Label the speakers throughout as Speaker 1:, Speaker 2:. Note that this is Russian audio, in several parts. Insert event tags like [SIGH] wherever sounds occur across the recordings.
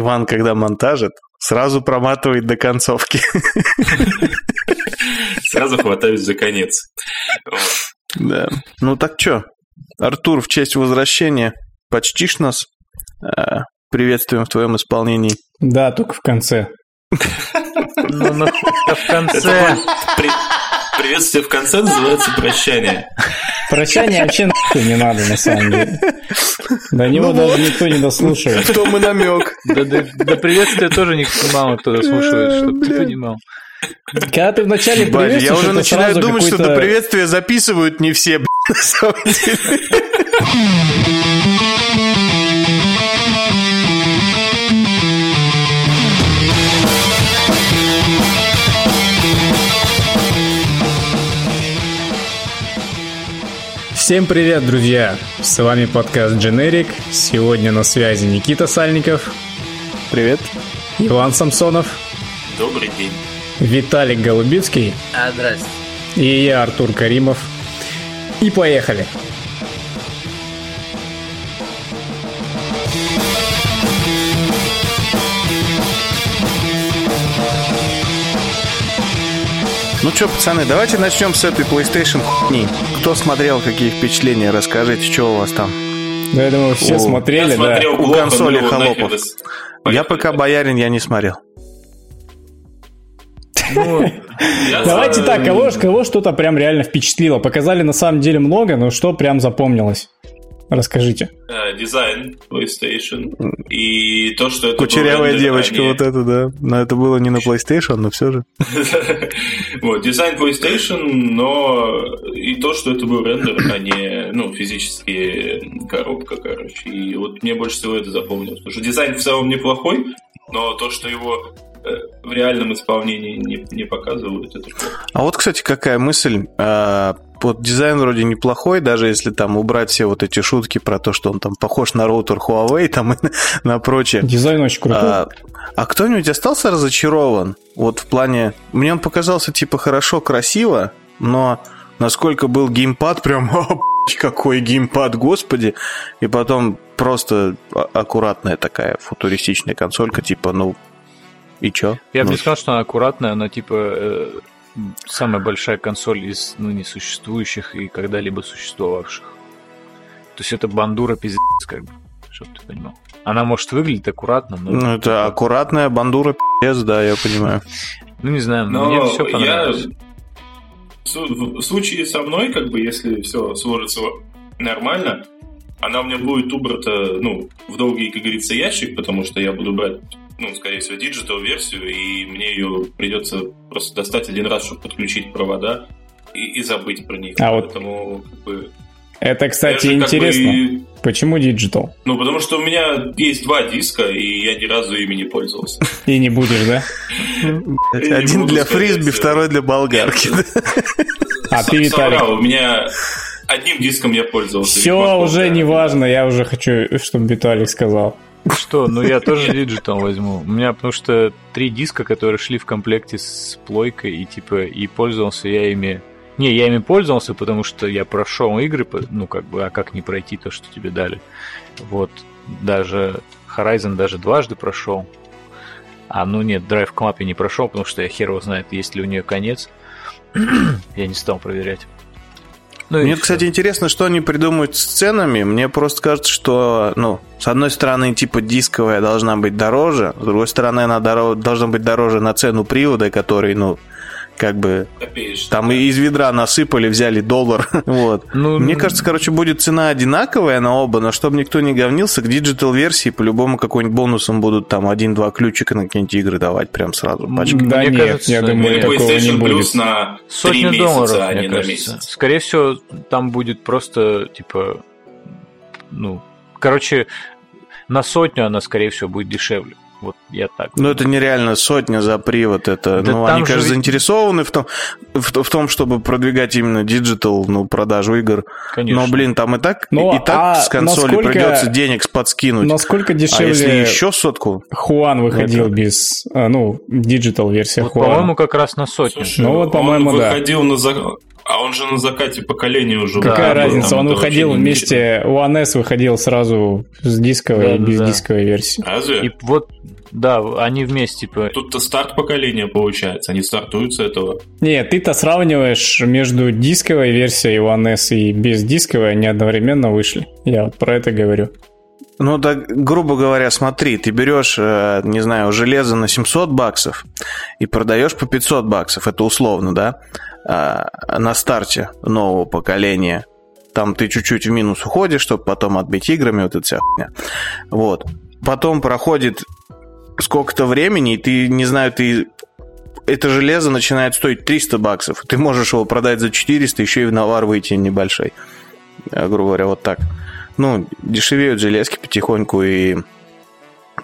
Speaker 1: Иван, когда монтажит, сразу проматывает до концовки.
Speaker 2: Сразу хватаюсь за конец.
Speaker 1: Да. Ну так что, Артур, в честь возвращения почтишь нас? А, приветствуем в твоем исполнении.
Speaker 3: Да, только в конце.
Speaker 4: Ну, нахуй в конце.
Speaker 2: Приветствие в конце называется прощание.
Speaker 3: Прощание вообще нахуй не надо, на самом деле. До него
Speaker 1: Ну
Speaker 3: даже
Speaker 1: вот.
Speaker 3: никто не дослушает.
Speaker 1: В том и намек.
Speaker 4: Да, да, да приветствия тоже никто мало кто дослушивает, чтобы ты понимал.
Speaker 3: Когда ты вначале приветствуешь,
Speaker 1: я уже начинаю думать, что это приветствие записывают не все, на самом деле.
Speaker 3: Всем привет, друзья! С вами подкаст Generic. Сегодня на связи Никита Сальников,
Speaker 1: Привет.
Speaker 3: Иван Самсонов,
Speaker 2: Добрый день.
Speaker 3: Виталик Голубицкий
Speaker 4: А, здрасте.
Speaker 3: и я, Артур Каримов. И поехали!
Speaker 1: Ну что, пацаны, давайте начнем с этой PlayStation хуйни. Кто смотрел, какие впечатления, расскажите, что у вас там?
Speaker 3: Да, я думаю, все
Speaker 1: О,
Speaker 3: смотрели,
Speaker 2: Я
Speaker 3: да.
Speaker 2: смотрел
Speaker 1: У консоли холопов. Я пока боярин, я не смотрел.
Speaker 4: Ну, [LAUGHS] [LAUGHS]
Speaker 3: Давайте
Speaker 2: за-
Speaker 3: так, кого, ж- кого что-то прям реально впечатлило? Показали на самом деле много, но что прям запомнилось? Расскажите.
Speaker 2: э, Дизайн PlayStation и то, что это
Speaker 1: Кучерявая девочка, вот это, да. Но это было не на PlayStation, но все же. [LAUGHS]
Speaker 2: Вот, дизайн PlayStation, но и то, что это был рендер, а не, ну, физически коробка, короче. И вот мне больше всего это запомнилось. Потому что дизайн в целом неплохой, но то, что его в реальном исполнении не, не показывают, это плохо.
Speaker 1: А вот, кстати, какая мысль. А, Вот дизайн вроде неплохой, даже если там убрать все вот эти шутки про то, что он там похож на роутер Huawei там и [LAUGHS] на, прочее.
Speaker 3: Дизайн очень крутой.
Speaker 1: А, а кто-нибудь остался разочарован? Вот в плане... Мне он показался типа хорошо, красиво, но насколько был геймпад, прям [LAUGHS] «А, какой геймпад, господи. И потом просто а- аккуратная такая футуристичная консолька, типа, ну, и чё?
Speaker 4: я бы
Speaker 1: Ну,
Speaker 4: не сказал, что она аккуратная, она типа э, самая большая консоль из ныне существующих и когда-либо существовавших. То есть это бандура пиздец, как бы, чтобы ты понимал. Она может выглядеть аккуратно, но...
Speaker 1: Ну, это аккуратная бандура, пиздец, да, я понимаю.
Speaker 4: Ну, не знаю,
Speaker 2: Но
Speaker 4: мне все
Speaker 2: я...
Speaker 4: понравилось.
Speaker 2: су- В случае со мной, как бы, если все сложится нормально, она у меня будет убрата, ну, в долгий, как говорится, ящик, потому что я буду брать, ну, скорее всего, digital версию, и мне ее придется просто достать один раз, чтобы подключить провода и, и забыть про них.
Speaker 3: А вот-
Speaker 2: Поэтому, как бы,
Speaker 3: Это, кстати,
Speaker 2: как
Speaker 3: интересно.
Speaker 2: бы,
Speaker 3: Почему Digital?
Speaker 2: ну, потому что у меня есть два диска, и я ни разу ими не пользовался.
Speaker 3: И не будешь, да?
Speaker 1: Один для фрисби, второй для болгарки.
Speaker 3: А ты?
Speaker 2: Соврал, у меня одним диском я пользовался.
Speaker 3: Все уже не важно, я уже хочу, чтобы Виталик сказал.
Speaker 4: Что, ну я тоже digital возьму. У меня потому что три диска, которые шли в комплекте с плойкой, и типа, и пользовался я ими... Не, я ими пользовался, потому что я прошел игры, ну как бы, а как не пройти то, что тебе дали. Вот, даже Horizon даже дважды прошел. А ну нет, Drive Club я не прошел, потому что я хер его знает, есть ли у нее конец. [CLEARS THROAT] я не стал проверять. Ну
Speaker 1: Мне,
Speaker 4: всё.
Speaker 1: кстати, интересно, что они придумают с ценами. Мне просто кажется, что, ну, с одной стороны, типа, дисковая должна быть дороже, с другой стороны, она доро- должна быть дороже на цену привода, который, ну, как бы,
Speaker 2: Копеечный.
Speaker 1: там и из ведра насыпали, взяли доллар. [LAUGHS] Вот.
Speaker 4: Ну,
Speaker 1: Мне кажется, короче, будет цена одинаковая на оба, но чтобы никто не говнился, к digital-версии по-любому какой-нибудь бонусом будут там один-два ключика на какие-нибудь игры давать прям сразу пачкой.
Speaker 3: Да
Speaker 4: Мне
Speaker 3: нет,
Speaker 4: кажется,
Speaker 3: я
Speaker 2: Или
Speaker 3: думаю, такого не
Speaker 2: PlayStation
Speaker 3: будет.
Speaker 2: Plus на месяца,
Speaker 4: долларов,
Speaker 2: а не
Speaker 4: мне
Speaker 2: на
Speaker 4: кажется.
Speaker 2: месяц.
Speaker 4: Скорее всего, там будет просто, типа, ну, короче, на сотню она, скорее всего, будет дешевле. Вот я так.
Speaker 1: Ну, это нереально сотня за привод. Это,
Speaker 4: Да
Speaker 1: ну, они,
Speaker 4: же
Speaker 1: конечно, заинтересованы в том, в, в том, чтобы продвигать именно digital, ну, продажу игр.
Speaker 4: Конечно.
Speaker 1: Но, блин, там и так,
Speaker 3: Ну,
Speaker 1: и так
Speaker 3: а
Speaker 1: с консоли
Speaker 3: насколько-
Speaker 1: придется денег подскинуть.
Speaker 3: Насколько
Speaker 1: а если
Speaker 3: дешевле
Speaker 1: еще сотку?
Speaker 3: Хуан выходил
Speaker 1: Это-
Speaker 3: без, а, ну, digital версия
Speaker 4: Вот,
Speaker 3: Хуана?
Speaker 4: по-моему, как раз на сотню.
Speaker 2: Слушай,
Speaker 3: Ну вот,
Speaker 2: он
Speaker 3: по-моему, да.
Speaker 2: выходил на за- А он же на закате поколения уже
Speaker 3: Какая
Speaker 2: был,
Speaker 3: разница?
Speaker 2: там
Speaker 3: Он выходил вместе, One S выходил сразу с дисковой
Speaker 4: Да,
Speaker 3: и
Speaker 4: да,
Speaker 3: без
Speaker 4: да.
Speaker 3: дисковой версии.
Speaker 2: Разве?
Speaker 4: И вот, да, они вместе, типа,
Speaker 2: Тут-то старт поколения получается, они стартуют с этого.
Speaker 3: Нет, ты-то сравниваешь между дисковой версией One S и без дисковой, они одновременно вышли. Я вот про это говорю.
Speaker 1: Ну, да, грубо говоря, смотри, ты берешь, э, не знаю, железо на 700 баксов и продаешь по 500 баксов, это условно, да, а, на старте нового поколения. Там ты чуть-чуть в минус уходишь, чтобы потом отбить играми, вот эта вся хуйня. Вот. Потом проходит сколько-то времени, и ты, не знаю, ты это железо начинает стоить 300 баксов. Ты можешь его продать за 400, еще и в навар выйти небольшой. Э, Грубо говоря, вот так. Ну, дешевеют железки потихоньку, и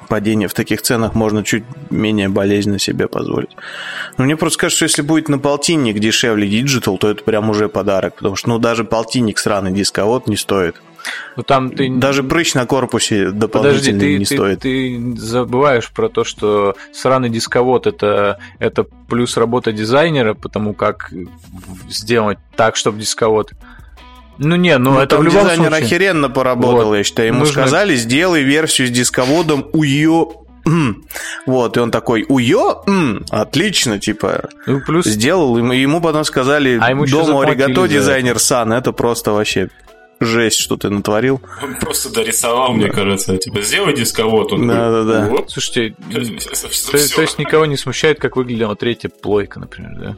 Speaker 1: падение в таких ценах можно чуть менее болезненно себе позволить. Но мне просто кажется, что если будет на полтинник дешевле Digital, то это прям уже подарок, потому что, ну, даже полтинник сраный дисковод не стоит.
Speaker 4: ну там ты...
Speaker 1: Даже прыщ на корпусе
Speaker 4: Подожди,
Speaker 1: дополнительный
Speaker 4: ты,
Speaker 1: не
Speaker 4: ты,
Speaker 1: стоит.
Speaker 4: ты забываешь про то, что сраный дисковод это, это плюс работа дизайнера, потому как сделать так, чтобы дисковод. Ну не, ну,
Speaker 1: Ну,
Speaker 4: это в любом
Speaker 1: дизайнер
Speaker 4: случае.
Speaker 1: охеренно поработал,
Speaker 4: Вот.
Speaker 1: я считаю. Ему
Speaker 4: Нужно-
Speaker 1: сказали, сделай версию с дисководом УЙО. М. Вот, и он такой, УЙО? М, Отлично, типа,
Speaker 4: Ну, плюс
Speaker 1: сделал. Ему, ему потом сказали,
Speaker 4: А ему
Speaker 1: дома
Speaker 4: за
Speaker 1: дизайнер Сан. Это просто вообще жесть, что ты натворил.
Speaker 2: Он просто дорисовал, мне кажется. Типа, сделай дисковод. Он
Speaker 1: Да-да-да.
Speaker 2: такой, «Вот».
Speaker 4: Слушайте,
Speaker 2: То [LAUGHS]
Speaker 4: то,
Speaker 2: есть
Speaker 4: то есть никого не смущает, как выглядела третья плойка, например, да?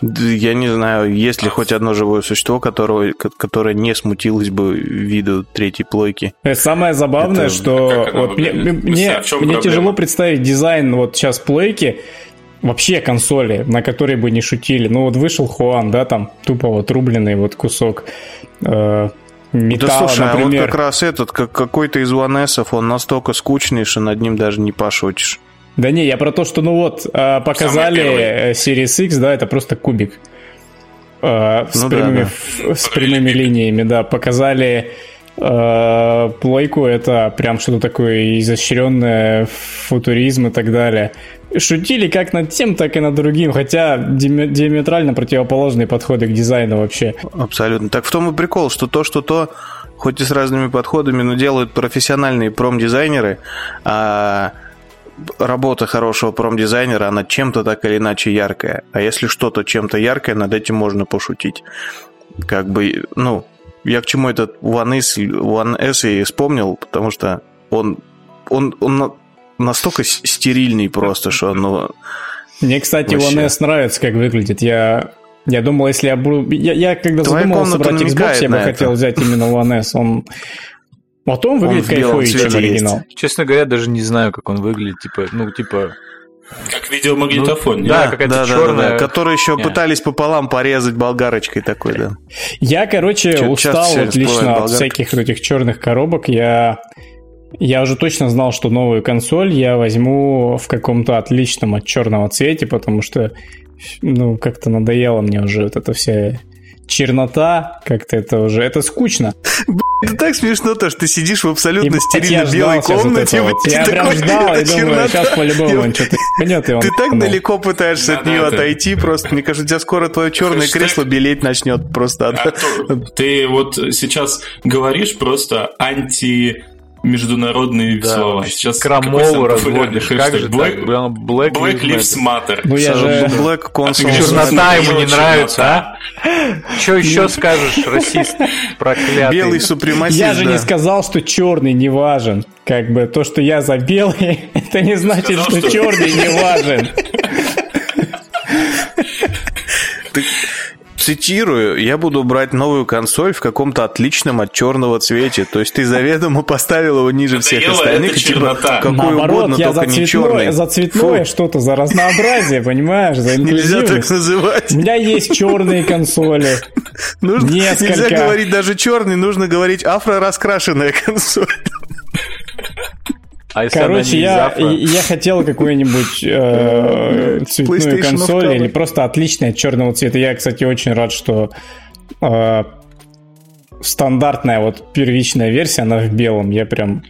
Speaker 1: Я не знаю, есть ли хоть одно живое существо, которого, ко- которое не смутилось бы виду третьей плойки.
Speaker 3: Э, Самое забавное,
Speaker 1: Это-
Speaker 3: что
Speaker 2: она
Speaker 3: вот мне, мне,
Speaker 2: А
Speaker 3: мне
Speaker 2: проблема?
Speaker 3: тяжело представить дизайн вот сейчас плойки, вообще консоли, на которой бы не шутили. Ну вот вышел Хуан, да, там тупо вот рубленый вот кусок э, металла,
Speaker 1: да слушай, а вот
Speaker 3: например.
Speaker 1: как раз этот, как какой-то из ванесов, он настолько скучный, что над ним даже не пошутишь.
Speaker 3: Да не, я про то, что ну вот э, показали э, Series X, да, это просто кубик. Э, с,
Speaker 1: Ну да,
Speaker 3: прямыми,
Speaker 1: да.
Speaker 3: ф- с прямыми линиями, да. Показали э, плойку, это прям что-то такое изощренное, футуризм и так далее. Шутили как над тем, так и над другим, хотя диаметрально противоположные подходы к дизайну вообще.
Speaker 1: Абсолютно. Так в том и прикол, что то, что то, хоть и с разными подходами, но делают профессиональные промдизайнеры, а работа хорошего промдизайнера, она чем-то так или иначе яркая. А если что-то чем-то яркое, над этим можно пошутить. Как бы, ну, я к чему этот One S, One S и вспомнил, потому что он, он, он на- настолько стерильный просто, что ну,
Speaker 3: Мне, кстати,
Speaker 1: Вообще.
Speaker 3: One S нравится, как выглядит. Я, я думал, если я буду... Я, я когда
Speaker 1: Твоя
Speaker 3: задумывался брать Xbox, я бы
Speaker 1: это.
Speaker 3: хотел взять именно One S. Он... Вот он выглядит
Speaker 1: белом
Speaker 3: кайфовее, чем оригинал.
Speaker 4: Честно говоря, даже не знаю, как он выглядит, типа, ну, типа...
Speaker 2: Как видеомагнитофон, не?
Speaker 4: да, какая-то
Speaker 1: да, да,
Speaker 4: черная...
Speaker 1: да, да, который еще
Speaker 4: Не.
Speaker 1: пытались пополам порезать болгарочкой такой, да.
Speaker 3: Я, короче,
Speaker 1: Чё-
Speaker 3: устал вот лично
Speaker 1: всплывает
Speaker 3: от
Speaker 1: болгарка.
Speaker 3: всяких вот этих черных коробок. Я, я уже точно знал, что новую консоль я возьму в каком-то отличном от черного цвете, потому что, ну, как-то надоело мне уже вот эта вся чернота, как-то это уже, это скучно. [LAUGHS]
Speaker 1: Это так смешно, то, что ты сидишь в абсолютно
Speaker 3: Ебать,
Speaker 1: стерильно белой комнате. вот
Speaker 3: Я прям
Speaker 1: такой,
Speaker 3: ждал и думаю, сейчас по-любому он что-то пнет, и он...
Speaker 1: Ты так далеко пытаешься от нее отойти, просто, мне кажется, у тебя скоро твое черное кресло белеть начнет просто.
Speaker 2: Артур, ты вот сейчас говоришь просто анти международные
Speaker 4: Да,
Speaker 2: слова. Сейчас
Speaker 4: крамолу разводишь. Как же
Speaker 2: Black,
Speaker 4: Black,
Speaker 2: Black Lives
Speaker 4: Matter.
Speaker 3: Ну я же...
Speaker 1: Black [LAUGHS] Console.
Speaker 4: Чернота ему не нравится, а? Что еще скажешь, расист проклятый?
Speaker 1: Белый супремасист,
Speaker 3: Я же не сказал, что черный не важен. Как бы то, что я за белый, [LAUGHS] это не значит, что- черный не важен.
Speaker 1: Цитирую, я буду брать новую консоль в каком-то отличном от черного цвете. То есть ты заведомо поставил его ниже всех
Speaker 2: Надоело,
Speaker 1: остальных. и типа, какой
Speaker 3: Наоборот,
Speaker 1: угодно,
Speaker 3: я за
Speaker 1: только не
Speaker 3: цветное,
Speaker 1: черный.
Speaker 3: за цветное что-то, за разнообразие, понимаешь, за
Speaker 1: Нельзя так называть.
Speaker 3: У меня есть черные консоли.
Speaker 1: Нужно,
Speaker 3: Несколько.
Speaker 1: Нельзя говорить даже черный, нужно говорить афро-раскрашенная консоль.
Speaker 4: А если она
Speaker 3: Короче, я, я хотел какую-нибудь э, [LAUGHS] цветную консоль или просто отличная черного цвета. Я, кстати, очень рад, что э, стандартная вот первичная версия, она в белом. Я прям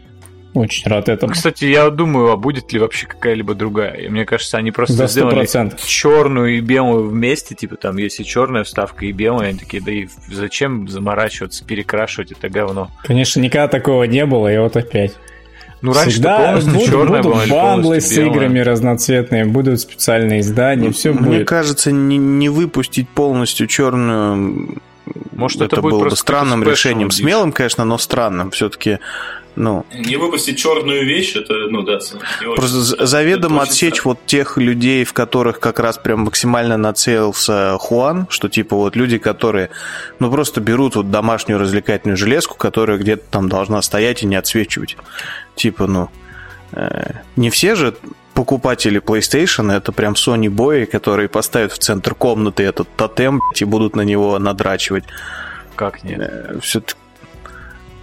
Speaker 3: Очень рад этому.
Speaker 4: Кстати, я думаю, а будет ли вообще какая-либо другая? И Мне кажется, они просто
Speaker 3: За
Speaker 4: сделали
Speaker 3: 100%.
Speaker 4: черную и белую вместе, типа там есть и черная вставка, и белая, они такие, да и зачем заморачиваться, перекрашивать это говно?
Speaker 3: Конечно, никогда такого не было, и вот опять.
Speaker 4: Ну, раньше
Speaker 3: Всегда
Speaker 4: полностью
Speaker 3: будут,
Speaker 4: черная
Speaker 3: будут
Speaker 4: была
Speaker 3: бандлы
Speaker 4: полностью
Speaker 3: с
Speaker 4: белая.
Speaker 3: играми разноцветные, будут специальные издания, все
Speaker 1: Мне
Speaker 3: будет.
Speaker 1: кажется, не, не выпустить полностью черную
Speaker 4: Может,
Speaker 1: это,
Speaker 4: это будет
Speaker 1: было бы странным решением. Смелым, конечно, но странным. Все-таки, ну,
Speaker 2: Не выпустить черную вещь, это, ну да,
Speaker 1: просто заведомо отсечь
Speaker 2: странно.
Speaker 1: вот тех людей, в которых как раз прям максимально нацелился Хуан, что типа вот люди, которые, ну, просто берут вот домашнюю развлекательную железку, которая где-то там должна стоять и не отсвечивать. Типа, ну, э, не все же покупатели PlayStation, это прям Sony бои, которые поставят в центр комнаты этот тотем и будут на него надрачивать.
Speaker 4: Как нет?
Speaker 1: все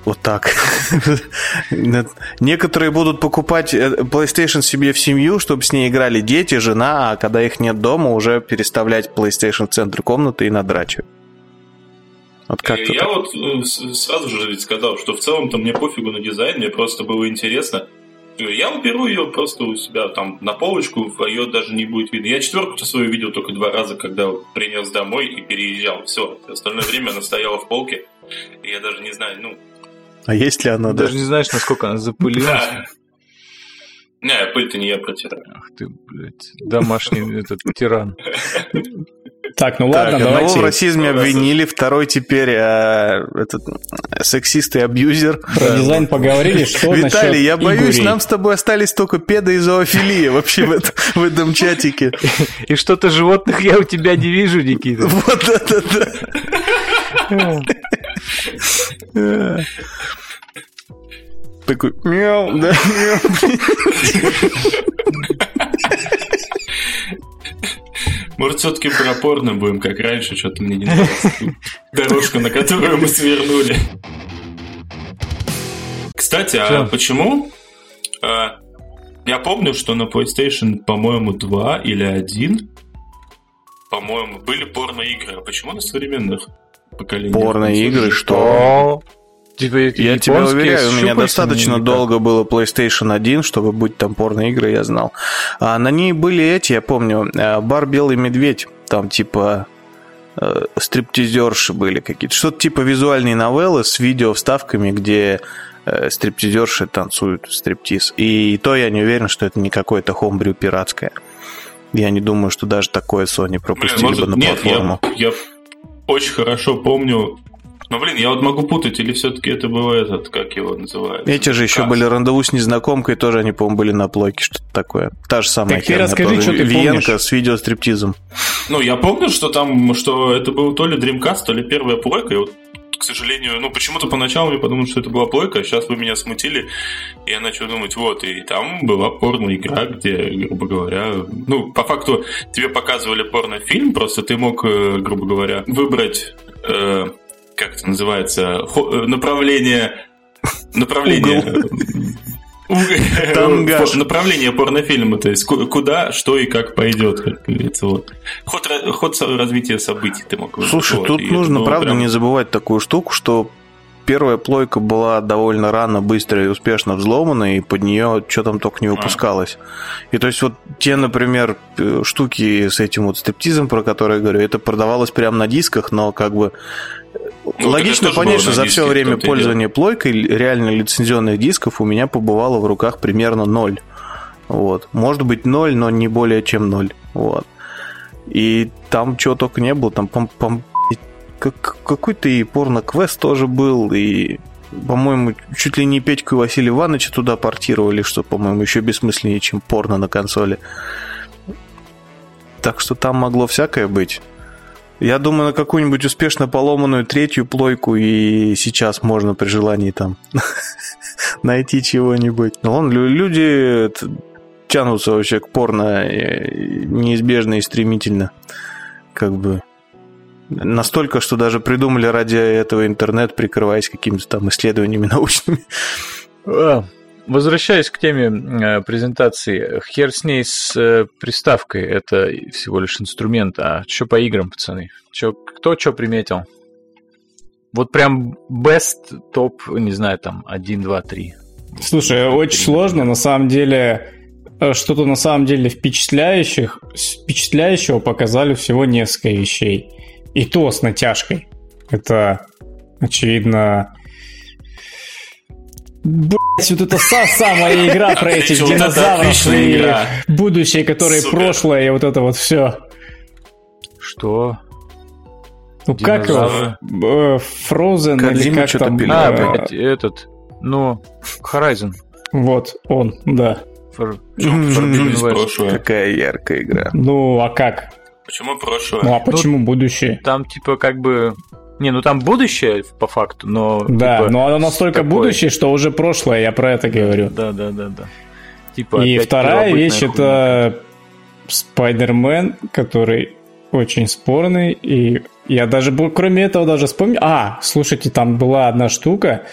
Speaker 1: вот так. [LAUGHS] Некоторые будут покупать э, PlayStation себе в семью, чтобы с ней играли дети, жена, а когда их нет дома, уже переставлять PlayStation в центр комнаты и надрачивать. Вот как-то
Speaker 2: Э, Я
Speaker 1: так.
Speaker 2: вот э, сразу же ведь сказал, что в целом-то мне пофигу на дизайн, мне просто было интересно. Я уберу ее просто у себя там на полочку, а ее даже не будет видно. Я четверку-то свою видел только два раза, когда принес домой и переезжал. Все, остальное время она стояла в полке, и я даже не знаю, ну...
Speaker 1: А есть ли она
Speaker 4: Даже
Speaker 1: даже?
Speaker 4: не знаешь, насколько она запылилась.
Speaker 2: Да. Не, пыль-то не я протираю.
Speaker 4: Ах ты, блядь, домашний [LAUGHS] этот тиран.
Speaker 3: Так, ну
Speaker 1: Так,
Speaker 3: ладно,
Speaker 1: одного
Speaker 3: давайте
Speaker 1: в расизме обвинили, второй теперь э, этот сексист и абьюзер.
Speaker 3: про дизайн поговорили, [LAUGHS] что
Speaker 1: Виталий, я боюсь, нам с тобой остались только педа и зоофилия вообще в этом, в этом чатике. [LAUGHS]
Speaker 4: И что-то животных я у тебя не вижу, Никита.
Speaker 1: Вот это да. Такой мяу, да, мяу.
Speaker 2: Может, все-таки про порно будем, как раньше, что-то мне не нравится. Дорожка, на которую мы свернули. Кстати, а почему? А, я помню, что на PlayStation, по-моему, 2 или 1, по-моему, были порно-игры. А почему на современных поколениях?
Speaker 1: Порно-игры, что?
Speaker 4: Типа,
Speaker 1: Я тебя уверяю, у меня достаточно долго было PlayStation 1, чтобы быть там порно-игры, я знал. А на ней были эти, я помню, э, бар «Белый медведь», там типа э, стриптизерши были какие-то. Что-то типа визуальные новеллы с видео вставками, где э, стриптизерши танцуют стриптиз. И то я не уверен, что это не какое-то хомбрю пиратское. Я не думаю, что даже такое Sony
Speaker 2: Блин,
Speaker 1: пропустили
Speaker 2: может,
Speaker 1: бы на
Speaker 2: нет,
Speaker 1: платформу.
Speaker 2: я, я очень хорошо помню. Но, блин, я вот могу путать, или все-таки это был этот, как его называют?
Speaker 1: Эти же еще
Speaker 2: Кас.
Speaker 1: были рандеву с незнакомкой, тоже они, по-моему, были на плойке, что-то такое. Та же самая
Speaker 3: Так ты
Speaker 1: херня
Speaker 3: расскажи, что ты
Speaker 1: Виенко
Speaker 3: помнишь.
Speaker 1: с видеостриптизом.
Speaker 2: Ну, я помню, что там, что это был то ли Dreamcast, то ли первая плойка. И вот, сожалению, ну, почему-то поначалу я подумал, что это была плойка, а сейчас вы меня смутили, и я начал думать, вот, и там была порно-игра, где, грубо говоря, ну, по факту тебе показывали порнофильм, просто ты мог, э, грубо говоря, выбрать, э, как это называется, э, направление... Направление... Уг- [LAUGHS]
Speaker 1: Тангаж.
Speaker 2: Направление порнофильма, то есть ку- куда, что и как пойдет, как говорится, вот. Ход, ход развития событий ты мог
Speaker 1: Слушай,
Speaker 2: вот,
Speaker 1: тут
Speaker 2: и
Speaker 1: нужно,
Speaker 2: было
Speaker 1: правда,
Speaker 2: прям-
Speaker 1: не забывать такую штуку, что первая плойка была довольно рано, быстро и успешно взломана, и под нее что там только не выпускалось. И то есть вот те, например, э, штуки с этим вот стриптизом, про которые я говорю, это продавалось прямо на дисках, но как бы
Speaker 2: Ну,
Speaker 1: Логично понять, что за все время пользования плойкой реально лицензионных дисков у меня побывало в руках примерно ноль. Вот. Может быть ноль, но не более чем ноль. Вот. И там чего только не было. Там пом- пом- как- какой-то и порно-квест тоже был, и по-моему, чуть ли не Петьку и Василия Ивановича туда портировали, что, по-моему, еще бессмысленнее, чем порно на консоли. Так что там могло всякое быть. Я думаю, на какую-нибудь успешно поломанную третью плойку и сейчас можно при желании там [LAUGHS] найти чего-нибудь. Но лю- люди тянутся вообще к порно э, неизбежно и стремительно. Как бы настолько, что даже придумали ради этого интернет, прикрываясь какими-то там исследованиями [LAUGHS] научными.
Speaker 4: Возвращаясь к теме э, презентации, хер с ней с э, приставкой, это всего лишь инструмент, а что по играм, пацаны? Чё, кто что приметил? Вот прям best, топ, не знаю, там, 1, 2, 3.
Speaker 3: Слушай, очень сложно, на самом деле, э, что-то на самом деле впечатляющих, впечатляющего показали всего несколько вещей. И то с натяжкой. Это, очевидно, Блять, вот это са самая игра про этих динозавров и будущее, которое прошлое, и вот это вот все.
Speaker 4: Что?
Speaker 3: Ну как его? Э, Frozen или как там?
Speaker 4: А, блядь, этот, ну, Horizon.
Speaker 3: Вот, он, да.
Speaker 1: Какая яркая игра.
Speaker 3: Ну, а как?
Speaker 2: Почему прошлое?
Speaker 3: Ну, а почему будущее?
Speaker 4: Там, типа, как бы... Не, ну там будущее, по факту, но...
Speaker 3: Да, типа, но оно настолько такое... будущее, что уже прошлое, я про это говорю.
Speaker 4: Да, да, да, да.
Speaker 3: Типа, И вторая вещь — это Спайдермен, который очень спорный, и я даже, кроме этого, даже вспомнил... А, слушайте, там была одна штука,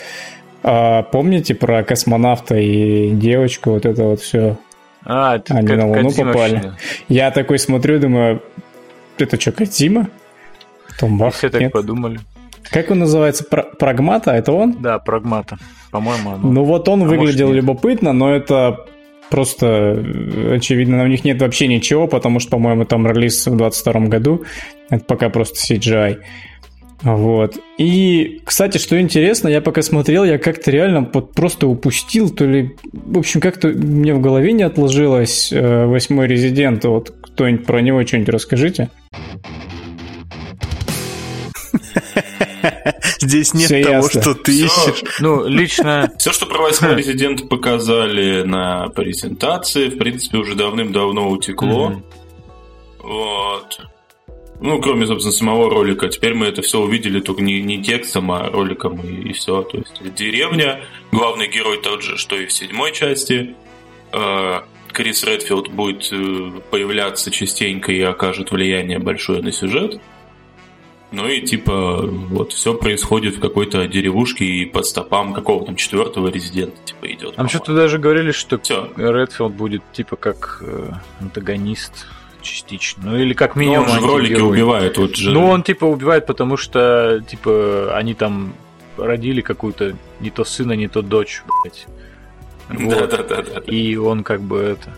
Speaker 3: а, помните про космонавта и девочку, вот это вот все?
Speaker 4: А, это
Speaker 3: Они на Луну попали. Вообще. Я такой смотрю, думаю, это что, Кадзима?
Speaker 4: Том бах, Все так нет. подумали.
Speaker 3: Как он называется? Прагмата? Это он?
Speaker 4: Да, Прагмата. По-моему,
Speaker 3: оно. Ну вот он а выглядел любопытно, но это просто э, очевидно, у них нет вообще ничего, потому что, по-моему, там релиз в 22 году. Это пока просто CGI. Вот. И, кстати, что интересно, я пока смотрел, я как-то реально вот просто упустил, то ли... В общем, как-то мне в голове не отложилось э, восьмой резидент. Вот кто-нибудь про него что-нибудь расскажите. [LAUGHS]
Speaker 1: Здесь нет Все того, ясно. что ты Все. ищешь.
Speaker 4: Ну, лично... [LAUGHS]
Speaker 2: Все, что про восьмой резидент показали на презентации, в принципе, уже давным-давно утекло. Вот. Ну, кроме, собственно, самого ролика. Теперь мы это все увидели только не, не текстом, а роликом и, и все. То есть деревня, главный герой тот же, что и в седьмой части. Э, Крис Редфилд будет э, появляться частенько и окажет влияние большое на сюжет. Ну и типа вот все происходит в какой-то деревушке и под стопам какого там четвертого резидента типа идет.
Speaker 4: Там что-то даже говорили, что все. Редфилд будет типа как э, антагонист частично. Ну или как минимум.
Speaker 2: Ну, он же в ролике убивает. Вот же.
Speaker 4: Ну он типа убивает, потому что типа они там родили какую-то не то сына, не то дочь, блядь. [LAUGHS]
Speaker 2: Вот. Да, да, да, да.
Speaker 4: И он как бы это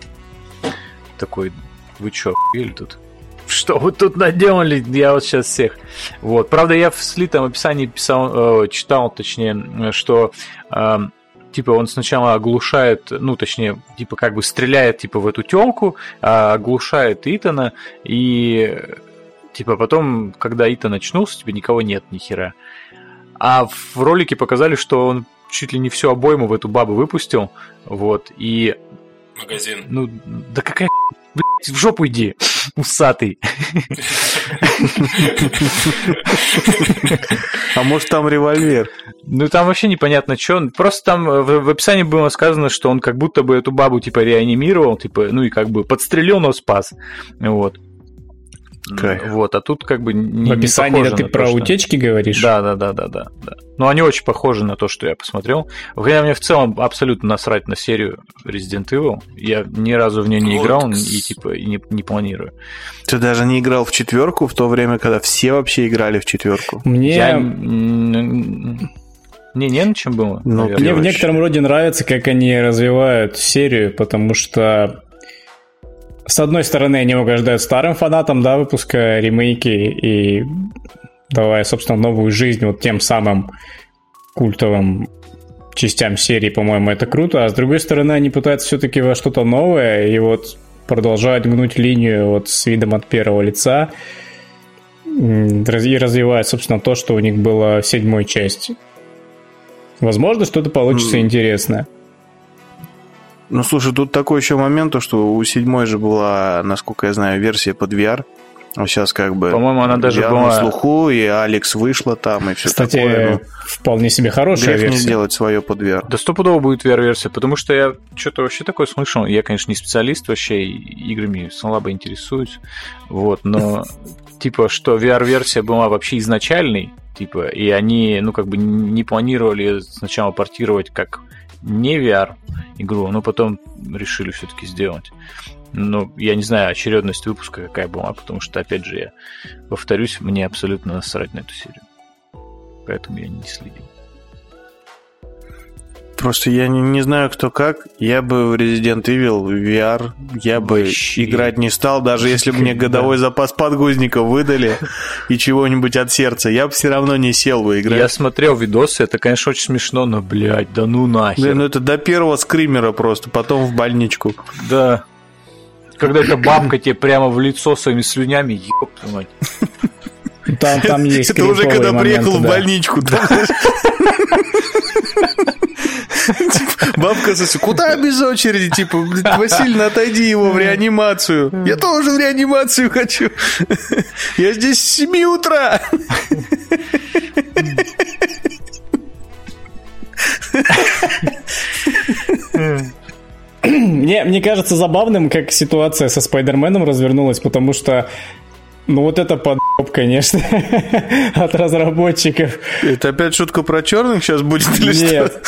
Speaker 4: такой, вы чё, или тут? Что вы тут наделали? Я вот сейчас всех. Вот. Правда, я в слитом описании писал, э, читал, точнее, что э, типа он сначала оглушает, ну, точнее, типа как бы стреляет типа в эту телку, а оглушает Итана, и типа потом, когда Итан очнулся, типа никого нет ни хера. А в ролике показали, что он чуть ли не всю обойму в эту бабу выпустил, вот, и...
Speaker 2: Магазин.
Speaker 4: Ну, да какая блядь, в жопу иди, усатый.
Speaker 1: А может там револьвер?
Speaker 4: Ну там вообще непонятно, что. Просто там в, в описании было сказано, что он как будто бы эту бабу типа реанимировал, типа, ну и как бы подстрелил, но спас. Вот. Кайф. Вот, а тут как бы
Speaker 3: не В описании не это ты про то, утечки что... говоришь?
Speaker 4: Да, да, да, да, да, да. Но они очень похожи на то, что я посмотрел. Хотя мне в целом абсолютно насрать на серию Resident Evil. Я ни разу в нее не вот. играл и типа и не, не планирую.
Speaker 1: Ты даже не играл в четверку в то время, когда все вообще играли в четверку?
Speaker 3: Мне...
Speaker 4: Я... Не, не на чем было.
Speaker 3: Ну, мне в некотором роде нравится, как они развивают серию, потому что с одной стороны, они угождают старым фанатам, да, выпуска ремейки и давая, собственно, новую жизнь вот тем самым культовым частям серии, по-моему, это круто. А с другой стороны, они пытаются все-таки во что-то новое и вот продолжают гнуть линию вот с видом от первого лица и развивают, собственно, то, что у них было в седьмой части. Возможно, что-то получится mm. интересное.
Speaker 1: Ну, слушай, тут такой еще момент, то, что у седьмой же была, насколько я знаю, версия под VR. А сейчас как бы...
Speaker 4: По-моему, она даже
Speaker 1: VR
Speaker 4: была...
Speaker 1: на слуху, и Алекс вышла там, и все
Speaker 3: Кстати,
Speaker 1: такое.
Speaker 3: Ну, вполне себе хорошая версия. не
Speaker 1: сделать свое под VR.
Speaker 4: Да стопудово будет VR-версия, потому что я что-то вообще такое слышал. Я, конечно, не специалист вообще, играми слабо интересуюсь. Вот, но [LAUGHS] типа, что VR-версия была вообще изначальной, типа, и они, ну, как бы не планировали сначала портировать как не VR игру, но потом решили все-таки сделать. Но я не знаю, очередность выпуска какая была, потому что, опять же, я повторюсь, мне абсолютно насрать на эту серию. Поэтому я не следил.
Speaker 1: Просто я не, не знаю, кто как. Я бы в Resident Evil VR, я бы
Speaker 4: Вообще.
Speaker 1: играть не стал, даже если бы мне
Speaker 4: Да.
Speaker 1: годовой запас подгузников выдали и чего-нибудь от сердца, я бы все равно не сел бы играть.
Speaker 4: Я смотрел видосы, это, конечно, очень смешно, но, блядь, да ну нахер.
Speaker 1: Блин, ну это до первого скримера просто, потом в больничку.
Speaker 4: Да. Когда эта бабка тебе прямо в лицо своими слюнями, ёб мать.
Speaker 3: Там, там [LAUGHS] есть
Speaker 1: Это уже когда приехал в
Speaker 3: да.
Speaker 1: больничку. [LAUGHS] Бабка сосет, куда без очереди? Типа, Васильевна, отойди его в реанимацию. Я тоже в реанимацию хочу. Я здесь с 7 утра.
Speaker 3: Мне, мне кажется забавным, как ситуация со Спайдерменом развернулась, потому что ну вот это подъеб, конечно, [LAUGHS] от разработчиков.
Speaker 1: Это опять шутка про черных сейчас будет или что?
Speaker 3: Нет.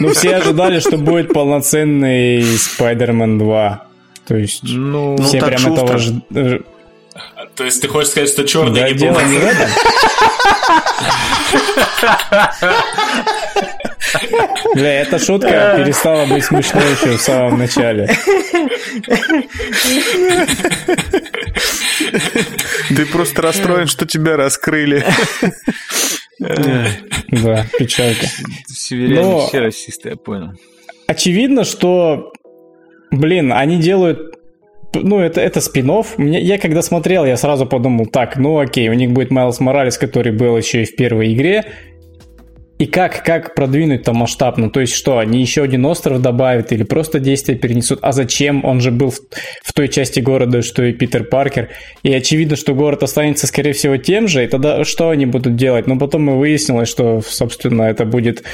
Speaker 3: Ну все ожидали, что будет полноценный Спайдермен 2. То есть
Speaker 4: Ну,
Speaker 3: все
Speaker 1: так
Speaker 3: прям
Speaker 1: шустро.
Speaker 3: этого ж-
Speaker 2: То есть ты хочешь сказать, что черный
Speaker 3: Да,
Speaker 2: не
Speaker 3: дело не в этом. Бля, эта шутка перестала быть смешной еще в самом начале.
Speaker 1: Ты просто расстроен, что тебя раскрыли.
Speaker 3: Да, печалька.
Speaker 4: северяне
Speaker 3: Но-
Speaker 4: все расисты, я понял.
Speaker 3: Очевидно, что, блин, они делают ну, это, это спин Мне, Я когда смотрел, я сразу подумал, так, ну окей, у них будет Майлз Моралес, который был еще и в первой игре. И как, как продвинуть там масштабно? То есть что, они еще один остров добавят или просто действия перенесут? А зачем? Он же был в, в той части города, что и Питер Паркер. И очевидно, что город останется, скорее всего, тем же. И тогда что они будут делать? Ну, потом и выяснилось, что, собственно, это будет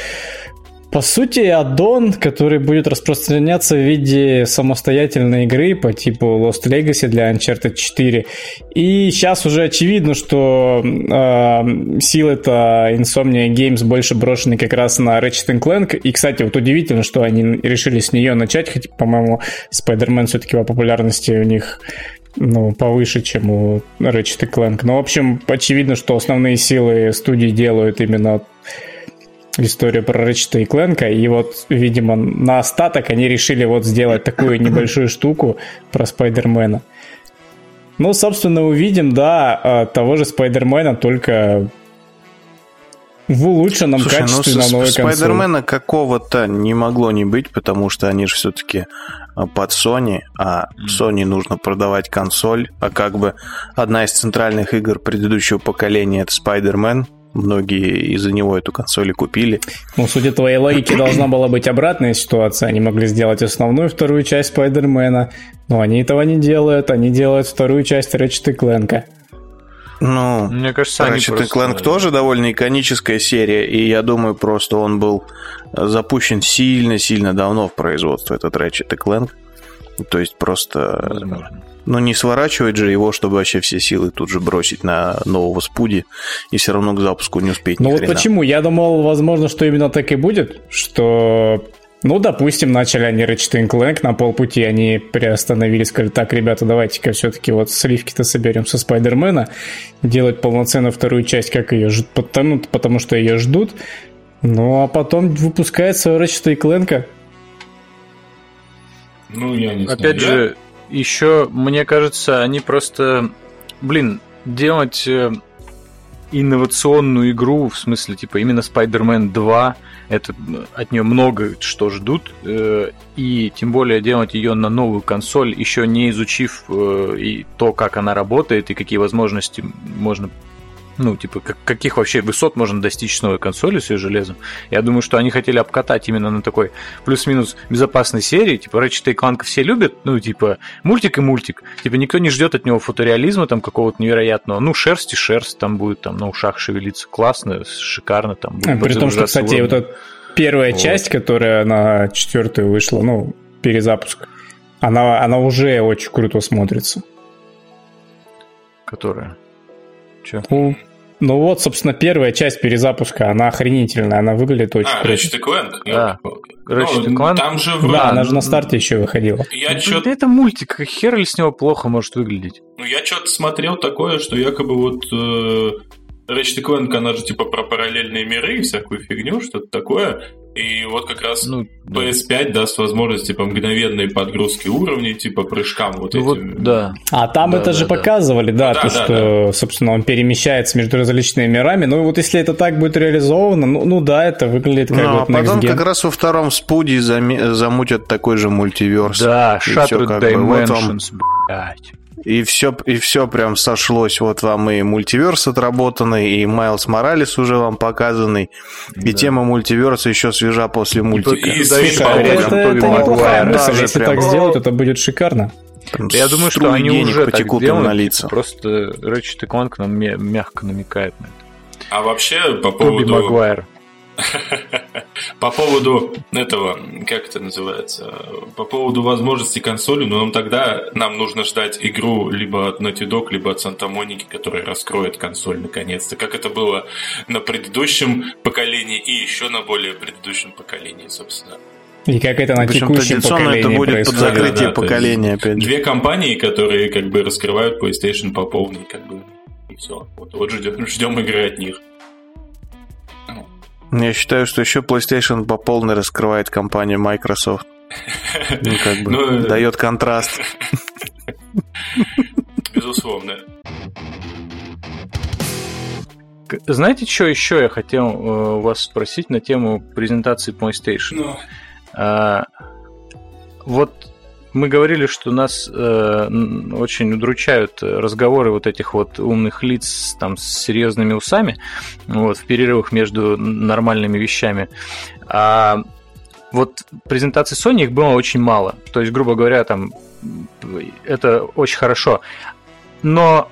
Speaker 3: по сути, аддон, который будет распространяться в виде самостоятельной игры по типу Lost Legacy для Uncharted 4. И сейчас уже очевидно, что э, силы-то Insomnia Games больше брошены как раз на Ratchet Clank. И, кстати, вот удивительно, что они решили с нее начать, хотя, по-моему, Spider-Man все-таки по популярности у них ну, повыше, чем у Ratchet Clank. Но, в общем, очевидно, что основные силы студии делают именно историю про Рэчета и Кленка, и вот, видимо, на остаток они решили вот сделать такую небольшую штуку про Спайдермена. Ну, собственно, увидим, да, э, того же Спайдермена, только в улучшенном
Speaker 1: Слушай, ну
Speaker 3: качестве
Speaker 1: с-
Speaker 3: на новой консоли.
Speaker 1: Спайдермена какого-то не могло не быть, потому что они же все-таки под Sony, а Sony нужно продавать консоль, а как бы одна из центральных игр предыдущего поколения это Spider-Man, многие из-за него эту консоль и купили.
Speaker 3: Ну, судя твоей логики, должна была быть обратная ситуация. Они могли сделать основную вторую часть Спайдермена, но они этого не делают. Они делают вторую часть и Кленка.
Speaker 1: Ну,
Speaker 4: Мне кажется,
Speaker 1: Ratchet
Speaker 4: просто-
Speaker 1: Clank тоже довольно иконическая серия, и я думаю, просто он был запущен сильно-сильно давно в производство, этот Ratchet Clank. То есть просто,
Speaker 4: Возможно.
Speaker 1: Ну не сворачивать же его, чтобы вообще все силы тут же бросить на нового спуди, и все равно к запуску не успеть
Speaker 3: Ну вот
Speaker 1: хрена.
Speaker 3: почему? Я думал, возможно, что именно так и будет, что... Ну, допустим, начали они Ratchet Clank, на полпути они приостановили, сказали, так, ребята, давайте-ка все-таки вот сливки-то соберем со Спайдермена, делать полноценную вторую часть, как ее ждут, потому, потому что ее ждут. Ну, а потом выпускается Ratchet Clank.
Speaker 2: Ну, я не знаю.
Speaker 4: Опять
Speaker 2: Я-
Speaker 4: же, еще, мне кажется, они просто, блин, делать э, инновационную игру, в смысле, типа, именно Spider-Man 2, это э, от нее много что ждут, э, и тем более делать ее на новую консоль, еще не изучив и то, как она работает, и какие возможности можно ну, типа, как- каких вообще высот можно достичь с новой консолью с ее железом. Я думаю, что они хотели обкатать именно на такой плюс-минус безопасной серии. Типа, Ratchet Clank все любят, ну, типа, мультик и мультик. Типа, никто не ждет от него фотореализма там какого-то невероятного. Ну, шерсть и шерсть там будет там на ушах шевелиться. Классно, шикарно там. будет
Speaker 3: А, При том, что, кстати,
Speaker 4: уровень.
Speaker 3: вот эта первая
Speaker 4: Вот.
Speaker 3: часть, которая на четвертую вышла, ну, перезапуск, она, она уже очень круто смотрится.
Speaker 4: Которая... Че?
Speaker 3: Ну, ну вот, собственно, первая часть перезапуска, она охренительная, она выглядит очень
Speaker 2: А,
Speaker 3: круто.
Speaker 2: Ratchet Clank?
Speaker 4: Да.
Speaker 2: Ёлки-палки.
Speaker 4: Ratchet
Speaker 2: Ну,
Speaker 4: Clank?
Speaker 2: Там же
Speaker 3: Да,
Speaker 2: вроде-
Speaker 3: она же на старте еще выходила.
Speaker 2: Я
Speaker 4: Да
Speaker 2: чё-то
Speaker 4: это мультик, хер ли с него плохо может выглядеть?
Speaker 2: Ну, я что-то смотрел такое, что якобы вот э, Ratchet Clank, она же типа про параллельные миры и всякую фигню, что-то такое. И вот как раз ну, PS5 да. даст возможность типа мгновенной подгрузки уровней, типа прыжкам вот ну, этим.
Speaker 3: Вот, да. А там да, это да, же да. показывали, да, ну, то, да, что, да. собственно, он перемещается между различными мирами. Ну вот если это так будет реализовано, ну, ну да, это выглядит как ну,
Speaker 1: вот а потом как раз во втором спуде зам... замутят такой же мультиверс.
Speaker 4: Да, Shattered Dimensions, вот
Speaker 1: блядь. И все, и все прям сошлось. Вот вам и мультиверс отработанный, и Майлз Моралес уже вам показанный. И да. тема мультиверса еще свежа после мультика. И, и,
Speaker 3: это, это неплохая мысль. Если прям... так сделать, это будет шикарно.
Speaker 4: Прям Я думаю, что они уже потекут так делают, на лица. Просто Ratchet Clank нам мягко намекает на это.
Speaker 2: А вообще, по поводу... Тоби Магуайр. [LAUGHS] По поводу этого, как это называется, по поводу возможности консоли, ну, нам тогда нам нужно ждать игру либо от Naughty Dog, либо от Santa Monica, которая раскроет консоль наконец-то, как это было на предыдущем поколении и еще на более предыдущем поколении, собственно.
Speaker 3: И как это на Причем текущем поколении это будет происходит.
Speaker 1: под закрытие да, поколения, опять
Speaker 2: же. Две компании, которые как бы раскрывают PlayStation по полной, как бы, и все. Вот, вот ждем, ждем игры от них.
Speaker 1: Я считаю, что еще PlayStation по полной раскрывает компания Microsoft. [LAUGHS] Ну, как бы, ну, дает контраст. [LAUGHS]
Speaker 2: Безусловно.
Speaker 4: Знаете, что еще я хотел э, вас спросить на тему презентации PlayStation? Ну. А, вот мы говорили, что нас э, очень удручают разговоры вот этих вот умных лиц там с серьезными усами вот, в перерывах между нормальными вещами. А вот презентации Sony их было очень мало. То есть, грубо говоря, там это очень хорошо. Но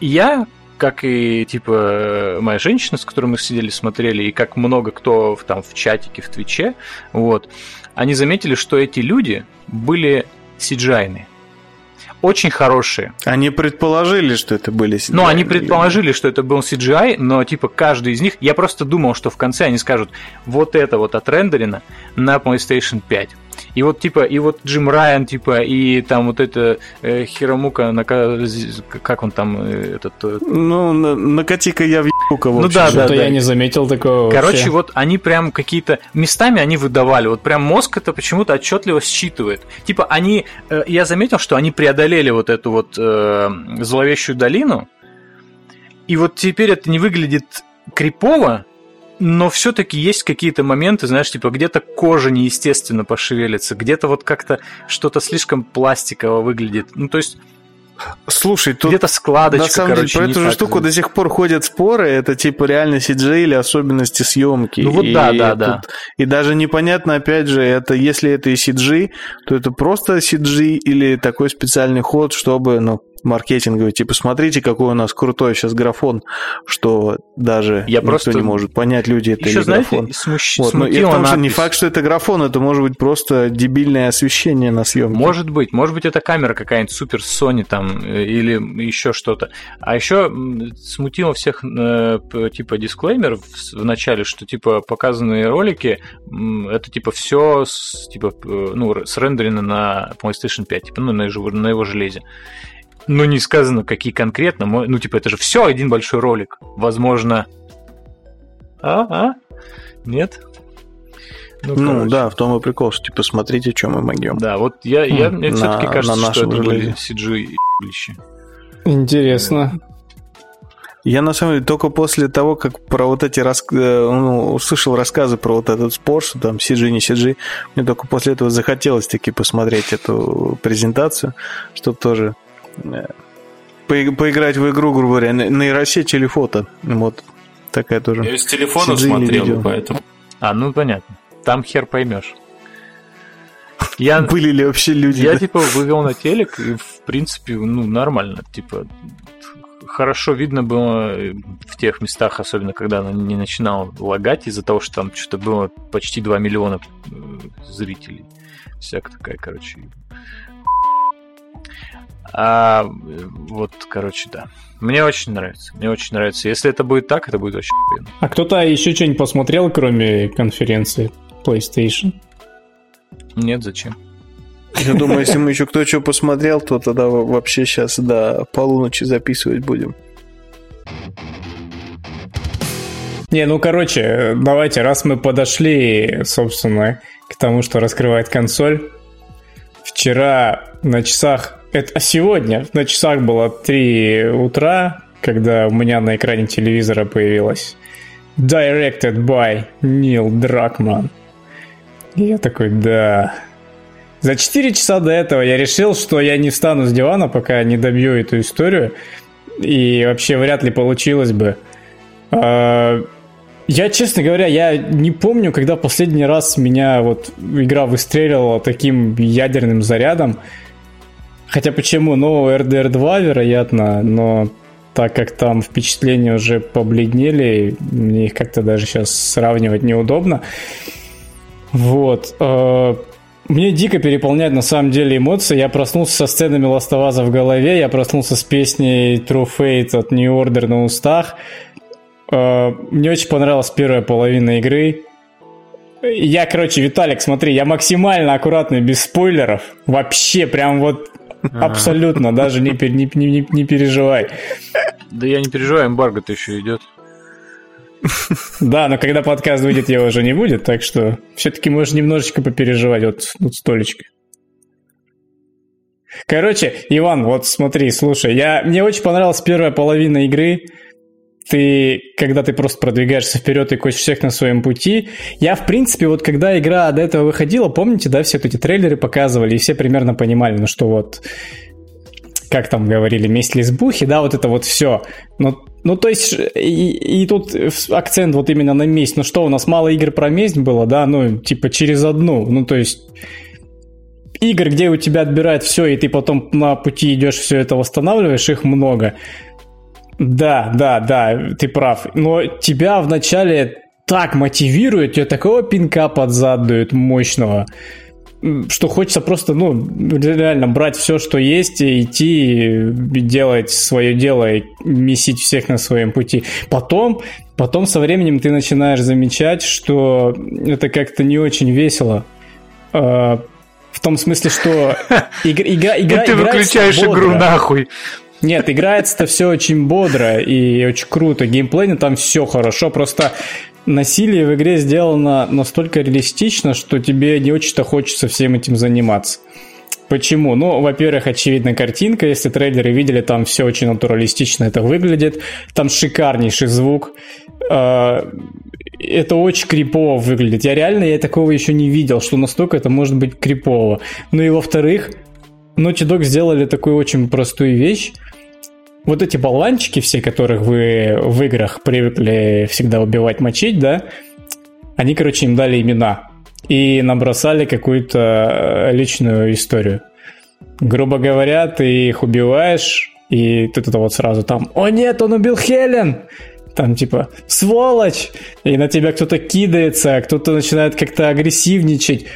Speaker 4: я, как и типа моя женщина, с которой мы сидели, смотрели, и как много кто там в чатике, в Твиче, вот, они заметили, что эти люди были cgi Очень хорошие.
Speaker 1: Они предположили, что это были CGI.
Speaker 4: Ну, они предположили, что это был CGI, но типа каждый из них... Я просто думал, что в конце они скажут, вот это вот отрендерено на PlayStation 5. И вот типа, и вот Джим Райан, типа, и там вот это э, Хиромука, на, как он там э, этот... Э,
Speaker 1: ну, накати-ка я в кого
Speaker 3: Ну да, да, да, я не заметил такого
Speaker 4: Короче, вообще. вот они прям какие-то местами они выдавали, вот прям мозг это почему-то отчетливо считывает. Типа они, э, я заметил, что они преодолели вот эту вот э, зловещую долину, и вот теперь это не выглядит крипово, но все-таки есть какие-то моменты, знаешь, типа где-то кожа неестественно пошевелится, где-то вот как-то что-то слишком пластиково выглядит. Ну, то есть
Speaker 1: Слушай, тут
Speaker 4: где-то складочка,
Speaker 1: на самом
Speaker 4: короче,
Speaker 1: деле, про эту же штуку до сих пор ходят споры, это типа реально CG или особенности съемки.
Speaker 4: Ну вот
Speaker 1: и
Speaker 4: да, да, да.
Speaker 1: И даже непонятно, опять же, это если это и CG, то это просто CG или такой специальный ход, чтобы, ну, маркетинговый, типа, смотрите, какой у нас крутой сейчас графон, что даже Я никто просто... не может понять, люди это Еще, или знаете, графон.
Speaker 4: Смущ...
Speaker 1: Вот, но, и потому что не факт, что это графон, это может быть просто дебильное освещение на съемке.
Speaker 4: Может быть, может быть, это камера какая-нибудь супер Sony там э, или еще что-то. А еще смутило всех э, типа дисклеймер в, начале, что типа показанные ролики это типа все типа ну срендерено на PlayStation 5, типа ну на его, на его железе. Ну, не сказано, какие конкретно. Ну, типа, это же все один большой ролик. Возможно... А? А? Нет?
Speaker 1: Ну, ну да, в том и прикол, что типа смотрите, что мы могем.
Speaker 4: Да, вот я, я мне на, все-таки кажется, на что это были CG и
Speaker 3: Интересно.
Speaker 1: Я на самом деле только после того, как про вот эти рас... Э, ну, услышал рассказы про вот этот спорт, что там CG, не CG, мне только после этого захотелось таки посмотреть эту презентацию, чтобы тоже поиграть в игру, грубо говоря, нейросеть или фото. Вот такая тоже.
Speaker 2: Я с телефона смотрел, поэтому.
Speaker 4: А, ну понятно. Там хер поймешь.
Speaker 1: Я, [LAUGHS] Были ли вообще люди?
Speaker 4: Я, да? типа, вывел на телек, и, в принципе, ну, нормально. Типа, хорошо видно было в тех местах, особенно когда она не начинала лагать, из-за того, что там что-то было почти 2 миллиона э, зрителей. Всяк такая, короче, а вот, короче, да. Мне очень нравится. Мне очень нравится. Если это будет так, это будет очень приятно.
Speaker 3: А кто-то еще что-нибудь посмотрел, кроме конференции PlayStation?
Speaker 4: Нет, зачем?
Speaker 1: Я думаю, если мы еще кто что посмотрел, то тогда вообще сейчас до полуночи записывать будем.
Speaker 3: Не, ну короче, давайте, раз мы подошли, собственно, к тому, что раскрывает консоль. Вчера на часах, это, а сегодня на часах было 3 утра, когда у меня на экране телевизора появилась Directed by Нил Дракман. И я такой, да. За 4 часа до этого я решил, что я не встану с дивана, пока не добью эту историю. И вообще вряд ли получилось бы. А, я, честно говоря, я не помню, когда последний раз меня вот игра выстреливала таким ядерным зарядом. Хотя почему? Ну, RDR 2, вероятно, но так как там впечатления уже побледнели, мне их как-то даже сейчас сравнивать неудобно. Вот. Э, мне дико переполняет на самом деле эмоции. Я проснулся со сценами Ластоваза в голове, я проснулся с песней True Fate от New Order на устах. Э, мне очень понравилась первая половина игры. Я, короче, Виталик, смотри, я максимально аккуратный, без спойлеров. Вообще, прям вот абсолютно, даже не, не, не, не переживай.
Speaker 4: Да я не переживаю, эмбарго-то еще идет.
Speaker 3: Да, но когда подкаст выйдет, его уже не будет, так что все-таки можешь немножечко попереживать вот тут столечко. Короче, Иван, вот смотри, слушай, я, мне очень понравилась первая половина игры ты, когда ты просто продвигаешься вперед и косишь всех на своем пути. Я, в принципе, вот когда игра до этого выходила, помните, да, все эти трейлеры показывали, и все примерно понимали, ну что вот, как там говорили, месть лесбухи, да, вот это вот все. Ну, ну то есть, и, и тут акцент вот именно на месть. Ну что, у нас мало игр про месть было, да, ну, типа через одну. Ну, то есть, игр, где у тебя отбирают все, и ты потом на пути идешь все это восстанавливаешь, их много. Да, да, да, ты прав. Но тебя вначале так мотивирует, тебе такого пинка под зад дают мощного, что хочется просто, ну, реально брать все, что есть, и идти делать свое дело и месить всех на своем пути. Потом, потом со временем ты начинаешь замечать, что это как-то не очень весело. А, в том смысле, что [LAUGHS] игра, игра, игра,
Speaker 4: Ты выключаешь игру нахуй.
Speaker 3: Нет, играется-то все очень бодро и очень круто. Геймплейно там все хорошо. Просто насилие в игре сделано настолько реалистично, что тебе не очень-то хочется всем этим заниматься. Почему? Ну, во-первых, очевидно, картинка. Если трейлеры видели, там все очень натуралистично это выглядит. Там шикарнейший звук. А, это очень крипово выглядит. Я реально я такого еще не видел, что настолько это может быть крипово. Ну и во-вторых, Naughty Dog сделали такую очень простую вещь вот эти болванчики все, которых вы в играх привыкли всегда убивать, мочить, да, они, короче, им дали имена и набросали какую-то э, личную историю. Грубо говоря, ты их убиваешь, и ты это вот сразу там, о нет, он убил Хелен! Там типа, сволочь! И на тебя кто-то кидается, кто-то начинает как-то агрессивничать.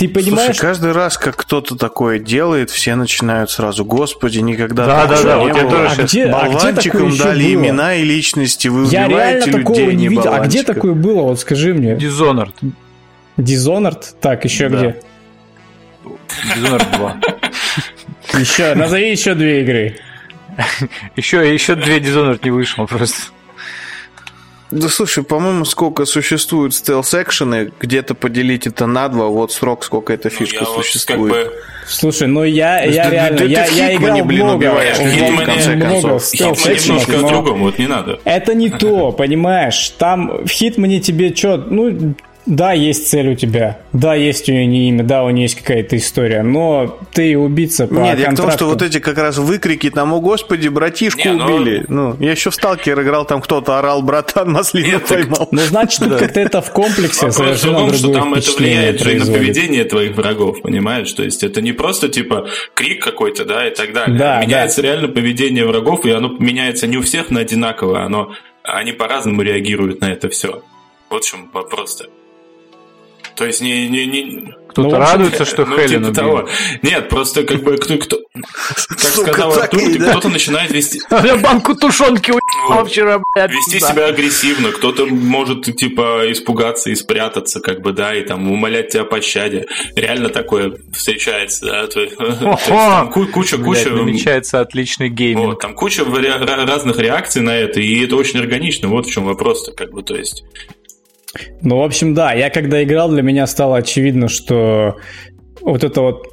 Speaker 3: Ты понимаешь?
Speaker 1: Слушай, каждый раз, как кто-то такое делает, все начинают сразу, господи, никогда
Speaker 4: да, да, да, вот
Speaker 1: я
Speaker 4: тоже
Speaker 1: а где, Болванчикам а где дали было? имена и личности, вы
Speaker 3: Я реально
Speaker 1: людей
Speaker 3: такого не видел.
Speaker 1: А
Speaker 3: где такое было, вот скажи мне.
Speaker 4: Dishonored.
Speaker 3: Dishonored? Так, еще да. где?
Speaker 4: Dishonored 2.
Speaker 3: Еще, назови еще две игры.
Speaker 4: Еще, еще две Dishonored не вышло просто.
Speaker 1: Да слушай, по-моему, сколько существуют стелс-экшены, где-то поделить это на два, вот срок, сколько эта ну, фишка ну, существует. Вот как бы...
Speaker 3: Слушай, ну я, я ты, реально, ты, я, ты я играл блин, много, убиваешь, в,
Speaker 2: в, в конце много стелс-экшенов, немножко о другом, вот не надо.
Speaker 3: Это не то, понимаешь, там в Хитмане тебе что, ну, да, есть цель у тебя, да, есть у нее не имя, да, у нее есть какая-то история, но ты убийца по
Speaker 1: Нет,
Speaker 3: контракту. я
Speaker 1: к тому, что вот эти как раз выкрики там, о господи, братишку не, ну, убили. Ну... я еще в Сталкер играл, там кто-то орал, братан, [LAUGHS] маслину Нет, поймал.
Speaker 3: Ну, значит, тут как-то это в комплексе Вопрос совершенно в том, что там это влияет
Speaker 2: же на поведение твоих врагов, понимаешь? То есть это не просто типа крик какой-то, да, и так далее. Да, меняется да. реально поведение врагов, и оно меняется не у всех на одинаково, оно, они по-разному реагируют на это все. Вот в чем вопрос-то. То есть не... не, не...
Speaker 4: Кто-то ну, радуется, что ну, Хелен типа того.
Speaker 2: Нет, просто как бы кто... кто как сказал Артур, типа, кто-то начинает вести... [LAUGHS]
Speaker 3: Банку тушенки
Speaker 2: ну, вчера, блядь, вести да. себя агрессивно, кто-то может, типа, испугаться и спрятаться, как бы, да, и там умолять тебя о пощаде. Реально такое встречается, да, то, [LAUGHS]
Speaker 4: там куча, куча... намечается отличный гейминг. Вот,
Speaker 2: там куча разных реакций на это, и это очень органично, вот в чем вопрос-то, как бы, то есть...
Speaker 3: Ну, в общем, да, я когда играл, для меня стало очевидно, что вот это вот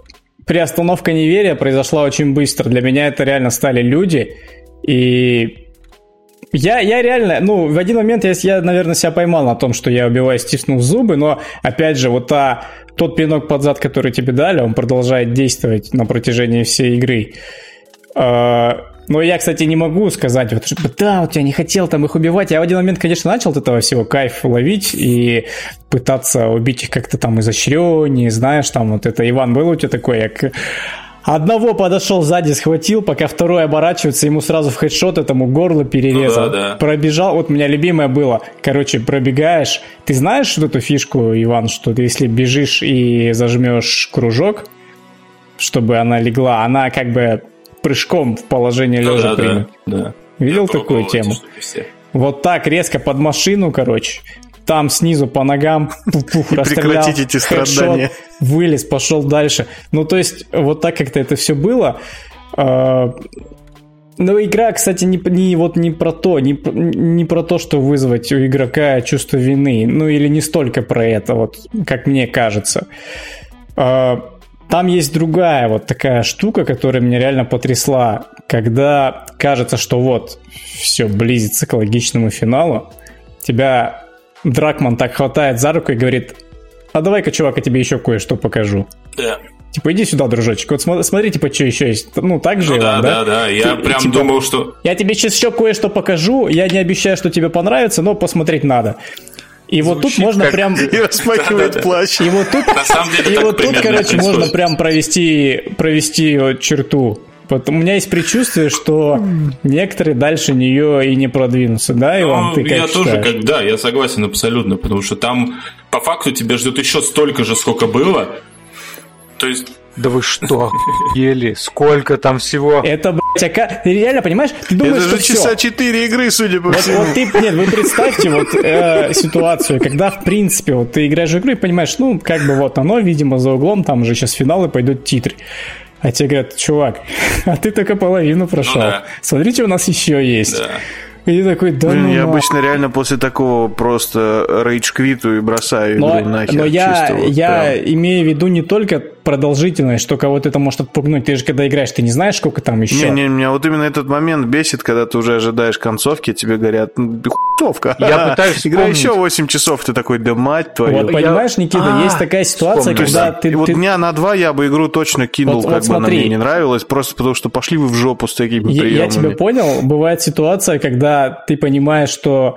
Speaker 3: приостановка неверия произошла очень быстро. Для меня это реально стали люди, и я, я реально, ну, в один момент я, я, наверное, себя поймал на том, что я убиваю, стиснув зубы, но, опять же, вот та, тот пинок под зад, который тебе дали, он продолжает действовать на протяжении всей игры. А, но я, кстати, не могу сказать, вот, что да, вот я не хотел там их убивать. Я в один момент, конечно, начал от этого всего кайф ловить и пытаться убить их как-то там изощреннее, знаешь, там вот это, Иван, был у тебя такой, я Одного подошел сзади, схватил, пока второй оборачивается, ему сразу в хедшот этому горло перерезал. Ну, да, да. Пробежал, вот у меня любимое было, короче, пробегаешь. Ты знаешь вот эту фишку, Иван, что ты если бежишь и зажмешь кружок, чтобы она легла, она как бы прыжком в положение лежа да, примет. Да, да. Видел Я такую тему? Вот так резко под машину, короче, там снизу по ногам пух, расстрелял,
Speaker 1: эти страдания.
Speaker 3: вылез, пошел дальше. Ну, то есть, вот так как-то это все было. А, ну, игра, кстати, не, не, вот не про то, не, не про то, что вызвать у игрока чувство вины. Ну, или не столько про это, вот, как мне кажется. А, там есть другая вот такая штука, которая меня реально потрясла, когда кажется, что вот, все близится к логичному финалу, тебя Дракман так хватает за руку и говорит, а давай-ка, чувак, я тебе еще кое-что покажу.
Speaker 2: Да.
Speaker 3: Типа, иди сюда, дружочек. Вот смотри, смотри типа, что еще есть. Ну, так же, ну,
Speaker 2: Иван, да? Да, да, да. Я Ты, прям типа, думал, что...
Speaker 3: Я тебе сейчас еще кое-что покажу. Я не обещаю, что тебе понравится, но посмотреть надо. И вот тут можно как... прям... [LAUGHS]
Speaker 1: И распахивает да, плащ.
Speaker 3: И вот тут, На самом деле, и вот тут короче, происходит. можно прям провести, провести черту. Вот у меня есть предчувствие, что некоторые дальше нее и не продвинутся, да, Иван? Ну, ты как
Speaker 2: я считаешь? тоже, как, да, я согласен абсолютно, потому что там по факту тебя ждет еще столько же, сколько было. То есть
Speaker 4: да вы что, ели? Сколько там всего?
Speaker 3: Это, блядь. Ты реально понимаешь? Ты думаешь,
Speaker 1: Это же
Speaker 3: что
Speaker 1: часа четыре игры, судя по
Speaker 3: вот,
Speaker 1: всему.
Speaker 3: Вот ты, нет, вы представьте вот э, ситуацию, когда, в принципе, вот ты играешь в игру и понимаешь, ну, как бы вот оно, видимо, за углом, там уже сейчас финалы пойдут титры. А тебе говорят, чувак, а ты только половину прошел. Ну, да. Смотрите, у нас еще есть. Да. И такой, да Блин,
Speaker 1: ну Я обычно реально после такого просто рейдж квиту и бросаю
Speaker 3: но,
Speaker 1: игру нахер.
Speaker 3: Но я, вот я имею в виду не только продолжительность, что кого-то это может отпугнуть. Ты же когда играешь, ты не знаешь, сколько там еще.
Speaker 1: Не, не, меня вот именно этот момент бесит, когда ты уже ожидаешь концовки, тебе говорят, ну, хуевка.
Speaker 4: Я пытаюсь
Speaker 1: Игра еще 8 часов, ты такой, да мать твою.
Speaker 3: Вот, понимаешь, Никита, а, есть такая ситуация, когда ты...
Speaker 1: Вот дня на два я бы игру точно кинул, как бы она мне не нравилась, просто потому что пошли вы в жопу с такими приемами.
Speaker 3: Я тебя понял. Бывает ситуация, когда ты понимаешь, что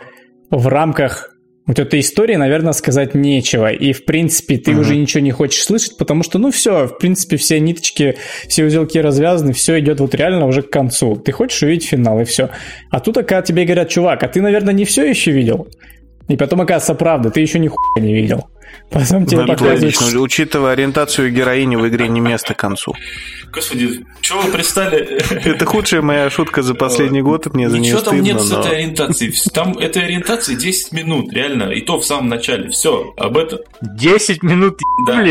Speaker 3: в рамках вот этой истории, наверное, сказать нечего. И, в принципе, ты uh-huh. уже ничего не хочешь слышать, потому что, ну, все, в принципе, все ниточки, все узелки развязаны, все идет вот реально уже к концу. Ты хочешь увидеть финал, и все. А тут, когда тебе говорят, чувак, а ты, наверное, не все еще видел? И потом, оказывается, правда, ты еще ни хуя не видел. Потом тебе
Speaker 1: ну, показывают... Учитывая ориентацию героини в игре не место к концу.
Speaker 2: Господи, что вы пристали?
Speaker 1: Это худшая моя шутка за последний год, мне за нее
Speaker 2: Ничего там нет с этой ориентацией. Там этой ориентации 10 минут, реально. И то в самом начале. Все, об этом.
Speaker 4: 10 минут,
Speaker 2: да.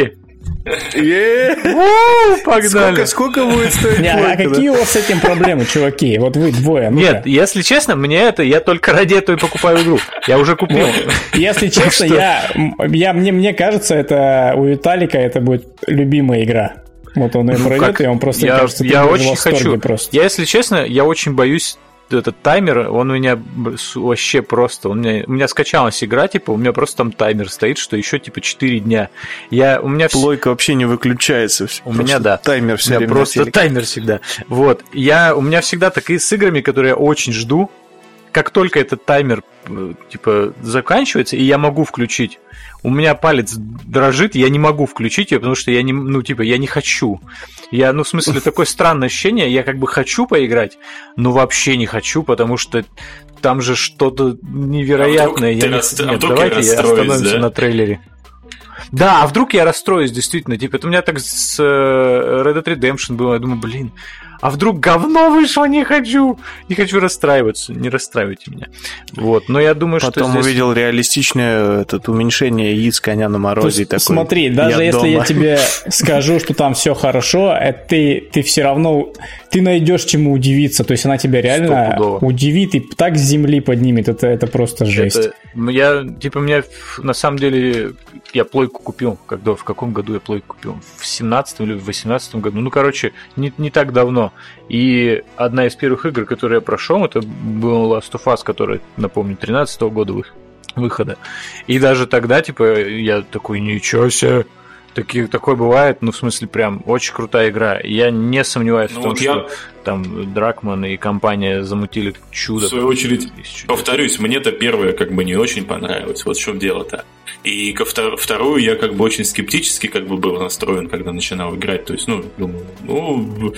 Speaker 1: Погнали. Сколько будет стоить
Speaker 3: А какие у вас с этим проблемы, чуваки? Вот вы двое.
Speaker 4: Нет, если честно, мне это, я только ради этого и покупаю игру. Я уже купил.
Speaker 3: Если [LAUGHS] честно, я, я мне, мне кажется, это у Виталика это будет любимая игра. Вот он ее ну, пройдет, и он просто
Speaker 4: я, кажется, я очень хочу. Просто. Я, если честно, я очень боюсь этот таймер, он у меня вообще просто, он у меня, у меня скачалась игра, типа, у меня просто там таймер стоит, что еще типа 4 дня. Я, у меня
Speaker 1: Плойка вообще не выключается.
Speaker 4: У меня, да.
Speaker 1: Таймер все
Speaker 4: время Просто таймер всегда. Вот. Я, у меня всегда такие с играми, которые я очень жду, как только этот таймер э, типа заканчивается, и я могу включить, у меня палец дрожит, я не могу включить ее, потому что я не, ну, типа, я не хочу. Я, ну, в смысле, такое [LAUGHS] странное ощущение, я как бы хочу поиграть, но вообще не хочу, потому что там же что-то невероятное. А я не... Рас... Нет, а давайте я остановимся да? на трейлере. Да, а вдруг я расстроюсь, действительно. Типа, это у меня так с э, Red Dead Redemption было. Я думаю, блин, а вдруг говно вышло, не хочу, не хочу расстраиваться, не расстраивайте меня. Вот, но я думаю,
Speaker 1: Потом
Speaker 4: что здесь...
Speaker 1: увидел реалистичное этот, уменьшение яиц коня на морозе.
Speaker 3: Есть, такой, смотри, даже если дома. я тебе [LAUGHS] скажу, что там все хорошо, это ты, ты все равно ты найдешь чему удивиться. То есть она тебя реально Стопудово. удивит и так с земли поднимет. Это, это просто жесть. Это,
Speaker 4: я, типа, меня на самом деле я плойку купил. Когда, в каком году я плойку купил? В 17 или в 18 году. Ну, короче, не, не так давно. И одна из первых игр, которые я прошел, это был Last of Us, который, напомню, 13 -го года выхода. И даже тогда, типа, я такой, ничего себе, Таки, такое бывает, ну, в смысле, прям очень крутая игра. Я не сомневаюсь ну, в том, вот что я... там Дракман и компания замутили чудо.
Speaker 2: В свою очередь, повторюсь, мне-то первое как бы не очень понравилось. Вот в чем дело-то. И ко втор- вторую я как бы очень скептически как бы был настроен, когда начинал играть. То есть, ну, думаю, ну,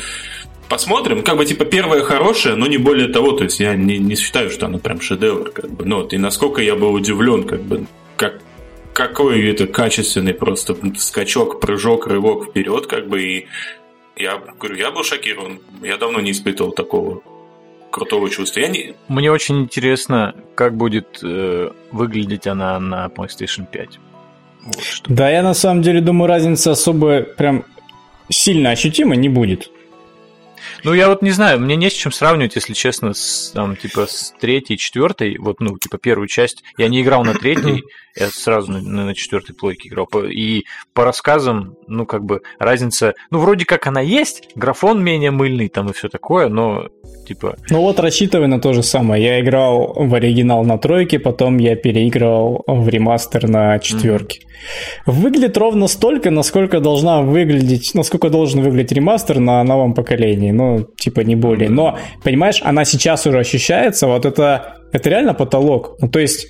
Speaker 2: посмотрим. Как бы, типа, первое хорошее, но не более того. То есть, я не, не считаю, что оно прям шедевр, как бы. Ну, вот, и насколько я был удивлен, как бы, как какой это качественный просто скачок, прыжок, рывок вперед, как бы, и я говорю, я был шокирован. Я давно не испытывал такого крутого чувства. Я не...
Speaker 4: Мне очень интересно, как будет э, выглядеть она на PlayStation 5.
Speaker 3: Вот, что. Да, я на самом деле думаю, разница особо прям сильно ощутима не будет.
Speaker 4: Ну, я вот не знаю, мне не с чем сравнивать, если честно, с, там, типа, с третьей, четвертой, вот, ну, типа, первую часть. Я не играл на третьей, [CLEARS THROAT] я сразу на, на четвертой плойке играл. И по рассказам, ну, как бы, разница, ну, вроде как она есть, графон менее мыльный там и все такое, но типа...
Speaker 3: Ну вот рассчитывай на то же самое. Я играл в оригинал на тройке, потом я переиграл в ремастер на четверке. Mm-hmm. Выглядит ровно столько, насколько должна выглядеть, насколько должен выглядеть ремастер на новом поколении. Ну, типа, не более. Но, понимаешь, она сейчас уже ощущается, вот это, это реально потолок. Ну, то есть,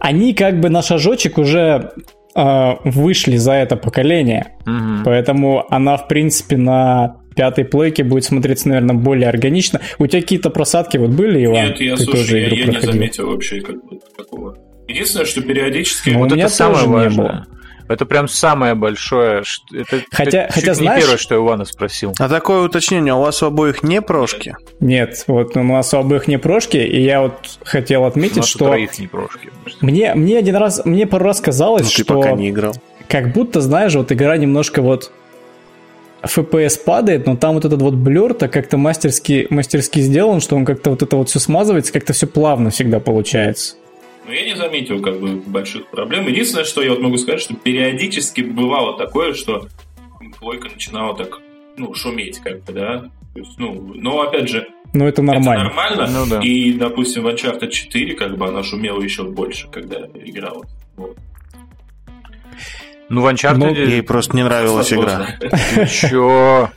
Speaker 3: они как бы на шажочек уже э, вышли за это поколение. Mm-hmm. Поэтому она, в принципе, на пятой плойке будет смотреться, наверное, более органично. У тебя какие-то просадки вот были, Иван?
Speaker 2: Нет, я, Ты слушай, тоже я, игру я не заметил вообще как бы такого. Единственное, что периодически...
Speaker 4: Ну, вот это самое важное. Это прям самое большое. Это,
Speaker 3: хотя,
Speaker 4: это
Speaker 3: хотя знаешь,
Speaker 4: не первое, что я Ивана спросил.
Speaker 1: А такое уточнение, у вас у обоих не прошки?
Speaker 3: Нет, вот у нас у обоих не прошки, и я вот хотел отметить, у нас что...
Speaker 4: У троих не прошки.
Speaker 3: Мне, мне один раз, мне пару раз казалось, ну, что...
Speaker 1: ты пока не играл.
Speaker 3: Как будто, знаешь, вот игра немножко вот FPS падает, но там вот этот вот блер-то как-то мастерски, мастерски сделан, что он как-то вот это вот все смазывается, как-то все плавно всегда получается.
Speaker 2: Ну, я не заметил как бы больших проблем. Единственное, что я вот могу сказать, что периодически бывало такое, что плойка начинала так, ну, шуметь как бы, да. То есть, ну, но опять же,
Speaker 3: ну, это нормально.
Speaker 2: Это нормально. Ну, да. И, допустим, в Uncharted 4 как бы она шумела еще больше, когда играла. Вот.
Speaker 4: Ну, в Uncharted... Ну,
Speaker 1: ей просто не нравилась игра.
Speaker 4: Ты чё?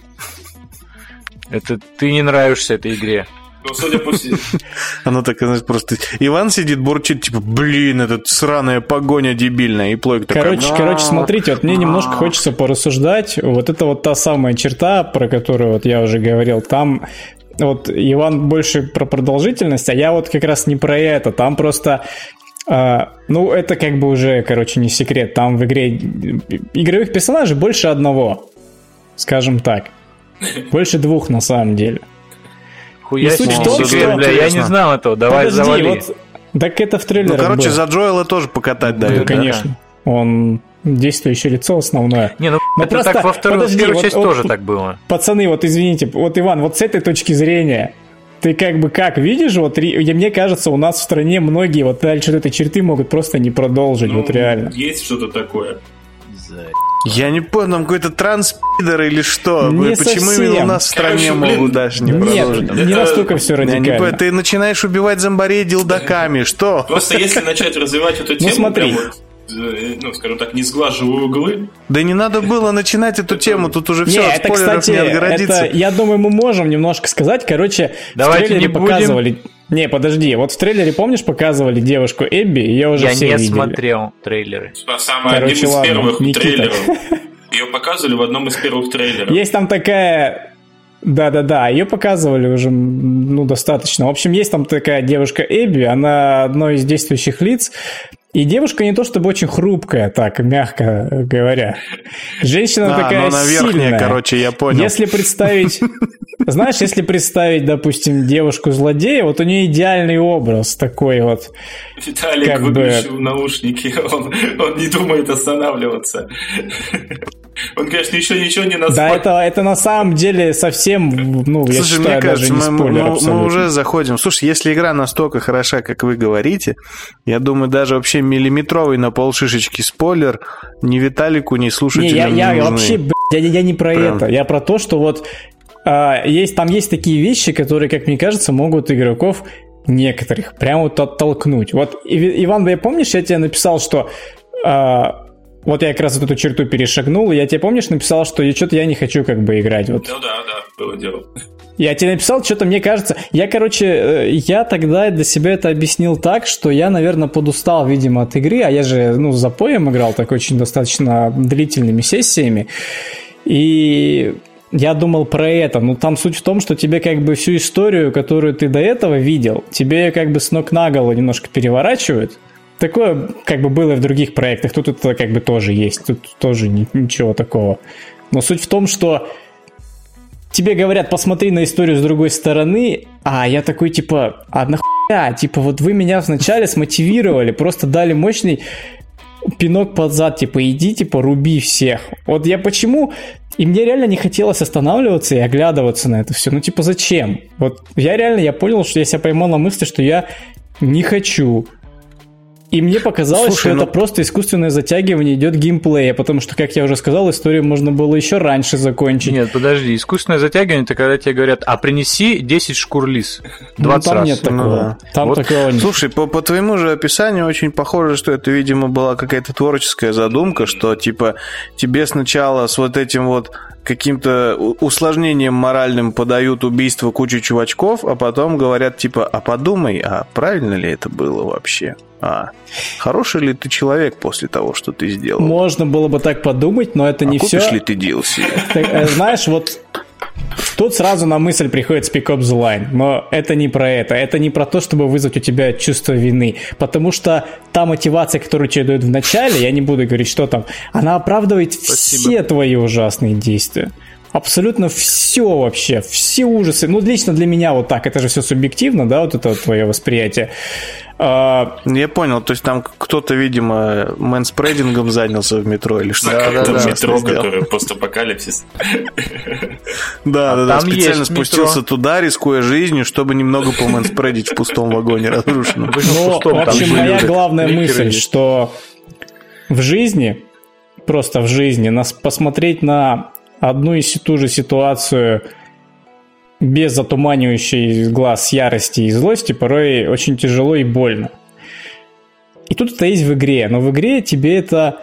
Speaker 4: Это ты не нравишься этой игре.
Speaker 2: Ну, судя по всему. [LAUGHS]
Speaker 1: Оно так, знаешь, просто... Иван сидит, бурчит, типа, блин, этот сраная погоня дебильная, и плойка
Speaker 3: такая... Короче, короче, смотрите, вот мне немножко хочется порассуждать. Вот это вот та самая черта, про которую вот я уже говорил, там вот Иван больше про продолжительность, а я вот как раз не про это. Там просто а, ну, это как бы уже, короче, не секрет. Там в игре игровых персонажей больше одного, скажем так. Больше двух на самом деле.
Speaker 4: Хуя суть в том, что... Бля, я не знал этого, давай Подожди, завали. Вот,
Speaker 3: так это в трейлере
Speaker 1: Ну, короче, было. за Джоэла тоже покатать дают,
Speaker 3: да? конечно. Да? Он действующее лицо основное.
Speaker 4: Не, ну Но это просто, так во вторую, подожди, первую вот, часть вот, тоже вот, так было.
Speaker 3: Пацаны, вот извините, вот Иван, вот с этой точки зрения, ты как бы как видишь, вот мне кажется, у нас в стране многие вот дальше этой черты могут просто не продолжить, ну, вот реально.
Speaker 2: Есть что-то такое.
Speaker 1: Я не понял, там какой-то транспидер или что?
Speaker 3: Не
Speaker 1: Почему
Speaker 3: совсем.
Speaker 1: именно у нас в стране Короче, могут даже не продолжить?
Speaker 3: Нет, не настолько все радикально. Не,
Speaker 1: ты начинаешь убивать зомбарей дилдаками, что?
Speaker 2: Просто если начать развивать эту ну, тему,
Speaker 3: ну, смотри.
Speaker 2: Э, ну, скажем так, не сглаживаю углы.
Speaker 1: Да не надо было начинать эту тему, тут уже все, не, от это, кстати, не отгородиться.
Speaker 3: Это, я думаю, мы можем немножко сказать. Короче,
Speaker 4: Давайте в трейлере
Speaker 3: не показывали... Будем... Не, подожди, вот в трейлере, помнишь, показывали девушку Эбби, ее уже
Speaker 4: я
Speaker 3: все
Speaker 4: не
Speaker 3: видели.
Speaker 4: смотрел трейлеры.
Speaker 2: Самый Короче, один из ладно, первых Никита. трейлеров. [LAUGHS] Ее показывали в одном из первых трейлеров.
Speaker 3: Есть там такая да-да-да, ее показывали уже, ну, достаточно. В общем, есть там такая девушка Эбби, она одно из действующих лиц. И девушка не то чтобы очень хрупкая, так, мягко говоря. Женщина а, такая ну, она сильная.
Speaker 1: Короче, я понял.
Speaker 3: Если представить... [LAUGHS] Знаешь, если представить, допустим, девушку-злодея, вот у нее идеальный образ такой вот.
Speaker 2: Виталик как выключил бы... наушники, он, он не думает останавливаться. Он, конечно, еще ничего не назвал.
Speaker 3: Да, это, это на самом деле совсем, ну, Слушай, я считаю, мне кажется, даже не спойлер
Speaker 1: мы, мы уже заходим. Слушай, если игра настолько хороша, как вы говорите, я думаю, даже вообще миллиметровый на полшишечки спойлер ни Виталику, ни слушателям
Speaker 3: не, я,
Speaker 1: я,
Speaker 3: я вообще, блядь, я, я не про Прям. это. Я про то, что вот а, есть, там есть такие вещи, которые, как мне кажется, могут игроков некоторых прямо вот оттолкнуть. Вот, Иван, я помнишь, я тебе написал, что а, вот я как раз эту черту перешагнул, и я тебе, помнишь, написал, что что-то я не хочу как бы играть. Вот.
Speaker 2: Ну да, да, было дело.
Speaker 3: Я тебе написал, что-то мне кажется... Я, короче, э, я тогда для себя это объяснил так, что я, наверное, подустал, видимо, от игры, а я же, ну, за поем играл так очень достаточно длительными сессиями. И я думал про это. Ну, там суть в том, что тебе как бы всю историю, которую ты до этого видел, тебе как бы с ног на голову немножко переворачивают. Такое как бы было в других проектах, тут это как бы тоже есть, тут тоже ничего такого. Но суть в том, что тебе говорят, посмотри на историю с другой стороны, а я такой типа, а нахуя? Типа вот вы меня вначале смотивировали, просто дали мощный пинок под зад, типа, иди, типа, руби всех. Вот я почему... И мне реально не хотелось останавливаться и оглядываться на это все. Ну, типа, зачем? Вот я реально, я понял, что я себя поймал на мысли, что я не хочу и мне показалось, Слушай, что ну... это просто искусственное затягивание идет геймплея, потому что, как я уже сказал, историю можно было еще раньше закончить.
Speaker 4: Нет, подожди, искусственное затягивание это когда тебе говорят, а принеси 10 шкур лис. 20 ну,
Speaker 3: там
Speaker 4: раз.
Speaker 3: нет такого. Ну, да. Там вот. такого нет.
Speaker 1: Слушай, по, по твоему же описанию очень похоже, что это, видимо, была какая-то творческая задумка, что, типа, тебе сначала с вот этим вот каким-то усложнением моральным подают убийство кучу чувачков, а потом говорят, типа, а подумай, а правильно ли это было вообще? А, хороший ли ты человек после того, что ты сделал?
Speaker 3: Можно было бы так подумать, но это
Speaker 1: а
Speaker 3: не все.
Speaker 1: ли ты DLC?
Speaker 3: Э, знаешь, вот Тут сразу на мысль приходит Speak Up the Line, но это не про это. Это не про то, чтобы вызвать у тебя чувство вины. Потому что та мотивация, которую тебе дают в начале, я не буду говорить, что там, она оправдывает Спасибо. все твои ужасные действия абсолютно все вообще, все ужасы. Ну, лично для меня вот так, это же все субъективно, да, вот это твое восприятие.
Speaker 1: А... Я понял, то есть там кто-то, видимо, мэнспрейдингом занялся в метро или что-то.
Speaker 2: Да, да, да, метро, которое постапокалипсис.
Speaker 1: Да, да, да, специально спустился туда, рискуя жизнью, чтобы немного помэнспрейдить в пустом вагоне разрушенном.
Speaker 3: Ну, в общем, моя главная мысль, что в жизни, просто в жизни, нас посмотреть на одну и ту же ситуацию без затуманивающей глаз ярости и злости порой очень тяжело и больно. И тут это есть в игре, но в игре тебе это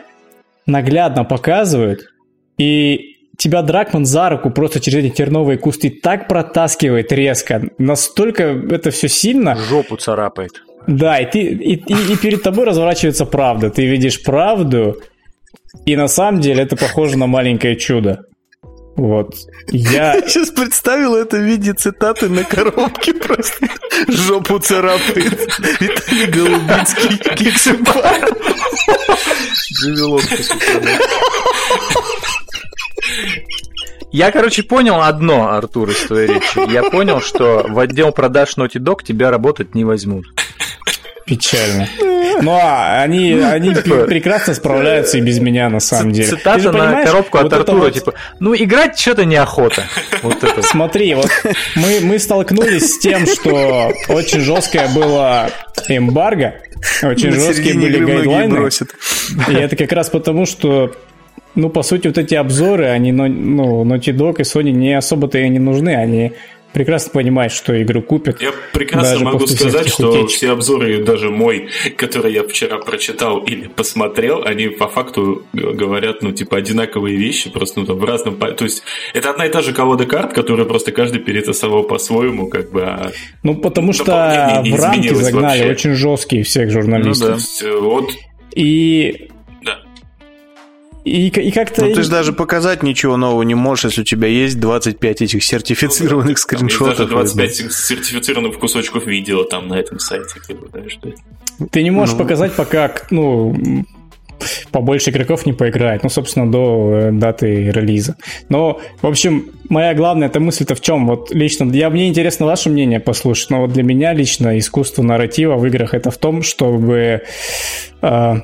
Speaker 3: наглядно показывают, и тебя Дракман за руку просто через эти терновые кусты так протаскивает резко, настолько это все сильно...
Speaker 4: Жопу царапает.
Speaker 3: Да, и, ты, и, и, и перед тобой разворачивается правда. Ты видишь правду, и на самом деле это похоже на маленькое чудо. Вот. Я... [LAUGHS]
Speaker 1: Сейчас представил это в виде цитаты на коробке просто. Жопу царапает. Виталий Голубинский, Кексипар.
Speaker 4: Я, короче, понял одно, Артур, из твоей речи. Я понял, что в отдел продаж Naughty Dog тебя работать не возьмут.
Speaker 3: Печально. Ну, а они, они прекрасно справляются и без меня, на самом деле.
Speaker 4: Цитата на коробку от Артура, типа, ну, играть что-то неохота.
Speaker 3: Смотри, вот мы, мы столкнулись с тем, что очень жесткое было эмбарго, очень на жесткие были гайдлайны. И это как раз потому, что ну, по сути, вот эти обзоры, они, ну, Naughty Dog и Sony не особо-то и не нужны, они прекрасно понимает, что игру купят.
Speaker 2: Я прекрасно могу сказать, что утечек. все обзоры, даже мой, который я вчера прочитал или посмотрел, они по факту говорят, ну, типа, одинаковые вещи, просто ну, там, в разном... То есть, это одна и та же колода карт, которая просто каждый перетасовал по-своему, как бы... А...
Speaker 3: Ну, потому что в рамки загнали вообще. очень жесткие всех журналистов. Ну, да.
Speaker 2: вот
Speaker 3: и и, и как-то...
Speaker 1: Ну, ты же даже показать ничего нового не можешь, если у тебя есть 25 этих сертифицированных ну, скриншотов.
Speaker 2: Даже 25 сертифицированных кусочков видео там на этом сайте. Как бы, да, что
Speaker 3: Ты не можешь ну... показать пока, ну, побольше игроков не поиграет, ну, собственно, до э, даты релиза. Но, в общем, моя главная эта мысль-то в чем? Вот лично, я, мне интересно ваше мнение послушать, но вот для меня лично искусство нарратива в играх это в том, чтобы... Э,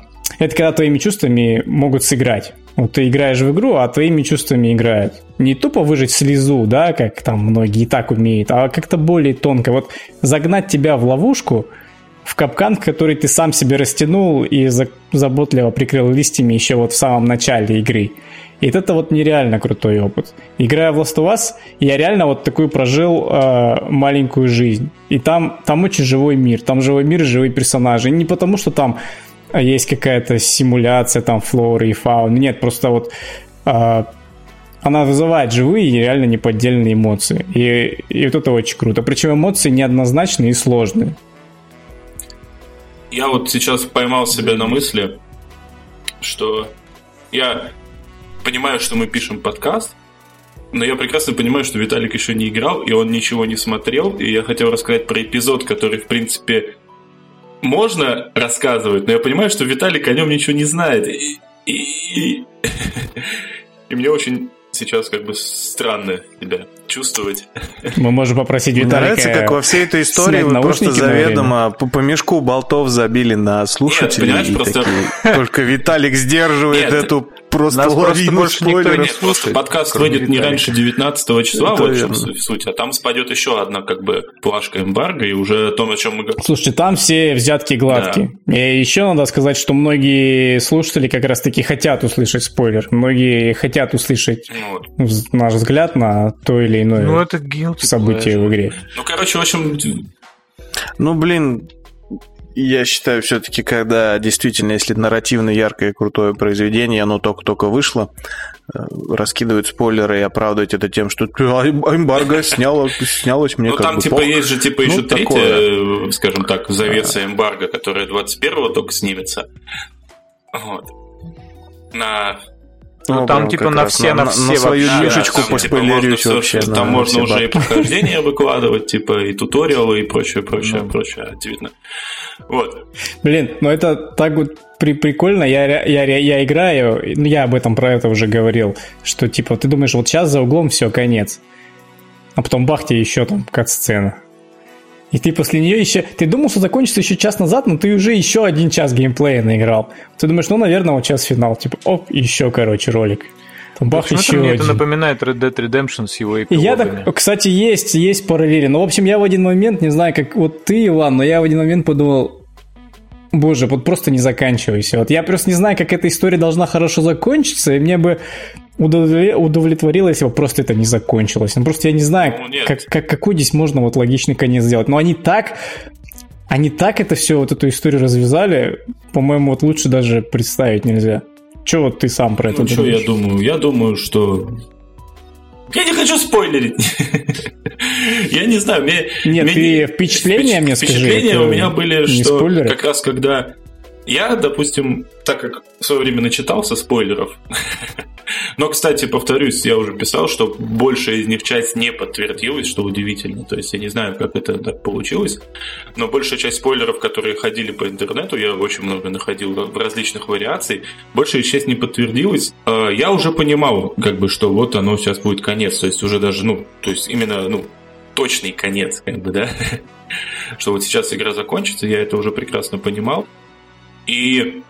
Speaker 3: это когда твоими чувствами могут сыграть. Вот ты играешь в игру, а твоими чувствами играют. Не тупо выжить слезу, да, как там многие и так умеют, а как-то более тонко. Вот загнать тебя в ловушку – в капкан, который ты сам себе растянул и заботливо прикрыл листьями еще вот в самом начале игры. И это вот нереально крутой опыт. Играя в Last of Us, я реально вот такую прожил э, маленькую жизнь. И там, там очень живой мир. Там живой мир и живые персонажи. не потому, что там есть какая-то симуляция там флоры и фауны. Нет, просто вот э, она вызывает живые и реально неподдельные эмоции. И, и вот это очень круто. Причем эмоции неоднозначные и сложные.
Speaker 2: Я вот сейчас поймал себя на мысли, что я понимаю, что мы пишем подкаст, но я прекрасно понимаю, что Виталик еще не играл, и он ничего не смотрел, и я хотел рассказать про эпизод, который, в принципе, можно рассказывать, но я понимаю, что Виталик о нем ничего не знает. И, и, и, и мне очень сейчас как бы странно себя чувствовать.
Speaker 3: Мы можем попросить Виталика
Speaker 1: Нравится, как во всей этой истории вы просто заведомо по, по мешку болтов забили на слушателей. Нет, просто... Только Виталик сдерживает Нет, эту просто лавину спойлеров.
Speaker 2: Нет, просто подкаст выйдет не раньше 19 числа, вот суть, а там спадет еще одна как бы плашка эмбарго, и уже о том, о чем мы говорим.
Speaker 3: Слушайте, там все взятки гладкие. Да. И еще надо сказать, что многие слушатели как раз-таки хотят услышать спойлер. Многие хотят услышать вот. наш взгляд на то или иное ну, это событие в игре.
Speaker 2: Ну, короче, в общем...
Speaker 1: Ну, блин, я считаю, все-таки, когда действительно, если нарративно яркое и крутое произведение, оно только-только вышло, э, раскидывают спойлеры и оправдывать это тем, что эмбарго сняло, снялось мне
Speaker 2: Ну, там, типа, пох. есть же, типа, еще ну, третья, такое. Э, скажем так, завеса эмбарго, которая 21-го только снимется. Вот. На
Speaker 4: ну, там типа на все, на, все
Speaker 1: на свою нишечку да, поспойлерюсь
Speaker 2: типа, вообще. Там можно уже и прохождение выкладывать, типа и туториалы, и прочее, прочее, прочее. Очевидно. Вот.
Speaker 3: Блин, ну это так вот при, прикольно, я, я, я играю, ну я об этом про это уже говорил, что типа ты думаешь, вот сейчас за углом все, конец. А потом бах тебе еще там кат-сцена. И ты после нее еще... Ты думал, что закончится еще час назад, но ты уже еще один час геймплея наиграл. Ты думаешь, ну, наверное, вот час финал. Типа, оп, еще, короче, ролик.
Speaker 4: Бах, еще мне один. это напоминает Red Dead Redemption с его эпилогами.
Speaker 3: Я так, кстати, есть, есть параллели. Но, в общем, я в один момент, не знаю, как вот ты, Иван, но я в один момент подумал, Боже, вот просто не заканчивайся. Вот я просто не знаю, как эта история должна хорошо закончиться, и мне бы удовлетворило, если бы просто это не закончилось. Ну, просто я не знаю, ну, как, как, какой здесь можно вот логичный конец сделать. Но они так, они так это все, вот эту историю развязали, по-моему, вот лучше даже представить нельзя. Че вот ты сам про это
Speaker 2: ну, думаешь? Что я думаю? Я думаю, что... Я не хочу спойлерить. [LAUGHS] Я не знаю, мне...
Speaker 3: Нет, ты впечатления мне скажи.
Speaker 2: Впечатления у меня были, что как раз когда я, допустим, так как в свое время начитался спойлеров, [LAUGHS] но, кстати, повторюсь, я уже писал, что большая из них часть не подтвердилась, что удивительно. То есть я не знаю, как это так получилось, но большая часть спойлеров, которые ходили по интернету, я очень много находил в различных вариаций, большая часть не подтвердилась. А, я уже понимал, как бы, что вот оно сейчас будет конец. То есть уже даже, ну, то есть именно, ну, точный конец, как бы, да, [LAUGHS] что вот сейчас игра закончится, я это уже прекрасно понимал. И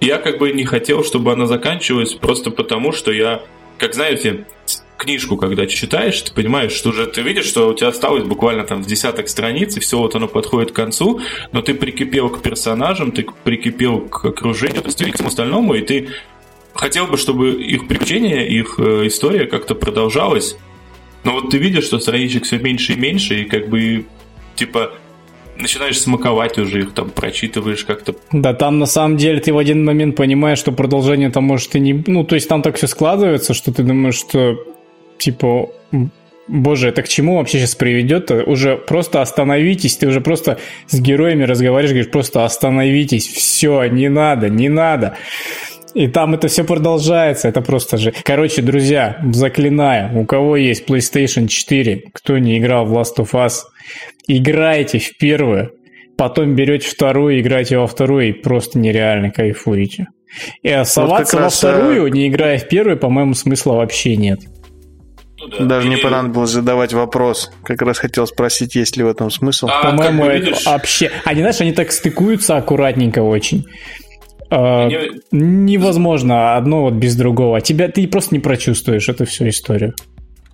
Speaker 2: я как бы не хотел, чтобы она заканчивалась просто потому, что я, как знаете, книжку, когда читаешь, ты понимаешь, что уже ты видишь, что у тебя осталось буквально там с десяток страниц, и все вот оно подходит к концу, но ты прикипел к персонажам, ты прикипел к окружению, к всему остальному, и ты хотел бы, чтобы их приключения, их э, история как-то продолжалась. Но вот ты видишь, что страничек все меньше и меньше, и как бы типа начинаешь смаковать уже их, там, прочитываешь как-то.
Speaker 3: Да, там на самом деле ты в один момент понимаешь, что продолжение там может и не... Ну, то есть там так все складывается, что ты думаешь, что, типа, боже, это к чему вообще сейчас приведет? Уже просто остановитесь, ты уже просто с героями разговариваешь, говоришь, просто остановитесь, все, не надо, не надо. И там это все продолжается, это просто же... Короче, друзья, заклинаю, у кого есть PlayStation 4, кто не играл в Last of Us, играйте в первую, потом берете вторую, играете во вторую и просто нереально кайфуете. И оставаться вот во вторую, не играя в первую, по-моему, смысла вообще нет.
Speaker 1: Ну, да. Даже Или... не понадобилось задавать вопрос. Как раз хотел спросить, есть ли в этом смысл.
Speaker 3: А, По-моему, это видишь... вообще... Они, знаешь, они так стыкуются аккуратненько очень. А, не... Невозможно одно вот без другого. Тебя ты просто не прочувствуешь эту всю историю.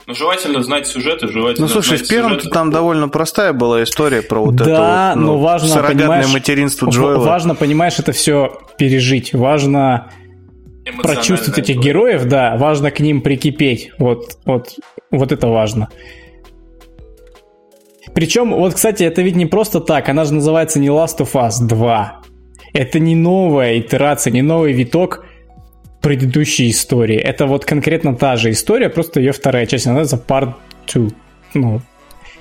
Speaker 2: Ну, желательно знать сюжеты, желательно
Speaker 1: Ну, слушай,
Speaker 2: в
Speaker 1: первом там довольно простая была история про вот
Speaker 3: да,
Speaker 1: это
Speaker 3: вот, ну, но важно, понимаешь,
Speaker 1: материнство Джоэла.
Speaker 3: Важно, понимаешь, это все пережить. Важно прочувствовать этих героев, да, важно к ним прикипеть. Вот, вот, вот это важно. Причем, вот, кстати, это ведь не просто так, она же называется не Last of Us 2. Это не новая итерация, не новый виток предыдущей истории. Это вот конкретно та же история, просто ее вторая часть, она называется Part 2. Ну,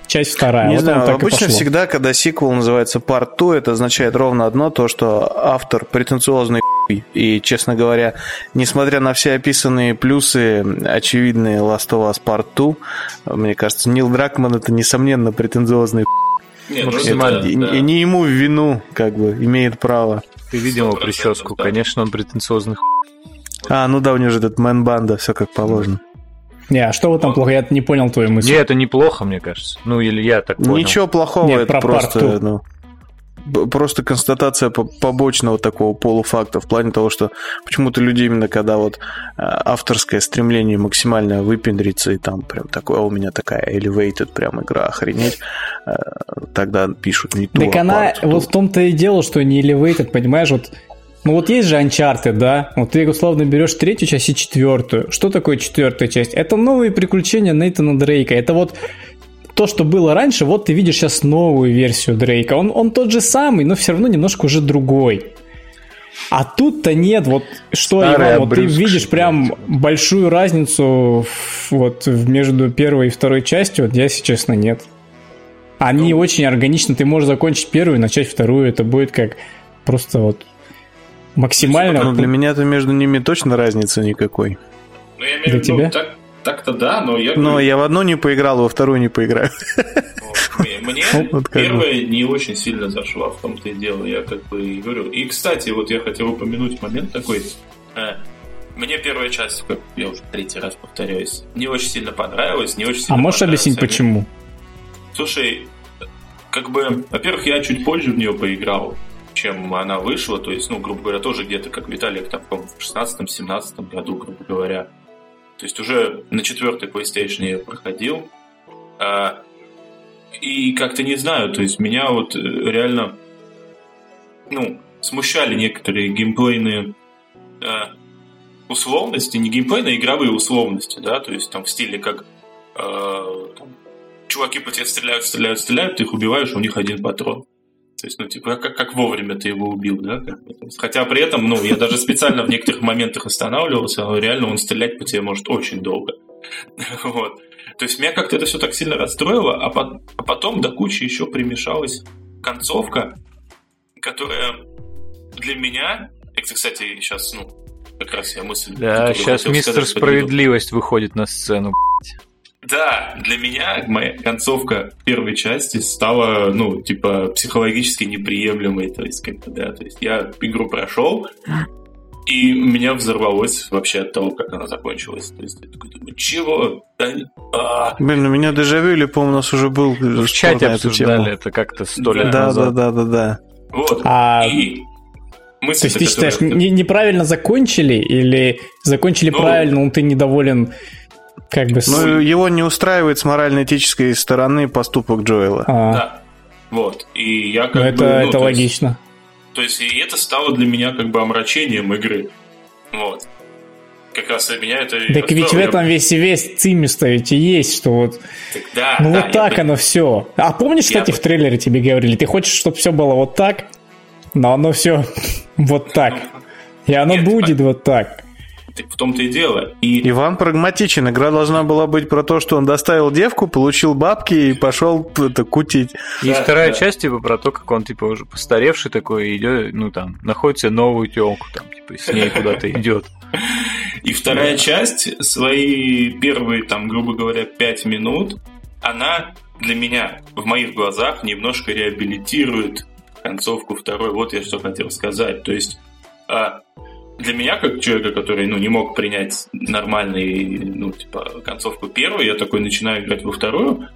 Speaker 3: часть вторая.
Speaker 1: Не вот знаю, обычно всегда, когда сиквел называется Part 2, это означает ровно одно, то, что автор претенциозный и, честно говоря, несмотря на все описанные плюсы, очевидные Last of Us Part 2, мне кажется, Нил Дракман это, несомненно, претенциозный
Speaker 2: нет, это,
Speaker 1: и, да. и не ему в вину, как бы, имеет право.
Speaker 4: Ты видел его прическу, да. конечно, он претенциозный
Speaker 1: А, ну да, у него же этот мэн-банда, все как положено.
Speaker 3: Не, а что в этом плохо? Я не понял твою мысль.
Speaker 4: Не, это неплохо, мне кажется. Ну, или я так понял.
Speaker 1: Ничего плохого, Нет, это просто... Ну, просто констатация побочного такого полуфакта в плане того, что почему-то люди именно когда вот а, авторское стремление максимально выпендриться и там прям такое, а у меня такая elevated прям игра, охренеть, а, тогда пишут не ту,
Speaker 3: Так а она, вот в том-то и дело, что не elevated, понимаешь, вот ну вот есть же Uncharted, да? Вот ты условно берешь третью часть и четвертую. Что такое четвертая часть? Это новые приключения Нейтана Дрейка. Это вот то, что было раньше, вот ты видишь сейчас новую версию Дрейка. Он, он тот же самый, но все равно немножко уже другой. А тут-то нет, вот что, Старый Иван, вот ты видишь прям большую разницу вот между первой и второй частью, вот я, если честно, нет. Они ну, очень органично, ты можешь закончить первую и начать вторую, это будет как просто вот Максимально.
Speaker 1: Ну, для меня-то между ними точно разницы никакой.
Speaker 2: Ну, я имею в виду, так, так-то да, но я...
Speaker 1: Но я в одну не поиграл, во вторую не поиграю.
Speaker 2: Мне [LAUGHS] вот первая не очень сильно зашла, в том-то и дело, я как бы и говорю. И, кстати, вот я хотел упомянуть момент такой. Э, мне первая часть, как я уже третий раз повторяюсь, не очень сильно понравилась, не очень сильно
Speaker 3: А можешь объяснить, почему?
Speaker 2: Слушай, как бы, во-первых, я чуть позже в нее поиграл, чем она вышла, то есть, ну, грубо говоря, тоже где-то, как Виталик, там, в 16-17 году, грубо говоря. То есть уже на четвертой PlayStation я проходил. А, и как-то не знаю, то есть меня вот э, реально, ну, смущали некоторые геймплейные а, условности, не геймплейные, а игровые условности, да, то есть там в стиле как а, там, чуваки по тебе стреляют, стреляют, стреляют, ты их убиваешь, у них один патрон. То есть, ну, типа, как, как вовремя ты его убил, да? Хотя при этом, ну, я даже специально в некоторых моментах останавливался, но реально он стрелять по тебе может очень долго. [LAUGHS] Вот. То есть меня как-то это все так сильно расстроило, а, по- а потом до кучи еще примешалась концовка, которая для меня, это, кстати, сейчас, ну, как раз я мысль...
Speaker 4: Да, сейчас мистер сказать, Справедливость выходит на сцену,
Speaker 2: да, для меня моя концовка первой части стала, ну, типа, психологически неприемлемой. То есть, как-то, да, то есть я игру прошел, и меня взорвалось вообще от того, как она закончилась. То есть я такой думаю, чего? Да,
Speaker 1: а... Блин, у меня дежавю или, по-моему, у нас уже был
Speaker 4: В чате обсуждали это как-то сто лет
Speaker 1: да,
Speaker 4: назад.
Speaker 1: Да, да, да, да.
Speaker 2: Вот. А... И
Speaker 3: мысль, То есть ты считаешь, которая... не, неправильно закончили или закончили ну, правильно, но ты недоволен как бы...
Speaker 1: Ну, его не устраивает с морально-этической стороны поступок Джоэла.
Speaker 2: А. Да. Вот. И я как
Speaker 3: ну,
Speaker 2: бы...
Speaker 3: Это, ну, это логично.
Speaker 2: Есть, то есть, и это стало для меня как бы омрачением игры. Вот. Как раз для меня это...
Speaker 3: Так ведь в этом весь весь цимиста ведь и есть, что вот... Так, да, ну да, вот так я... оно все. А помнишь, кстати, я... в трейлере тебе говорили, ты хочешь, чтобы все было вот так, но оно все [LAUGHS] вот так. Ну, и оно Нет, будет вот так.
Speaker 2: В том-то и дело. И...
Speaker 1: Иван прагматичен. Игра должна была быть про то, что он доставил девку, получил бабки и пошел это, кутить.
Speaker 4: И да, вторая да. часть, типа, про то, как он, типа, уже постаревший такой, идет, ну, там, находится новую телку, там, типа, с ней куда-то идет.
Speaker 2: И вторая часть, свои первые, там, грубо говоря, пять минут, она для меня, в моих глазах, немножко реабилитирует концовку второй. Вот я что хотел сказать. То есть а, для меня, как человека, который ну, не мог принять нормальный, ну, типа, концовку первой, я такой начинаю играть во вторую,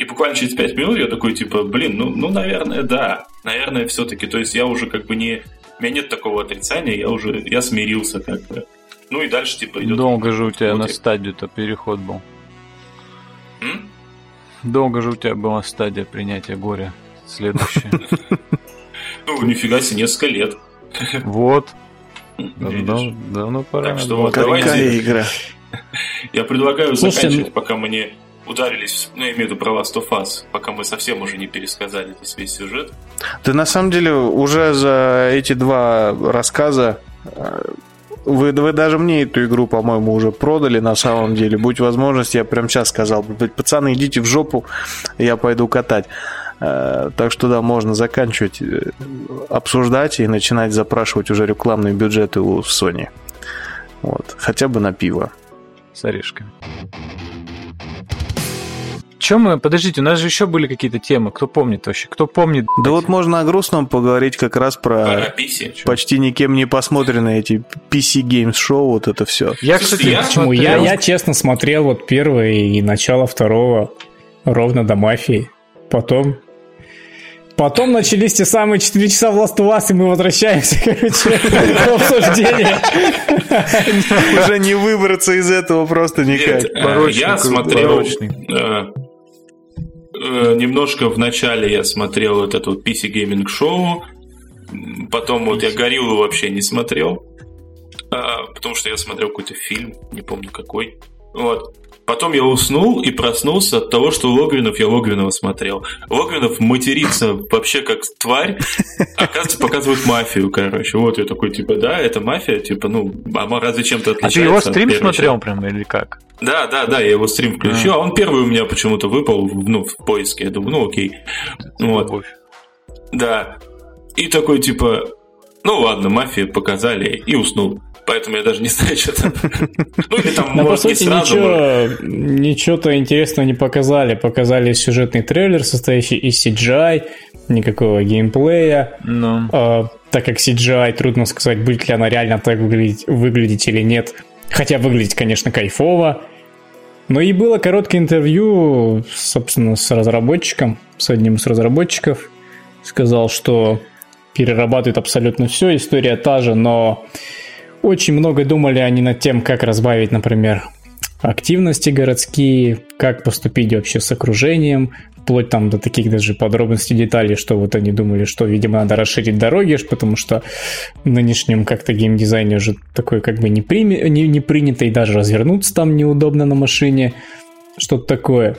Speaker 2: и буквально через пять минут я такой, типа, блин, ну, ну наверное, да. Наверное, все-таки. То есть я уже как бы не... У меня нет такого отрицания, я уже... Я смирился как бы. Ну и дальше, типа, идет...
Speaker 4: Долго же у тебя вот на стадию-то переход был. М? Долго же у тебя была стадия принятия горя. Следующая. [LAUGHS]
Speaker 2: Ну, нифига себе, несколько лет.
Speaker 4: Вот. Давно, давно пора.
Speaker 1: Так что вот давайте... игра.
Speaker 2: Я предлагаю заканчивать, ну- пока мы не ударились, ну, я имею в виду про Last of Us, пока мы совсем уже не пересказали весь, весь сюжет.
Speaker 1: Да на самом деле уже за эти два рассказа э, вы, вы даже мне эту игру, по-моему, уже продали на самом деле. Будь возможность, я прям сейчас сказал, пацаны, идите в жопу, я пойду катать. Э, так что да, можно заканчивать, э, обсуждать и начинать запрашивать уже рекламные бюджеты у Sony. Вот. Хотя бы на пиво.
Speaker 4: С орешками. Чем мы... Подождите, у нас же еще были какие-то темы. Кто помнит вообще? Кто помнит?
Speaker 1: Да вот можно о грустном поговорить как раз про, про PC, почти никем не посмотренные эти PC Games Show, вот это все.
Speaker 3: Я, кстати, я, почему? Я, я честно смотрел вот первое и начало второго ровно до мафии. Потом Потом начались те самые 4 часа в Last of Us, и мы возвращаемся, [LAUGHS] короче, к обсуждению.
Speaker 1: Уже не выбраться из этого просто никак.
Speaker 2: Э, я смотрел... Э, э, немножко в начале я смотрел вот это вот PC Gaming Show, потом вот я Гориллу вообще не смотрел, а, потому что я смотрел какой-то фильм, не помню какой. Вот. Потом я уснул и проснулся от того, что Логвинов я Логвинова смотрел. Логвинов матерится вообще как тварь, оказывается, показывает мафию, короче. Вот я такой, типа, да, это мафия, типа, ну, а разве чем-то отличается?
Speaker 4: А ты его стрим смотрел прям или как?
Speaker 2: Да, да, да, я его стрим включил, а, он первый у меня почему-то выпал, ну, в поиске. Я думаю, ну, окей. Вот. Да. И такой, типа, ну ладно, мафия показали, и уснул поэтому я даже не знаю, что там. Ну, или там,
Speaker 3: Но, может, по сути, сразу... Ничего, ничего-то интересного не показали. Показали сюжетный трейлер, состоящий из CGI, никакого геймплея.
Speaker 4: No.
Speaker 3: А, так как CGI, трудно сказать, будет ли она реально так выглядеть, выглядеть или нет. Хотя выглядеть, конечно, кайфово. Но и было короткое интервью, собственно, с разработчиком, с одним из разработчиков. Сказал, что перерабатывает абсолютно все, история та же, но очень много думали они над тем, как разбавить, например, активности городские, как поступить вообще с окружением, вплоть там до таких даже подробностей, деталей, что вот они думали, что, видимо, надо расширить дороги, потому что в нынешнем как-то геймдизайне уже такое как бы не, прими, не, не принято, и даже развернуться там неудобно на машине, что-то такое.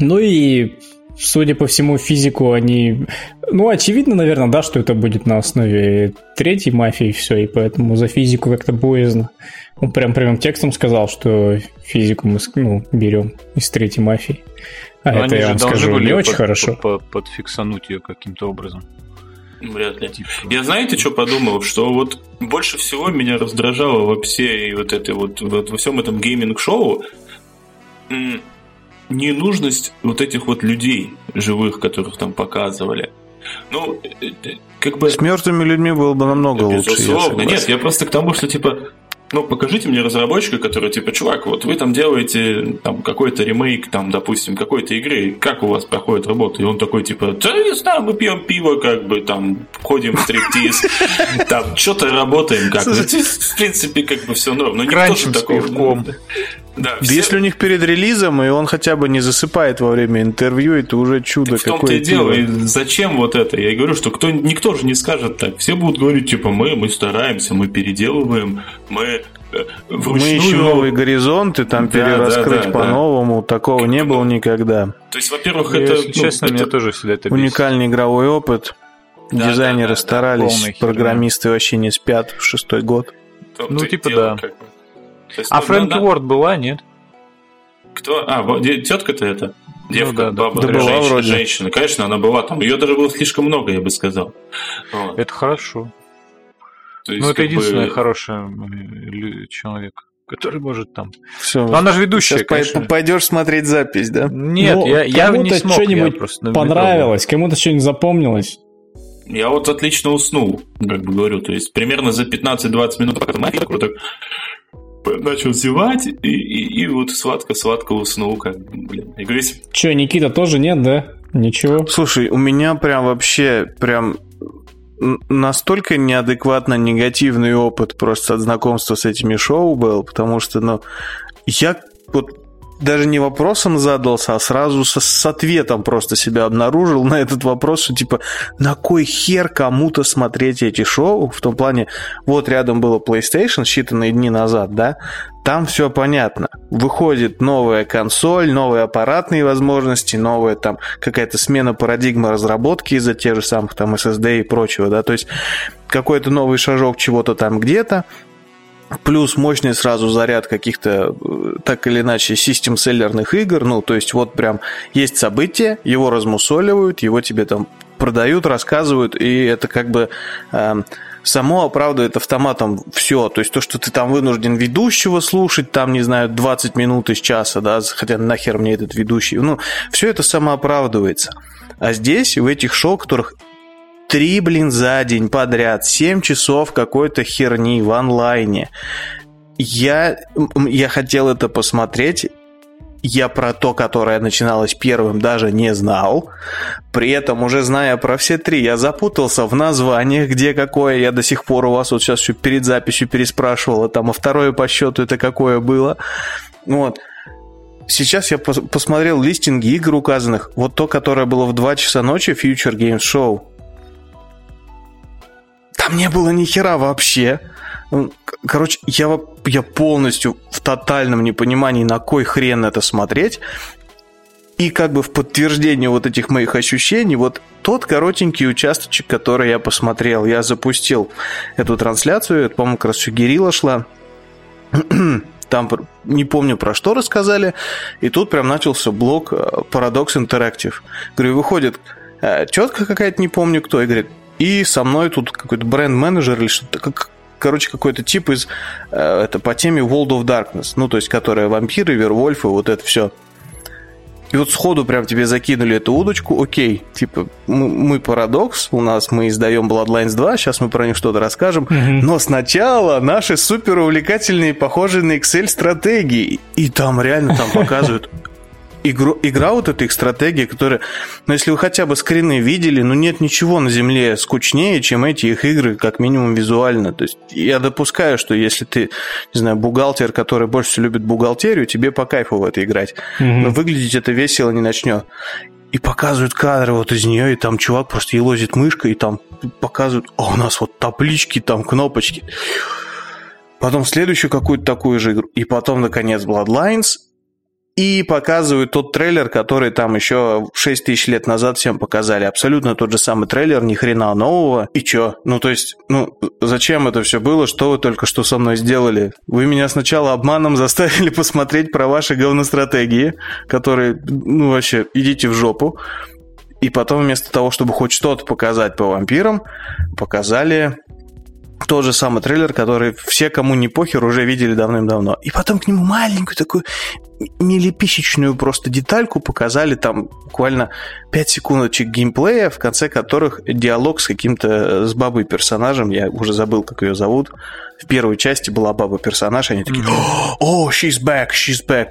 Speaker 3: Ну и судя по всему, физику они... Ну, очевидно, наверное, да, что это будет на основе третьей мафии и все, и поэтому за физику как-то боязно. Он прям прямым текстом сказал, что физику мы ну, берем из третьей мафии. А Но это, я вам скажу, не очень под, хорошо.
Speaker 4: Под, под, подфиксануть ее каким-то образом.
Speaker 2: Вряд ли. Типа. Я знаете, что подумал? Что вот больше всего меня раздражало во всей вот этой вот, вот во всем этом gaming-шоу ненужность вот этих вот людей живых, которых там показывали. Ну, э, как бы...
Speaker 1: С мертвыми людьми было бы намного лучше.
Speaker 2: Безусловно. Нет, я просто к тому, что типа ну, покажите мне разработчика, который, типа, чувак, вот вы там делаете там какой-то ремейк, там, допустим, какой-то игры, как у вас проходит работа? И он такой, типа, да, не знаю, мы пьем пиво, как бы, там, ходим в стриптиз, [LAUGHS] там, что-то работаем, как бы. В принципе, как бы все норм. Но никто же такого...
Speaker 1: Да, все... Если у них перед релизом, и он хотя бы не засыпает во время интервью, это уже чудо так какое-то. В том-то и
Speaker 2: дело. И зачем вот это? Я говорю, что кто, никто же не скажет так. Все будут говорить, типа, мы, мы стараемся, мы переделываем, мы
Speaker 1: э, Вручную... Мы ищем новые горизонты, там да, перераскрыть да, да, по-новому. Да. Такого как, не было никогда.
Speaker 2: То есть, во-первых, это... Если
Speaker 4: ну, честно, это... меня тоже всегда это
Speaker 1: Уникальный бесит. игровой опыт. Да, Дизайнеры да, да, старались, да, программисты вообще не спят в шестой год.
Speaker 4: Ну, типа, дело, да. Как бы. Есть, а ну, Фрэнки да, Уорд была, нет?
Speaker 2: Кто? А, тетка-то это? Девка, ну,
Speaker 1: да, баба, да, была женщина, вроде.
Speaker 2: женщина. Конечно, она была там. Ее даже было слишком много, я бы сказал.
Speaker 4: Вот. Это хорошо. То есть, ну, это единственный бы... хороший человек который может там.
Speaker 1: Все. Но она же ведущая. Сейчас пойдешь смотреть запись, да?
Speaker 3: Нет, ну, я, я не смог. Кому-то что-нибудь понравилось, кому-то что-нибудь запомнилось.
Speaker 2: Я вот отлично уснул, как бы говорю. То есть примерно за 15-20 минут пока вот так начал зевать, и, и, и вот сладко-сладко уснул, как блин. И говорю, если...
Speaker 3: Че, Никита тоже нет, да? Ничего.
Speaker 1: Слушай, у меня прям вообще прям настолько неадекватно негативный опыт просто от знакомства с этими шоу был, потому что, ну, я вот даже не вопросом задался, а сразу со, с ответом просто себя обнаружил на этот вопрос, что типа, на кой хер кому-то смотреть эти шоу? В том плане, вот рядом было PlayStation считанные дни назад, да, там все понятно. Выходит новая консоль, новые аппаратные возможности, новая там какая-то смена парадигмы разработки из-за тех же самых там SSD и прочего, да, то есть какой-то новый шажок чего-то там где-то, плюс мощный сразу заряд каких-то э, так или иначе систем-селлерных игр, ну, то есть вот прям есть событие, его размусоливают, его тебе там продают, рассказывают, и это как бы э, само оправдывает автоматом все. То есть то, что ты там вынужден ведущего слушать, там, не знаю, 20 минут из часа, да, хотя нахер мне этот ведущий, ну, все это самооправдывается. А здесь, в этих шоу, которых Три, блин, за день подряд, семь часов какой-то херни в онлайне. Я, я хотел это посмотреть, я про то, которое начиналось первым, даже не знал. При этом, уже зная про все три, я запутался в названиях, где какое. Я до сих пор у вас вот сейчас перед записью переспрашивал, а там, а второе по счету это какое было. Вот. Сейчас я посмотрел листинги игр указанных. Вот то, которое было в 2 часа ночи, Future Games Show. Там не было ни хера вообще. Ну, короче, я, я полностью в тотальном непонимании, на кой хрен это смотреть. И как бы в подтверждение вот этих моих ощущений, вот тот коротенький участочек, который я посмотрел, я запустил эту трансляцию, это, по-моему, как раз еще Герила шла. [CLEARS THROAT] Там не помню про что рассказали, и тут прям начался блок э, Paradox Interactive. Говорю, выходит э, тетка какая-то, не помню кто, и говорит, и со мной тут какой-то бренд-менеджер или что-то, как, короче, какой-то тип из, э, это по теме World of Darkness, ну, то есть, которая вампиры, вервольфы, вот это все. И вот сходу прям тебе закинули эту удочку, окей, типа, мы, мы парадокс, у нас мы издаем Bloodlines 2, сейчас мы про них что-то расскажем, mm-hmm. но сначала наши супер увлекательные, похожие на Excel стратегии, и там реально там показывают игру, игра вот эта их стратегия, которая, ну, если вы хотя бы скрины видели, ну, нет ничего на Земле скучнее, чем эти их игры, как минимум визуально. То есть я допускаю, что если ты, не знаю, бухгалтер, который больше всего любит бухгалтерию, тебе по кайфу в это играть. Mm-hmm. Но выглядеть это весело не начнет. И показывают кадры вот из нее, и там чувак просто елозит мышкой, и там показывают, а у нас вот таблички, там кнопочки. Потом следующую какую-то такую же игру. И потом, наконец, Bloodlines – и показывают тот трейлер, который там еще 6 тысяч лет назад всем показали. Абсолютно тот же самый трейлер, ни хрена нового. И чё? Ну, то есть, ну, зачем это все было? Что вы только что со мной сделали? Вы меня сначала обманом заставили [LAUGHS] посмотреть про ваши говностратегии, которые, ну, вообще, идите в жопу. И потом вместо того, чтобы хоть что-то показать по вампирам, показали тот же самый трейлер, который все, кому не похер, уже видели давным-давно. И потом к нему маленькую такую милиписечную просто детальку показали, там буквально 5 секундочек геймплея, в конце которых диалог с каким-то, с бабой персонажем, я уже забыл, как ее зовут. В первой части была баба персонаж, они такие, о, she's back, she's back.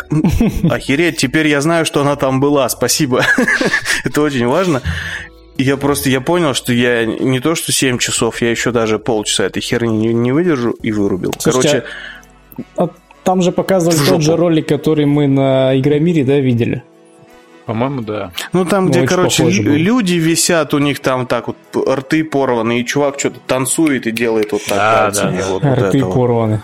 Speaker 1: Охереть, теперь я знаю, что она там была, спасибо. [LAUGHS] Это очень важно я просто я понял, что я не то что 7 часов, я еще даже полчаса этой херни не, не выдержу и вырубил. Слушайте,
Speaker 3: Короче, а, там же показывали тот же ролик, который мы на Игромире, да, видели.
Speaker 4: По-моему, да.
Speaker 1: Ну, там, ну, где, короче, люди висят, у них там так вот рты порваны, и чувак что-то танцует и делает вот так.
Speaker 3: Да, да, да. Вот, рты вот порваны.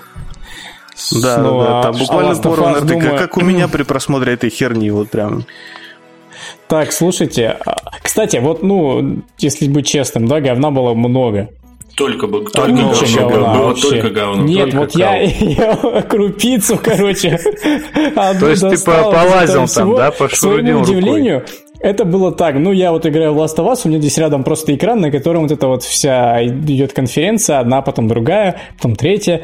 Speaker 1: Да, Снова, да, да, там буквально порваны рты, думаю... как у меня [CLEARS THROAT] при просмотре этой херни, вот прям.
Speaker 3: Так, слушайте. А, кстати, вот, ну, если быть честным, да, говна было много.
Speaker 2: Только бы только говно,
Speaker 3: говна было вообще. только говно. Нет, только вот я, [LAUGHS] я крупицу, короче, [LAUGHS]
Speaker 4: То есть ты полазил там, да, по К своему удивлению,
Speaker 3: это было так. Ну, я вот играю в Last of Us, у меня здесь рядом просто экран, на котором вот эта вот вся идет конференция, одна, потом другая, потом третья.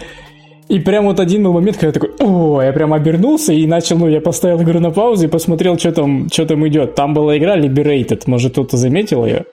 Speaker 3: И прям вот один был момент, когда я такой, о, я прям обернулся и начал, ну, я поставил игру на паузу и посмотрел, что там, что там идет. Там была игра Liberated, может, кто-то заметил ее?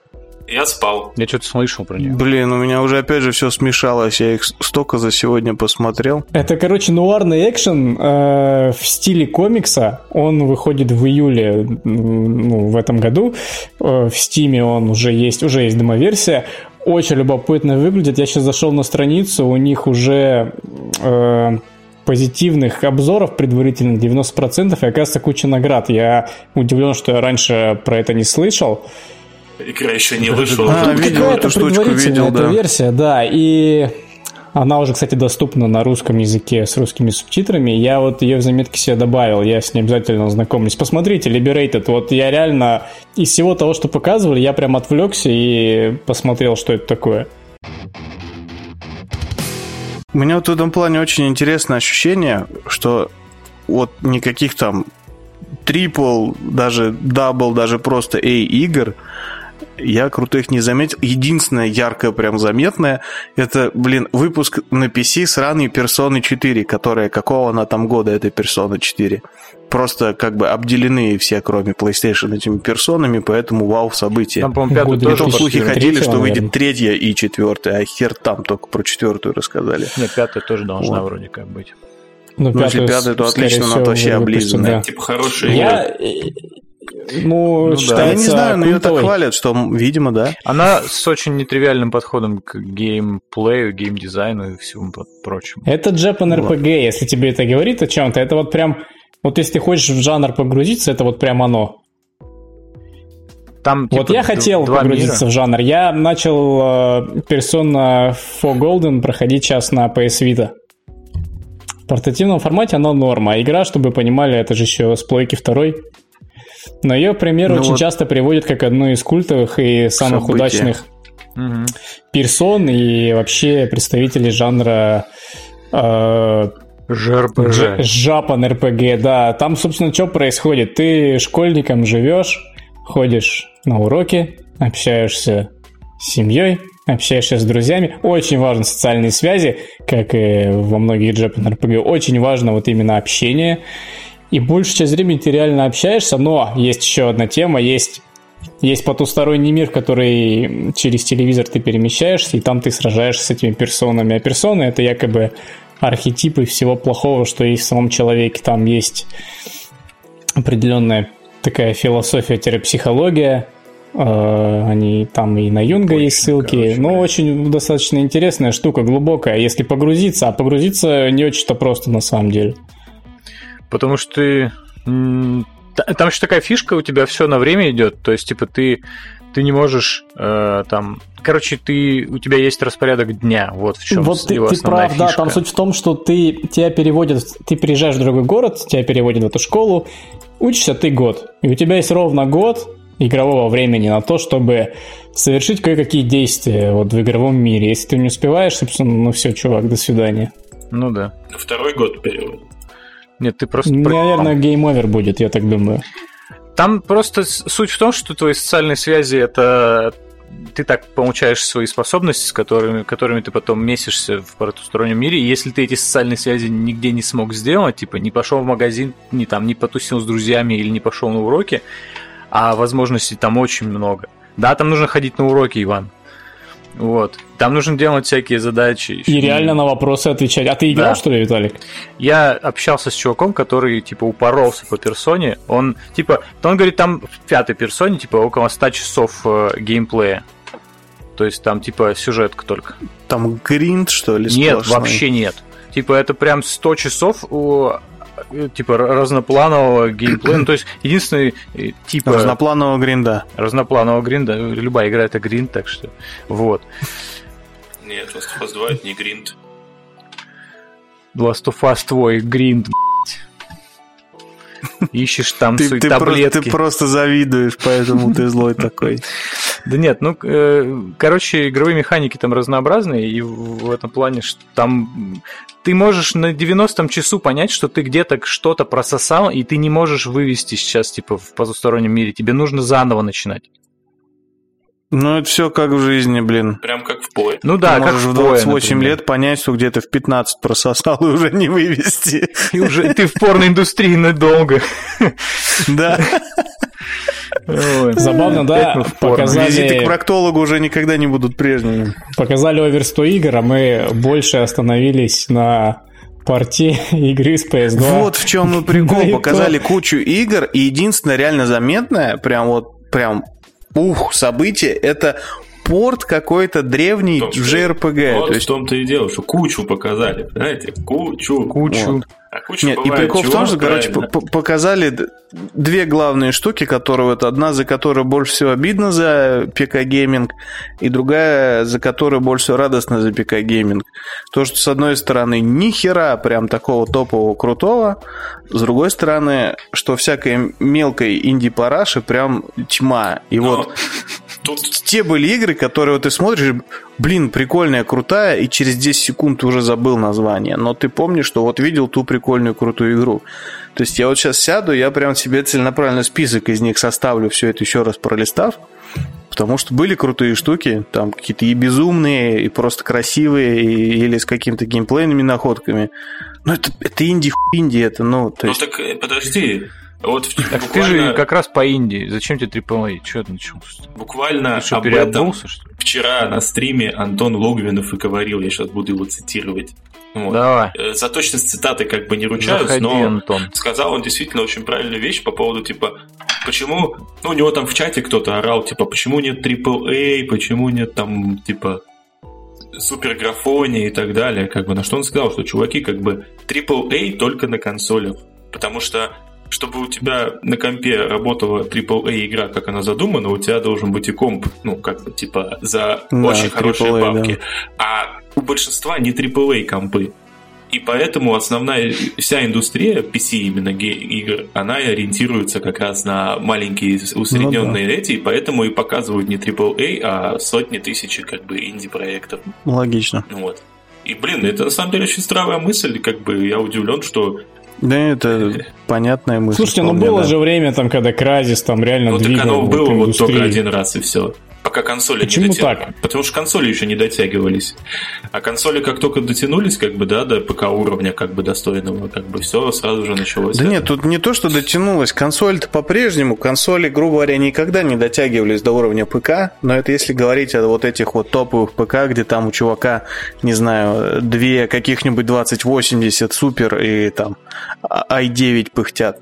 Speaker 2: Я спал.
Speaker 4: Я что-то слышал про нее.
Speaker 1: Блин, у меня уже опять же все смешалось. Я их столько за сегодня посмотрел.
Speaker 3: Это, короче, нуарный экшен э, в стиле комикса. Он выходит в июле ну, в этом году. Э, в Стиме он уже есть, уже есть демоверсия. Очень любопытно выглядит. Я сейчас зашел на страницу, у них уже э, позитивных обзоров предварительно 90%, и оказывается куча наград. Я удивлен, что я раньше про это не слышал.
Speaker 2: Игра еще не вышла.
Speaker 3: А, видел эту штучку, видел, да. версия, да, и она уже, кстати, доступна на русском языке с русскими субтитрами. Я вот ее в заметке себе добавил, я с ней обязательно знакомлюсь. Посмотрите, Liberated. Вот я реально из всего того, что показывали, я прям отвлекся и посмотрел, что это такое.
Speaker 1: У меня вот в этом плане очень интересное ощущение, что вот никаких там triple, даже double, даже просто A игр – я крутых не заметил. Единственное яркое, прям заметное, это, блин, выпуск на PC сраной Персоны 4, которая какого она там года, этой Персона 4. Просто как бы обделены все, кроме PlayStation, этими персонами, поэтому вау событие.
Speaker 4: Там, по-моему, пятый тоже
Speaker 1: то слухи ходили, что выйдет третья и четвертая, а хер там только про четвертую рассказали.
Speaker 4: Нет, пятая тоже должна вот. вроде как быть.
Speaker 1: Ну, ну если пятая, то отлично, но то вообще облизанная. Да.
Speaker 2: Типа хорошая
Speaker 3: я, ну, ну
Speaker 1: да. Я не знаю, но ее так хвалят, что, видимо, да.
Speaker 4: Она с очень нетривиальным подходом к геймплею, геймдизайну и всему прочему.
Speaker 3: Это Japan RPG, вот. если тебе это говорит о чем-то. Это вот прям... Вот если ты хочешь в жанр погрузиться, это вот прям оно. Там, типа, вот я хотел погрузиться мира. в жанр. Я начал э, Persona 4 Golden проходить сейчас на PS Vita. В портативном формате оно норма. Игра, чтобы вы понимали, это же еще с плойки второй. Но ее пример ну очень вот... часто приводят как одну из культовых и самых События. удачных угу. персон и вообще представителей жанра
Speaker 4: э, ЖРПГ.
Speaker 3: Жапан РПГ, да. Там, собственно, что происходит? Ты школьником живешь, ходишь на уроки, общаешься с семьей, общаешься с друзьями. Очень важны социальные связи, как и во многих Japan RPG. Очень важно вот именно общение. И большую часть времени ты реально общаешься, но есть еще одна тема, есть есть потусторонний мир, который через телевизор ты перемещаешься, и там ты сражаешься с этими персонами. А персоны — это якобы архетипы всего плохого, что есть в самом человеке. Там есть определенная такая философия-психология, э, они там и на Юнга очень, есть ссылки, короче, но очень достаточно интересная штука, глубокая, если погрузиться, а погрузиться не очень-то просто на самом деле.
Speaker 4: Потому что ты... Там еще такая фишка, у тебя все на время идет, то есть, типа, ты, ты не можешь э, там... Короче, ты, у тебя есть распорядок дня, вот в чем
Speaker 3: вот ты, его ты прав, фишка. да, там суть в том, что ты, тебя переводят, ты приезжаешь в другой город, тебя переводят в эту школу, учишься ты год, и у тебя есть ровно год игрового времени на то, чтобы совершить кое-какие действия вот в игровом мире. Если ты не успеваешь, собственно, ну все, чувак, до свидания.
Speaker 4: Ну да.
Speaker 2: Второй год перевод.
Speaker 4: Нет, ты просто...
Speaker 3: Наверное, game over будет, я так думаю.
Speaker 4: Там просто суть в том, что твои социальные связи это ты так получаешь свои способности, с которыми, которыми ты потом месишься в потустороннем мире. И если ты эти социальные связи нигде не смог сделать, типа не пошел в магазин, не там не потусил с друзьями или не пошел на уроки, а возможностей там очень много. Да, там нужно ходить на уроки, Иван. Вот. Там нужно делать всякие задачи.
Speaker 3: И реально на вопросы отвечать. А ты играл, да. что ли, Виталик?
Speaker 4: Я общался с чуваком, который, типа, упоролся по персоне. Он, типа, он говорит, там в пятой персоне, типа, около 100 часов э, геймплея. То есть там, типа, сюжетка только.
Speaker 1: Там гринд, что ли,
Speaker 4: Нет, сплошной? вообще нет. Типа, это прям 100 часов у типа разнопланового геймплея. Ну, то есть единственный э, типа...
Speaker 1: Разнопланового гринда.
Speaker 4: Разнопланового гринда. Любая игра это гринд, так что вот.
Speaker 2: Нет, Last of Us 2 это не гринд.
Speaker 4: Last of Us твой гринд, Ищешь там
Speaker 1: ты, ты
Speaker 4: таблетки.
Speaker 1: Просто, ты просто завидуешь, поэтому ты злой такой.
Speaker 4: Да нет, ну, э, короче, игровые механики там разнообразные, и в этом плане, что там ты можешь на 90-м часу понять, что ты где-то что-то прососал, и ты не можешь вывести сейчас, типа, в потустороннем мире. Тебе нужно заново начинать.
Speaker 1: Ну, это все как в жизни, блин.
Speaker 2: Прям как в поле.
Speaker 4: Ну да,
Speaker 1: Ты
Speaker 4: как
Speaker 1: можешь
Speaker 4: в
Speaker 1: 28 например. лет понять, что где-то в 15 прососал и уже не вывести.
Speaker 4: И уже ты в порноиндустрии надолго.
Speaker 1: Да.
Speaker 3: Забавно, да,
Speaker 1: показали... Визиты к проктологу уже никогда не будут прежними.
Speaker 3: Показали over 100 игр, а мы больше остановились на порте игры с PS2.
Speaker 1: Вот в чем и прикол. Показали кучу игр, и единственное реально заметное, прям вот, прям ух, событие, это порт какой-то древний в, JRPG.
Speaker 2: Вот то есть... в том-то и дело, что кучу показали, знаете, кучу.
Speaker 1: Кучу. Вот. А куча Нет, и прикол в том, что, короче, показали две главные штуки, которые вот одна, за которую больше всего обидно за ПК gaming, и другая, за которую больше всего радостно за ПК гейминг. То, что с одной стороны ни хера прям такого топового крутого, с другой стороны, что всякой мелкой инди-параши прям тьма. И Но... вот Тут... Те были игры, которые вот ты смотришь, блин, прикольная, крутая, и через 10 секунд ты уже забыл название. Но ты помнишь, что вот видел ту прикольную, крутую игру. То есть я вот сейчас сяду, я прям себе целенаправленно список из них составлю, все это еще раз пролистав. Потому что были крутые штуки, там какие-то и безумные, и просто красивые, и, или с какими-то геймплейными находками. Но это, это инди, инди, это, ну, то
Speaker 2: ну есть... Ну так, э, подожди, вот
Speaker 4: так буквально... ты же как раз по Индии. Зачем тебе AAA? Че ты начал?
Speaker 2: Буквально ты что, об этом что вчера на стриме Антон Логвинов и говорил, я сейчас буду его цитировать. Вот. Давай. Э, за точность цитаты как бы не ручаюсь, Заходи, но Антон. сказал он действительно очень правильную вещь по поводу, типа, почему, ну, у него там в чате кто-то орал, типа, почему нет AAA, почему нет там, типа, суперграфония и так далее, как бы, на что он сказал, что, чуваки, как бы, AAA только на консолях, потому что чтобы у тебя на компе работала AAA игра, как она задумана, у тебя должен быть и комп, ну, как бы, типа, за да, очень хорошие AAA, бабки. Да. А у большинства не AAA компы. И поэтому основная вся индустрия PC именно игр, она ориентируется как раз на маленькие усредненные ну, да. эти, и поэтому и показывают не AAA, а сотни тысяч как бы инди-проектов.
Speaker 1: Логично.
Speaker 2: Вот. И, блин, это на самом деле очень здравая мысль, как бы я удивлен, что
Speaker 1: да, это понятная мысль.
Speaker 3: Слушайте, ну было да. же время, там, когда Кразис там реально ну, двигал.
Speaker 2: Так оно было вот только один раз и все пока консоли
Speaker 3: Почему
Speaker 2: не
Speaker 3: дотягивались.
Speaker 2: Так? Потому что консоли еще не дотягивались. А консоли как только дотянулись, как бы, да, до ПК уровня, как бы, достойного, как бы, все сразу же началось.
Speaker 1: Да это. нет, тут не то, что дотянулось. Консоль-то по-прежнему, консоли, грубо говоря, никогда не дотягивались до уровня ПК, но это если говорить о вот этих вот топовых ПК, где там у чувака, не знаю, две каких-нибудь 2080 супер и там i9 пыхтят.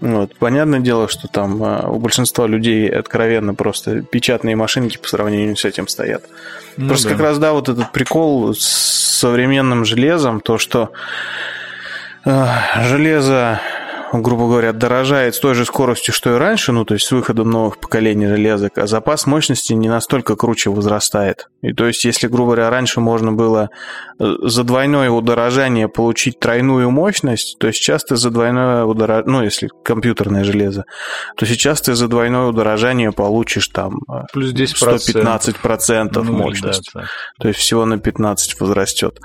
Speaker 1: Вот. Понятное дело, что там а, у большинства людей откровенно просто печатные машинки по сравнению с этим стоят. Ну, просто да. как раз, да, вот этот прикол с современным железом, то, что э, железо грубо говоря, дорожает с той же скоростью, что и раньше, ну, то есть с выходом новых поколений железок, а запас мощности не настолько круче возрастает. И то есть, если, грубо говоря, раньше можно было э, за двойное удорожание получить тройную мощность, то сейчас ты за двойное удорожание, ну, если компьютерное железо, то сейчас ты за двойное удорожание получишь там
Speaker 4: э, Плюс 10%.
Speaker 1: 115% ну, мощности. Да, то есть всего на 15 возрастет.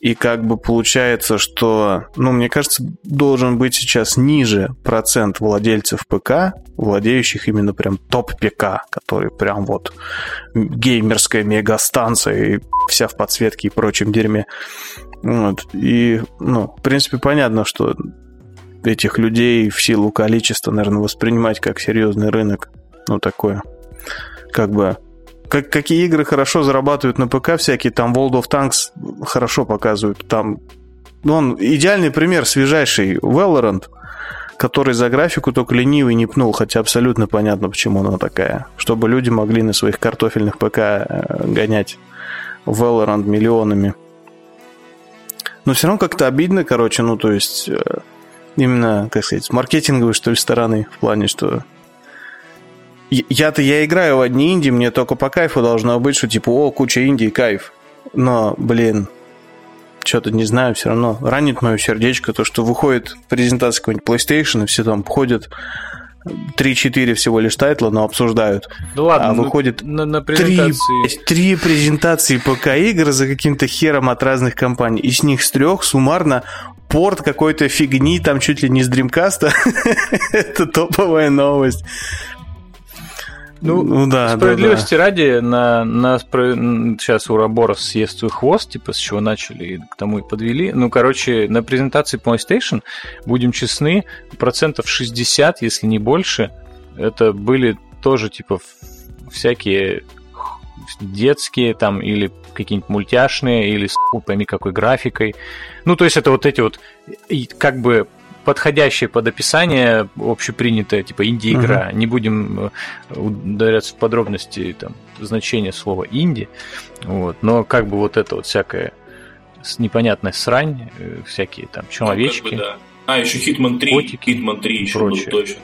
Speaker 1: И как бы получается, что, ну, мне кажется, должен быть сейчас ниже процент владельцев ПК, владеющих именно прям топ-ПК, который прям вот геймерская мегастанция и вся в подсветке и прочем дерьме. Вот. И, ну, в принципе, понятно, что этих людей в силу количества, наверное, воспринимать как серьезный рынок, ну, такое, как бы как, какие игры хорошо зарабатывают на ПК, всякие там World of Tanks хорошо показывают. Там, ну, он идеальный пример, свежайший Valorant, который за графику только ленивый не пнул, хотя абсолютно понятно, почему она такая. Чтобы люди могли на своих картофельных ПК э, гонять Valorant миллионами. Но все равно как-то обидно, короче, ну, то есть, э, именно, как сказать, с маркетинговой, что ли, стороны, в плане, что я-то я играю в одни инди, мне только по кайфу должно быть, что типа, о, куча инди, кайф. Но, блин, что-то не знаю, все равно ранит мое сердечко то, что выходит презентация какой-нибудь PlayStation, и все там ходят 3-4 всего лишь тайтла, но обсуждают.
Speaker 4: Ну ладно,
Speaker 1: а выходит
Speaker 4: на, на презентации...
Speaker 1: 3, 3 презентации ПК-игр за каким-то хером от разных компаний. И с них с трех суммарно порт какой-то фигни, там чуть ли не с Dreamcast. [LAUGHS] Это топовая новость.
Speaker 4: Ну, ну да, справедливости да, да. ради, на, на, сейчас Ураборос съест свой хвост, типа, с чего начали и к тому и подвели. Ну, короче, на презентации PlayStation, будем честны, процентов 60, если не больше, это были тоже типа всякие детские там или какие-нибудь мультяшные или с пойми какой графикой. Ну, то есть это вот эти вот как бы подходящее под описание общепринятое, типа инди-игра. Uh-huh. Не будем э, ударяться в подробности там, значения слова инди. Вот. Но как бы вот это вот всякая непонятная срань, э, всякие там человечки. Ну, как бы, да.
Speaker 2: А, еще Hitman 3. Котики, Hitman 3 еще прочее. был точно.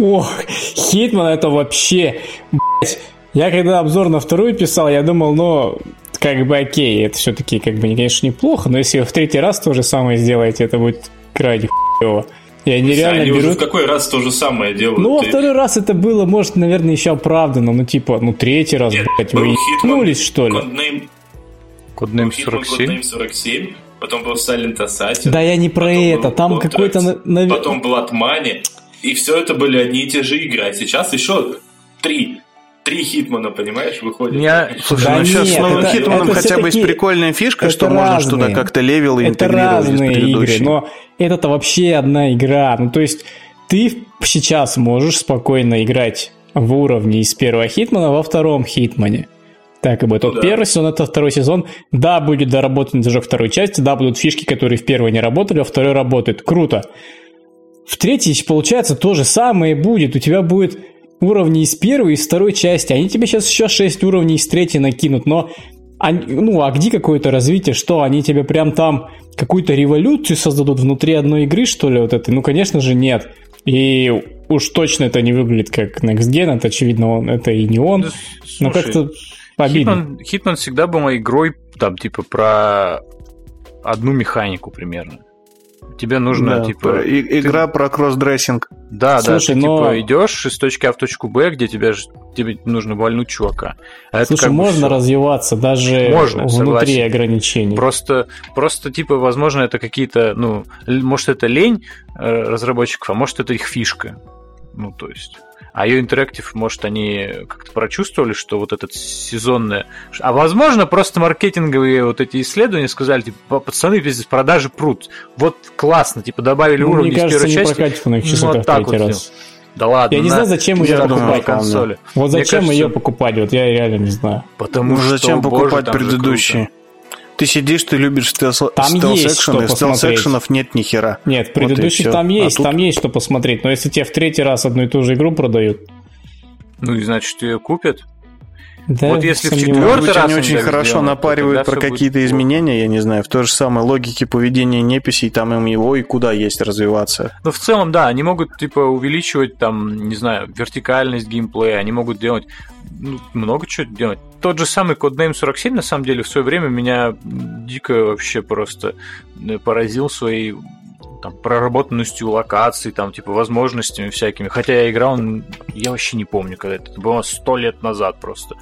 Speaker 3: Ох, Хитман это вообще, блядь, я когда обзор на вторую писал, я думал, ну, как бы окей, это все-таки, как бы, конечно, неплохо, но если вы в третий раз то же самое сделаете, это будет крайне хуево. И они Слушай, реально
Speaker 2: они
Speaker 3: берут...
Speaker 2: уже в какой раз то же самое делают?
Speaker 3: Ну, во второй раз это было, может, наверное, еще оправдано. Ну, типа, ну, третий раз, Нет, блядь, вы ебнулись, что ли?
Speaker 2: Codename,
Speaker 4: Codename 47?
Speaker 2: Codename 47, потом был Silent Assassin.
Speaker 3: Да я не про это, там какой-то...
Speaker 2: На... Потом Blood Money, и все это были одни и те же игры. А сейчас еще три три Хитмана, понимаешь, выходит. Я...
Speaker 1: Слушай, да ну сейчас с новым это, Хитманом это хотя бы есть прикольная фишка, что разные, можно что-то как-то level и
Speaker 3: это разные игры, но это-то вообще одна игра. Ну, то есть ты сейчас можешь спокойно играть в уровне из первого Хитмана во втором Хитмане. Так и будет. Вот да. первый сезон, это второй сезон. Да, будет доработан движок второй части, да, будут фишки, которые в первой не работали, а второй работают. Круто. В третьей, получается, то же самое будет. У тебя будет уровни из первой и из второй части. Они тебе сейчас еще 6 уровней из третьей накинут, но они, ну, а где какое-то развитие? Что, они тебе прям там какую-то революцию создадут внутри одной игры, что ли, вот этой? Ну, конечно же, нет. И уж точно это не выглядит как Next Gen, это, очевидно, он, это и не он. Да, но как-то
Speaker 4: обидно. Хитман, Хитман всегда был моей игрой, там, типа, про одну механику примерно. Тебе нужно, да, типа...
Speaker 1: И, игра ты... про кроссдрессинг.
Speaker 4: Да, Слушай, да, ты, но... типа, идешь из точки А в точку Б, где тебе, тебе нужно вальнуть чувака.
Speaker 3: А Слушай, это можно развиваться даже можно, внутри согласен. ограничений.
Speaker 4: Просто, просто, типа, возможно, это какие-то, ну, может, это лень э, разработчиков, а может, это их фишка. Ну, то есть... А ее интерактив, может, они как-то прочувствовали, что вот этот сезонное... А возможно, просто маркетинговые вот эти исследования сказали, типа, пацаны, здесь продажи прут. Вот классно, типа, добавили ну, уровни
Speaker 3: мне кажется, из первой части. Прокатит на их ну, вот так вот раз.
Speaker 4: Да ладно.
Speaker 3: Я не знаю, зачем ее покупать. Консоли. Вот зачем кажется, ее покупать, вот я реально не знаю.
Speaker 1: Потому ну, что, зачем покупать предыдущие? Ты сидишь, ты любишь стелс, там стелс-экшены, стелс-экшенов нет ни хера.
Speaker 3: Нет, предыдущих вот там есть, а тут... там есть что посмотреть, но если тебе в третий раз одну и ту же игру продают...
Speaker 4: Ну и значит, ее купят?
Speaker 1: Да, вот если в четвертый раз они очень хорошо сделано, напаривают про какие-то изменения, я не знаю, в той же самой логике поведения неписей, там им его и куда есть развиваться.
Speaker 4: Ну, в целом, да, они могут, типа, увеличивать, там, не знаю, вертикальность геймплея, они могут делать ну, много чего делать. Тот же самый Codename 47, на самом деле, в свое время меня дико вообще просто э, поразил своей там, проработанностью локаций, там, типа, возможностями всякими. Хотя я играл, я вообще не помню, когда это, это было сто лет назад просто.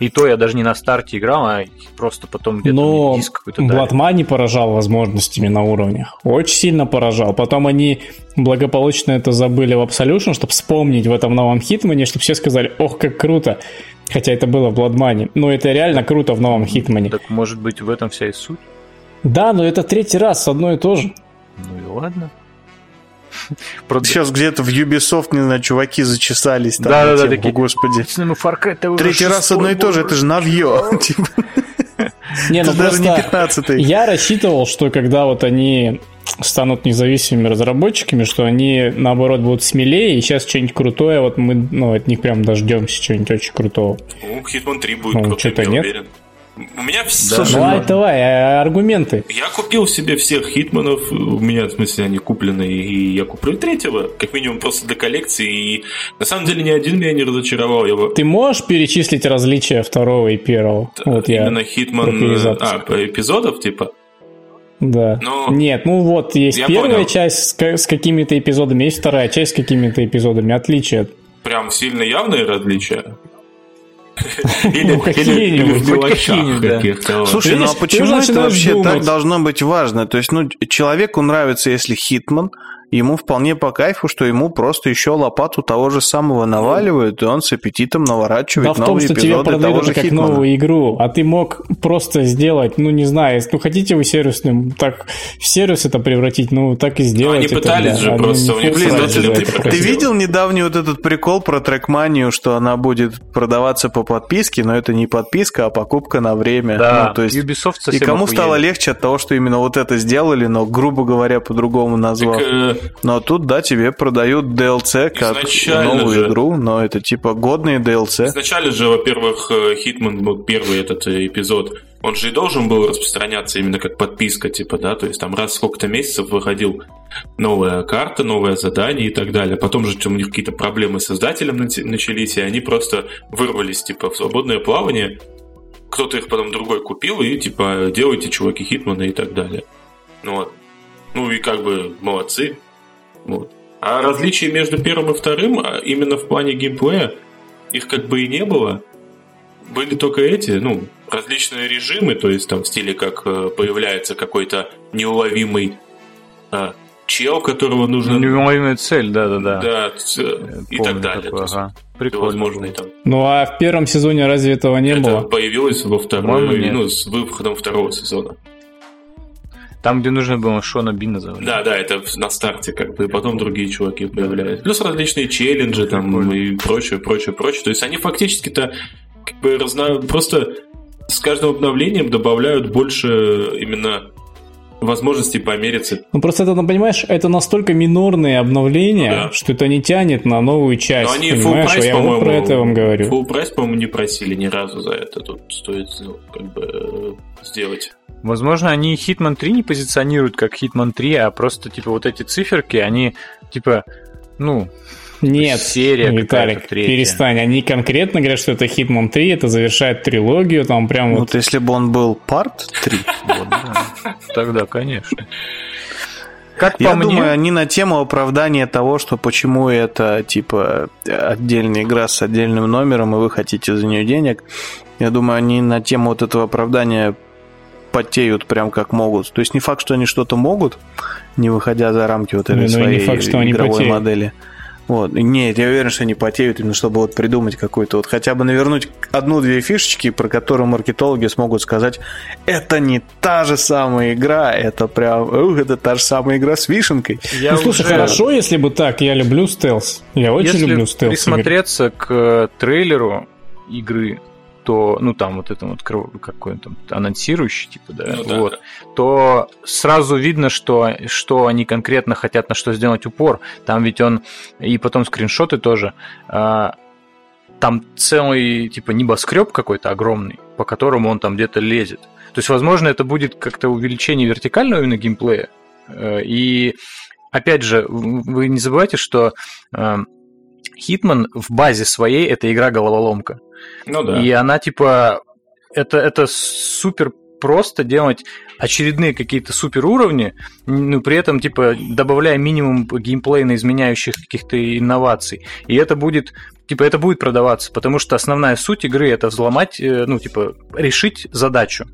Speaker 4: И то я даже не на старте играл, а просто потом где-то
Speaker 3: Но диск какой-то Blood Money поражал возможностями на уровнях. Очень сильно поражал. Потом они благополучно это забыли в Absolution, чтобы вспомнить в этом новом Хитмане, чтобы все сказали, ох, как круто. Хотя это было в Blood Money. Но это реально круто в новом Хитмане.
Speaker 4: Так может быть в этом вся и суть?
Speaker 3: Да, но это третий раз одно и то же.
Speaker 4: Ну и ладно.
Speaker 1: Сейчас где-то в Ubisoft, не знаю, чуваки зачесались. Там, да, да, да, такие. Господи. Третий раз одно и то же, это же навье. [LAUGHS] [LAUGHS] Типа.
Speaker 3: Не, ну даже не 15 Я рассчитывал, что когда вот они станут независимыми разработчиками, что они, наоборот, будут смелее, и сейчас что-нибудь крутое, вот мы ну, от них прям дождемся чего-нибудь очень крутого.
Speaker 2: Ну, Hitman 3 будет ну,
Speaker 3: что-то нет. Уверен.
Speaker 2: У меня все...
Speaker 3: Да, давай, давай, а, аргументы.
Speaker 2: Я купил себе всех хитманов, у меня, в смысле, они куплены, и я куплю третьего, как минимум просто для коллекции, и на самом деле ни один меня не разочаровал. Я...
Speaker 3: Ты можешь перечислить различия второго и первого?
Speaker 2: Да, вот именно я Хитман... А, по эпизодов, типа?
Speaker 3: Да. Но... Нет, ну вот, есть первая понял. часть с, с какими-то эпизодами, есть вторая часть с какими-то эпизодами. Отличия.
Speaker 2: Прям сильно явные различия?
Speaker 3: Или, ну, или, в мелочах
Speaker 1: каких-то. Слушай, ну а почему это вообще так должно быть важно? То есть, ну, человеку нравится, если Хитман, ему вполне по кайфу, что ему просто еще лопату того же самого наваливают, и он с аппетитом наворачивает
Speaker 3: да
Speaker 1: новые
Speaker 3: в том, что тебе продают это как Хитмана. новую игру, а ты мог просто сделать, ну не знаю, ну хотите вы сервисным, так в сервис это превратить, ну так и сделать.
Speaker 2: Ну, они пытались же просто, у них
Speaker 1: Блин, ну, ты, ты, ты видел недавний вот этот прикол про трекманию, что она будет продаваться по подписке, но это не подписка, а покупка на время.
Speaker 4: Да,
Speaker 1: ну, то есть,
Speaker 4: Ubisoft
Speaker 1: И кому охуели. стало легче от того, что именно вот это сделали, но, грубо говоря, по-другому назвав. Так, э... Но тут, да, тебе продают DLC как новую же... игру, но это типа годные DLC.
Speaker 2: Изначально же, во-первых, Hitman, вот первый этот э, эпизод, он же и должен был распространяться именно как подписка, типа, да, то есть там раз сколько-то месяцев выходил новая карта, новое задание и так далее. Потом же у них какие-то проблемы с создателем начались, и они просто вырвались, типа, в свободное плавание. Кто-то их потом другой купил, и, типа, делайте, чуваки, Хитмана и так далее. Ну вот. Ну и как бы молодцы. Вот. А различия между первым и вторым, а именно в плане геймплея, их как бы и не было. Были только эти, ну, различные режимы, то есть там в стиле, как э, появляется какой-то неуловимый а, чел, которого нужно...
Speaker 4: Неуловимая цель, да-да-да.
Speaker 2: Да, и так далее. Такое, ага.
Speaker 4: Прикольно.
Speaker 2: там.
Speaker 3: Ну а в первом сезоне разве этого не
Speaker 2: Это
Speaker 3: было?
Speaker 2: появилось во втором, ну, с выходом второго сезона.
Speaker 4: Там, где нужно было Шона Бина завалить.
Speaker 2: Да, да, это на старте, как бы, и потом другие чуваки появляются. Плюс различные челленджи там и прочее, прочее, прочее. То есть они фактически-то как бы разно... просто с каждым обновлением добавляют больше именно возможностей помериться.
Speaker 3: Ну просто это, ну, понимаешь, это настолько минорные обновления, ну, да. что это не тянет на новую часть. Но
Speaker 2: они full прайс,
Speaker 3: я
Speaker 2: по-моему,
Speaker 3: про это вам говорю.
Speaker 2: Full прайс, по-моему, не просили ни разу за это. Тут стоит ну, как бы сделать.
Speaker 4: Возможно, они Hitman 3 не позиционируют как Hitman 3, а просто, типа, вот эти циферки, они, типа, ну,
Speaker 3: нет,
Speaker 4: серия
Speaker 3: Виталик, перестань. Они конкретно говорят, что это Hitman 3, это завершает трилогию, там прям
Speaker 1: вот... Вот если бы он был Part 3, [LAUGHS]
Speaker 4: тогда, конечно.
Speaker 1: Как Я мне... думаю, они на тему оправдания того, что почему это типа отдельная игра с отдельным номером, и вы хотите за нее денег. Я думаю, они на тему вот этого оправдания потеют прям как могут. То есть не факт, что они что-то могут, не выходя за рамки вот этой ну, своей не факт, что игровой они модели. Вот. Нет, я уверен, что они потеют именно, чтобы вот придумать какой-то вот хотя бы навернуть одну-две фишечки, про которые маркетологи смогут сказать, это не та же самая игра, это прям, ух, это та же самая игра с вишенкой.
Speaker 3: Я ну, слушай, уже... хорошо, если бы так, я люблю стелс. Я очень
Speaker 4: если
Speaker 3: люблю стелс.
Speaker 4: Если присмотреться к э, трейлеру игры, то, ну там вот это вот какой там анонсирующий, типа, да, ну, да, вот, да. то сразу видно, что, что они конкретно хотят на что сделать упор. Там ведь он, и потом скриншоты тоже, а, там целый, типа, небоскреб какой-то огромный, по которому он там где-то лезет. То есть, возможно, это будет как-то увеличение вертикального именно геймплея. Э, и опять же, вы не забывайте, что Хитман в базе своей это игра головоломка.
Speaker 2: Ну да.
Speaker 4: И она типа это, это супер просто делать очередные какие-то супер уровни, ну, при этом, типа, добавляя минимум геймплейно изменяющих каких-то инноваций. И это будет, типа, это будет продаваться, потому что основная суть игры это взломать, э, ну, типа, решить задачу.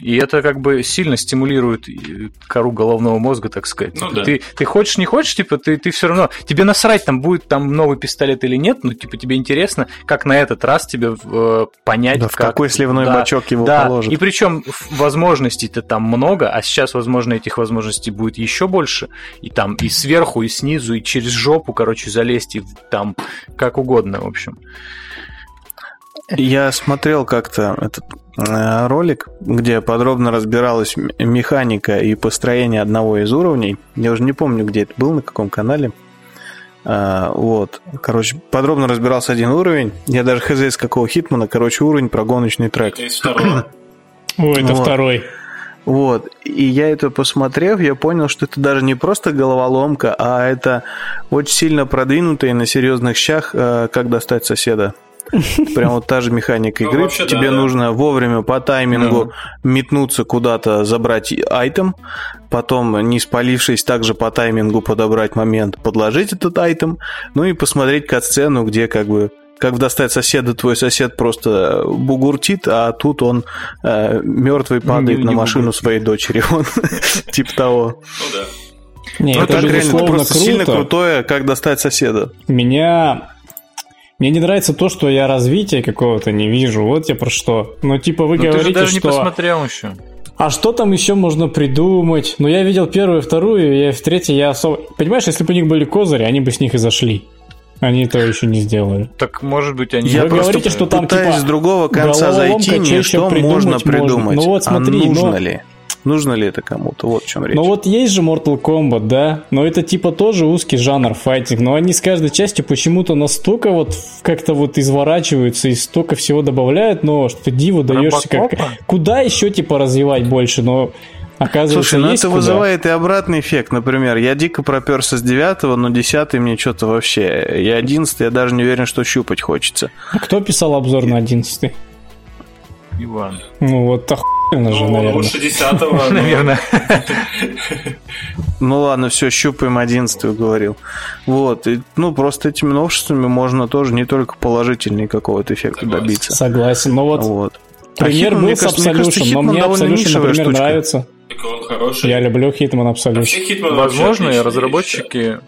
Speaker 4: И это как бы сильно стимулирует э, кору головного мозга, так сказать. Ну, типа, да. ты, ты хочешь, не хочешь, типа, ты, ты все равно. Тебе насрать, там будет там новый пистолет или нет, но типа тебе интересно, как на этот раз тебе э, понять. Да,
Speaker 1: в как, какой сливной
Speaker 4: да,
Speaker 1: бачок его
Speaker 4: да.
Speaker 1: положат.
Speaker 4: И причем возможностей-то там много, а сейчас, возможно, этих возможностей будет еще больше. И там и сверху, и снизу, и через жопу, короче, залезть, и там как угодно, в общем.
Speaker 1: Я смотрел как-то этот э, ролик, где подробно разбиралась механика и построение одного из уровней. Я уже не помню, где это был, на каком канале. А, вот. Короче, подробно разбирался один уровень. Я даже хз из какого хитмана. Короче, уровень про гоночный трек.
Speaker 3: Это О, это вот. второй.
Speaker 1: Вот. И я это посмотрев, я понял, что это даже не просто головоломка, а это очень сильно продвинутые на серьезных щах, э, как достать соседа. Прям вот та же механика ну, игры. Ну, вообще, Тебе да, нужно да. вовремя по таймингу ну. метнуться куда-то, забрать айтем, потом, не спалившись, также по таймингу подобрать момент, подложить этот айтем, ну и посмотреть кат-сцену, где как бы как достать соседа, твой сосед просто бугуртит, а тут он э, мертвый падает не, на машину бугуртит. своей дочери. [LAUGHS] Он типа того.
Speaker 2: Ну да.
Speaker 3: Не,
Speaker 1: Ну,
Speaker 3: это
Speaker 1: так
Speaker 3: же
Speaker 1: реально
Speaker 3: безусловно
Speaker 1: просто сильно
Speaker 3: круто.
Speaker 1: крутое, как достать соседа.
Speaker 3: Меня... Мне не нравится то, что я развития какого-то не вижу. Вот я про что. Ну, типа, вы
Speaker 4: Ну, ты же
Speaker 3: говорите,
Speaker 4: даже не
Speaker 3: что...
Speaker 4: посмотрел еще.
Speaker 3: А что там еще можно придумать? Ну, я видел первую, вторую, и в третьей я особо... Понимаешь, если бы у них были козыри, они бы с них и зашли. Они этого еще не сделали.
Speaker 4: Так, может быть, они...
Speaker 1: Я
Speaker 3: Вы говорите, что там,
Speaker 1: пытаюсь
Speaker 3: типа,
Speaker 1: с другого конца зайти, мне
Speaker 3: ещё
Speaker 1: что
Speaker 3: придумать
Speaker 1: можно
Speaker 3: можно?
Speaker 1: придумать.
Speaker 3: Ну вот смотри,
Speaker 1: а нужно
Speaker 3: но-
Speaker 1: ли? Нужно ли это кому-то? Вот в чем речь.
Speaker 3: Ну вот есть же Mortal Kombat, да? Но это типа тоже узкий жанр файтинг. Но они с каждой частью почему-то настолько вот как-то вот изворачиваются и столько всего добавляют, но что ты диву даешься как... Куда еще типа развивать больше? Но оказывается
Speaker 1: Слушай, ну это
Speaker 3: куда.
Speaker 1: вызывает и обратный эффект. Например, я дико проперся с девятого, но десятый мне что-то вообще... И одиннадцатый я даже не уверен, что щупать хочется.
Speaker 3: А Кто писал обзор на 11
Speaker 4: Иван.
Speaker 3: Ну вот охуенно же,
Speaker 2: Ну,
Speaker 3: наверное.
Speaker 2: лучше десятого. но-
Speaker 4: Наверное.
Speaker 1: Ну ладно, все, щупаем одиннадцатую, говорил. Вот, и, ну просто этими новшествами можно тоже не только положительный какого-то эффекта
Speaker 2: Согласен.
Speaker 1: добиться.
Speaker 3: Согласен. Ну вот
Speaker 1: Вот.
Speaker 3: пример
Speaker 1: А Hitman,
Speaker 3: был
Speaker 1: мне
Speaker 3: с Absolution, но мне Absolution, например,
Speaker 1: штучка.
Speaker 3: нравится.
Speaker 2: Так он хороший.
Speaker 3: Я люблю Hitman
Speaker 2: А
Speaker 3: Absolution.
Speaker 2: Хитманы
Speaker 4: Возможно, разработчики.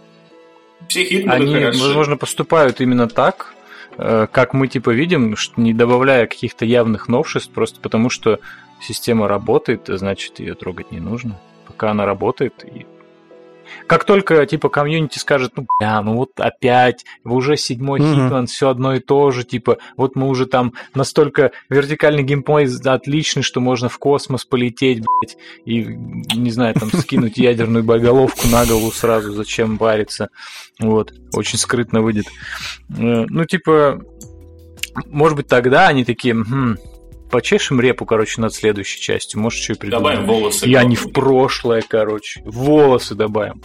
Speaker 2: Все
Speaker 4: они,
Speaker 2: хороши.
Speaker 4: возможно, поступают именно так, э, как мы типа видим, не добавляя каких-то явных новшеств, просто потому что система работает, значит, ее трогать не нужно. Пока она работает, и как только, типа, комьюнити скажет, ну, бля, ну вот опять, вы уже седьмой
Speaker 1: Мгм.
Speaker 4: Хитман, все одно и то же, типа, вот мы уже там настолько вертикальный геймплей отличный, что можно в космос полететь, блядь, и, не знаю, там, скинуть ядерную боеголовку на голову сразу, зачем париться, вот, очень скрытно выйдет. Э, Ну, типа, может быть, тогда они такие, «Мгм, почешем репу, короче, над следующей частью, может, что и придумаем.
Speaker 2: Добавим волосы.
Speaker 4: И они в прошлое, короче. Волосы добавим.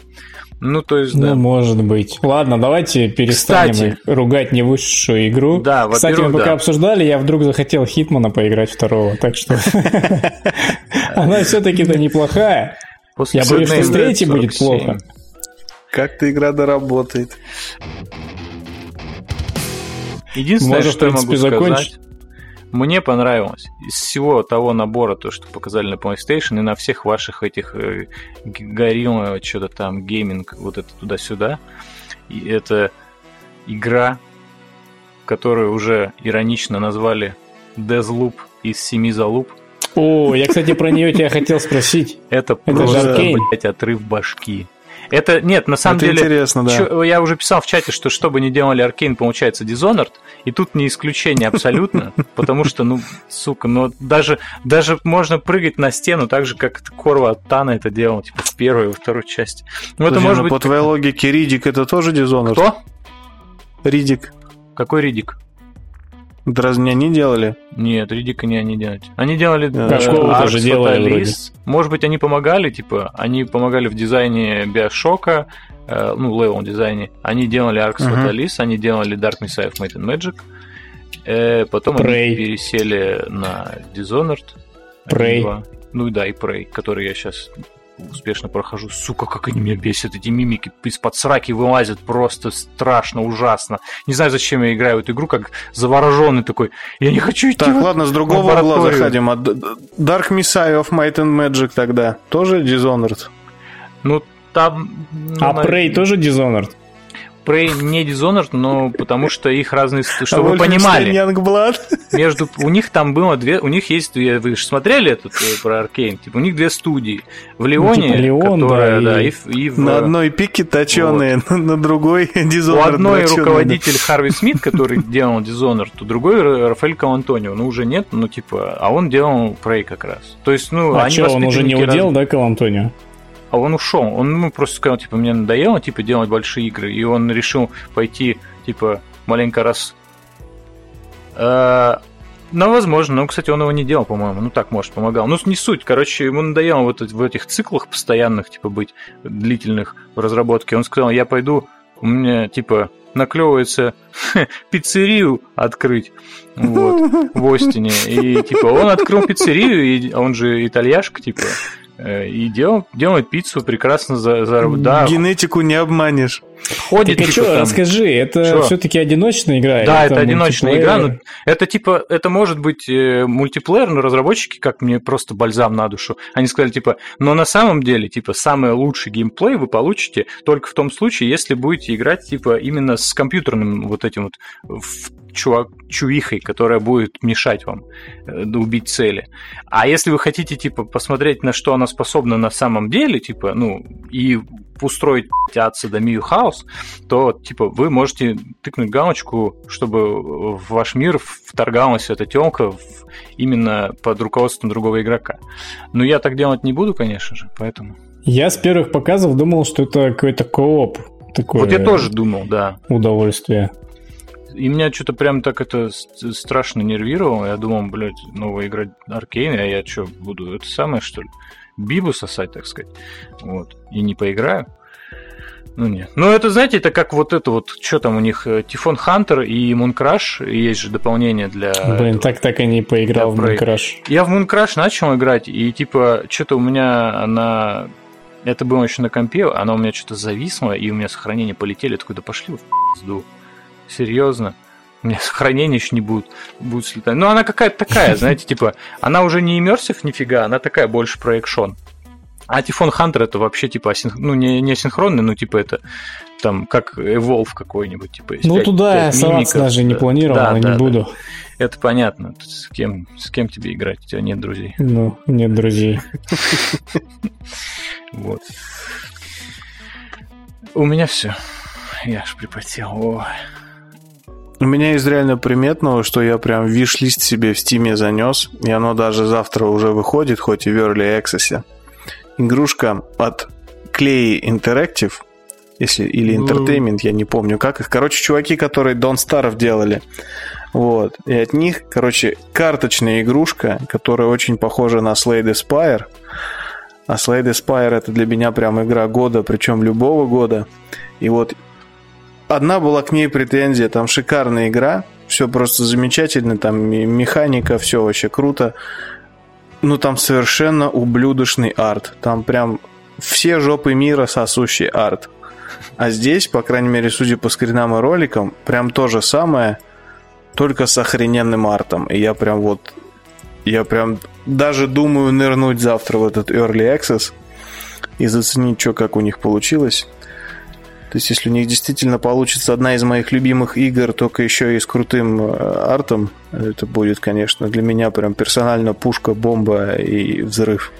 Speaker 4: Ну, то есть, да.
Speaker 3: Ну, может быть. Ладно, давайте перестанем
Speaker 4: Кстати.
Speaker 3: ругать невысшую игру.
Speaker 4: Да,
Speaker 3: Кстати, мы пока
Speaker 4: да.
Speaker 3: обсуждали, я вдруг захотел Хитмана поиграть второго, так что [LAUGHS] она все-таки-то неплохая.
Speaker 4: После
Speaker 3: Я боюсь, что с третьей будет
Speaker 4: 47.
Speaker 3: плохо.
Speaker 1: Как-то игра доработает.
Speaker 4: Единственное,
Speaker 3: Можно, в
Speaker 4: что я могу
Speaker 3: принципе,
Speaker 4: сказать,
Speaker 3: закончить.
Speaker 4: Мне понравилось из всего того набора, то, что показали на PlayStation, и на всех ваших этих э, горилла, что-то там, гейминг, вот это туда-сюда, и это игра, которую уже иронично назвали Deathloop из семи залуп.
Speaker 3: О, я, кстати, про нее тебя хотел спросить.
Speaker 4: Это
Speaker 3: Это
Speaker 4: просто, блядь, отрыв башки. Это, нет, на самом
Speaker 1: Это
Speaker 4: деле...
Speaker 1: интересно, да.
Speaker 4: Чё- я уже писал в чате, что что бы ни делали Аркейн, получается Dishonored, и тут не исключение абсолютно, [LAUGHS] потому что, ну, сука, ну, даже, даже можно прыгать на стену так же, как Корва от Тана это делал, типа, в первой и во второй части. Ну, это может
Speaker 1: ну,
Speaker 4: быть...
Speaker 1: по твоей логике, Ридик это тоже Dishonored?
Speaker 4: Кто?
Speaker 1: Ридик.
Speaker 4: Какой Ридик?
Speaker 1: Разве не они делали?
Speaker 4: Нет, Ридика не они делать. Они делали
Speaker 1: Да.
Speaker 4: э,
Speaker 3: Кашкову
Speaker 4: Arx
Speaker 3: тоже делали
Speaker 4: Fatalis. Может быть, они помогали, типа, они помогали в дизайне Биошока, э, ну, level дизайне. Они делали Arx
Speaker 1: Мгм.
Speaker 4: Fatalis, они делали Dark Messiah of Might and Magic. Э, потом
Speaker 3: Prey.
Speaker 4: они пересели на Dishonored.
Speaker 3: Prey.
Speaker 4: Ну да, и Prey, который я сейчас успешно прохожу. Сука, как они меня бесят. Эти мимики из-под сраки вылазят просто страшно, ужасно. Не знаю, зачем я играю в эту игру, как завороженный такой. Я не хочу идти
Speaker 1: Так,
Speaker 4: в
Speaker 1: ладно, с другого угла заходим. А Dark Messiah of Might and Magic тогда тоже Dishonored?
Speaker 4: Ну, там... ну,
Speaker 3: А
Speaker 4: на-
Speaker 3: Prey тоже Dishonored?
Speaker 4: Prey не Dishonored, но потому что их разные... Чтобы
Speaker 1: А
Speaker 4: вы понимали,
Speaker 1: Youngblood?
Speaker 4: между... у них там было две... У них есть две... Вы же смотрели этот э, про Аркейн? Типа, у них две студии. В Леоне,
Speaker 3: типа Леон,
Speaker 4: которая,
Speaker 3: да,
Speaker 4: да,
Speaker 3: и-
Speaker 4: и, в- и.
Speaker 1: На одной пике точеные, на другой [LAUGHS] Dishonored.
Speaker 4: У одной
Speaker 1: дроченый, да.
Speaker 4: руководитель Харви Смит, который делал Dishonored, у другой Ра- Рафаэль Калантонио. Ну, уже нет, ну, типа, а он делал Prey как раз. То есть, ну,
Speaker 3: А
Speaker 4: они
Speaker 3: что, он уже не удел, да, Калантонио?
Speaker 4: А он ушел. Он ну, просто сказал, типа, мне надоело, типа, делать большие игры. И он решил пойти, типа, маленько раз... Э, Ну, возможно. Ну, кстати, он его не делал, по-моему. Ну, так, может, помогал. Ну, не суть. Короче, ему надоело вот в этих циклах постоянных, типа, быть длительных в разработке. Он сказал, я пойду, у меня, типа, наклевывается [LAUGHS] пиццерию открыть вот, в [LAUGHS] Остине. И, типа, он открыл пиццерию, и он же итальяшка, типа, и дел, делает пиццу прекрасно за, за
Speaker 1: да. Генетику не обманешь.
Speaker 3: Ходит, так, а типа, что, там... расскажи, это все-таки одиночная игра?
Speaker 4: Да, это, это одиночная игра. Но это типа, это может быть э, мультиплеер, но разработчики, как мне просто бальзам на душу, они сказали, типа, но на самом деле, типа, самый лучший геймплей вы получите только в том случае, если будете играть, типа, именно с компьютерным вот этим вот чувак, чувихой, которая будет мешать вам э, убить цели. А если вы хотите, типа, посмотреть, на что она способна на самом деле, типа, ну, и устроить от садомию хаос, то, типа, вы можете тыкнуть галочку, чтобы в ваш мир вторгалась эта телка именно под руководством другого игрока. Но я так делать не буду, конечно же, поэтому...
Speaker 3: Я с первых показов думал, что это какой-то кооп.
Speaker 4: Такое вот я тоже думал, да.
Speaker 3: Удовольствие.
Speaker 4: И меня что-то прям так это страшно нервировало. Я думал, блядь, новая игра Аркейн, а я что, буду это самое, что ли? Бибу сосать, так сказать. Вот. И не поиграю. Ну нет. Ну это, знаете, это как вот это вот, что там у них, Тифон Хантер и Мункраш, есть же дополнение для...
Speaker 3: Блин, так так и не поиграл в Мункраш.
Speaker 4: Я в Мункраш начал играть, и типа, что-то у меня она... Это было еще на компе, она у меня что-то зависла, и у меня сохранения полетели, такой, да пошли в пизду. Серьезно. У меня [LAUGHS] сохранения еще не будут, будут слетать. Ну, она какая-то такая, [LAUGHS] знаете, типа, она уже не иммерсив нифига, она такая больше про экшон. А Тифон Хантер это вообще типа асинх... ну не, не асинхронный, но типа это там как Evolve какой-нибудь. Типа,
Speaker 3: ну 5, туда 5 я соваться даже не планировал, да, не да, буду.
Speaker 4: Да. Это понятно. С кем, с кем тебе играть? У тебя нет друзей.
Speaker 3: Ну, нет друзей. [LAUGHS]
Speaker 4: Вот. У меня все. Я аж припотел.
Speaker 1: У меня из реально приметного, что я прям виш-лист себе в стиме занес, и оно даже завтра уже выходит, хоть и в Early Access. Игрушка от Clay Interactive, если, или Entertainment, я не помню как их. Короче, чуваки, которые Don't Starve делали. Вот. И от них, короче, карточная игрушка, которая очень похожа на Slade Spire. А Slade Spire это для меня прям игра года, причем любого года. И вот одна была к ней претензия, там шикарная игра, все просто замечательно, там механика, все вообще круто. Ну, там совершенно ублюдочный арт. Там прям все жопы мира сосущий арт. А здесь, по крайней мере, судя по скринам и роликам, прям то же самое, только с охрененным артом. И я прям вот... Я прям даже думаю нырнуть завтра в этот Early Access и заценить, что как у них получилось. То есть, если у них действительно получится одна из моих любимых игр, только еще и с крутым э, артом, это будет, конечно, для меня прям персонально пушка, бомба и взрыв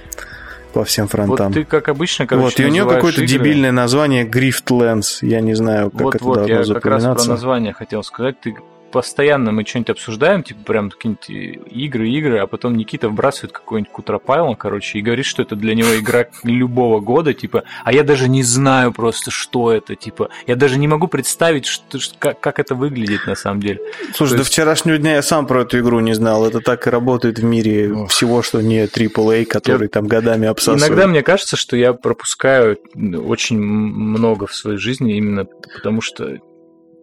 Speaker 1: по всем фронтам.
Speaker 4: Вот ты, как обычно, короче,
Speaker 1: Вот, и у нее какое-то игры... дебильное название Griftlands. Я не знаю, как вот, это вот, должно
Speaker 4: я
Speaker 1: запоминаться.
Speaker 4: как раз про название хотел сказать. Ты постоянно мы что-нибудь обсуждаем, типа прям какие-нибудь игры, игры, а потом Никита вбрасывает какой-нибудь кутропайл, короче, и говорит, что это для него игра [LAUGHS] любого года, типа, а я даже не знаю просто, что это, типа, я даже не могу представить, что, как, как это выглядит на самом деле.
Speaker 1: Слушай, То до есть... вчерашнего дня я сам про эту игру не знал, это так и работает в мире Ох. всего, что не AAA, который я... там годами обсасывает.
Speaker 4: Иногда мне кажется, что я пропускаю очень много в своей жизни именно потому, что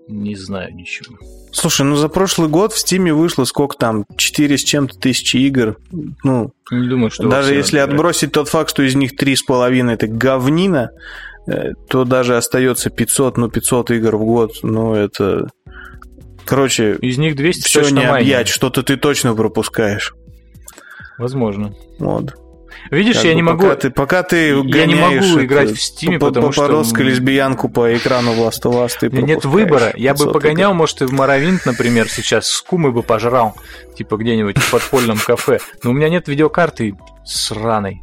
Speaker 4: не знаю ничего.
Speaker 1: Слушай, ну за прошлый год в Стиме вышло сколько там? 4 с чем-то тысячи игр. Ну,
Speaker 4: не думаю, что
Speaker 1: даже если отбросить тот факт, что из них 3,5 это говнина, э, то даже остается 500, ну 500 игр в год, ну это... Короче,
Speaker 4: из них 200
Speaker 1: все не объять, что-то ты точно пропускаешь.
Speaker 4: Возможно.
Speaker 1: Вот.
Speaker 4: Видишь, как я бы не могу...
Speaker 1: Пока ты, пока ты
Speaker 4: я не могу играть в Steam, по, потому
Speaker 1: по, что... лесбиянку по экрану Last of Us ты
Speaker 4: Нет выбора. Я бы погонял, может, и в Моровинт, например, сейчас с Кумой бы пожрал, типа где-нибудь в подпольном кафе. Но у меня нет видеокарты сраной.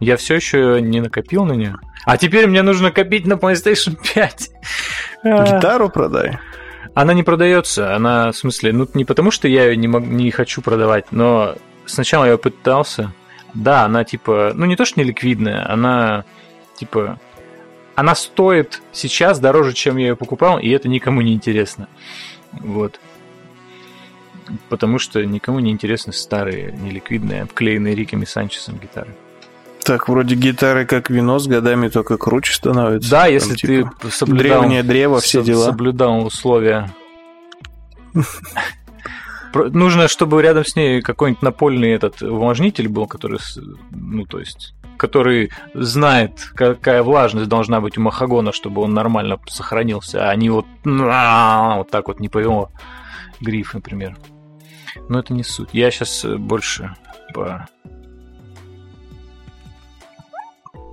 Speaker 4: Я все еще не накопил на нее. А теперь мне нужно копить на PlayStation 5. [LAUGHS]
Speaker 1: Гитару продай.
Speaker 4: Она не продается. Она, в смысле, ну не потому, что я ее не, мог, не хочу продавать, но сначала я пытался, да, она типа, ну не то, что не ликвидная, она типа, она стоит сейчас дороже, чем я ее покупал, и это никому не интересно. Вот. Потому что никому не интересны старые, неликвидные, обклеенные Риками Санчесом гитары.
Speaker 1: Так, вроде гитары как вино с годами только круче становится.
Speaker 4: Да, если Там, типа, ты соблюдал...
Speaker 1: Древнее древо, все дела.
Speaker 4: Соблюдал условия [LAUGHS] Нужно, чтобы рядом с ней какой-нибудь напольный этот увлажнитель был, который, ну, то есть, который знает, какая влажность должна быть у махагона, чтобы он нормально сохранился, а не вот, вот так вот не повело гриф, например. Но это не суть. Я сейчас больше по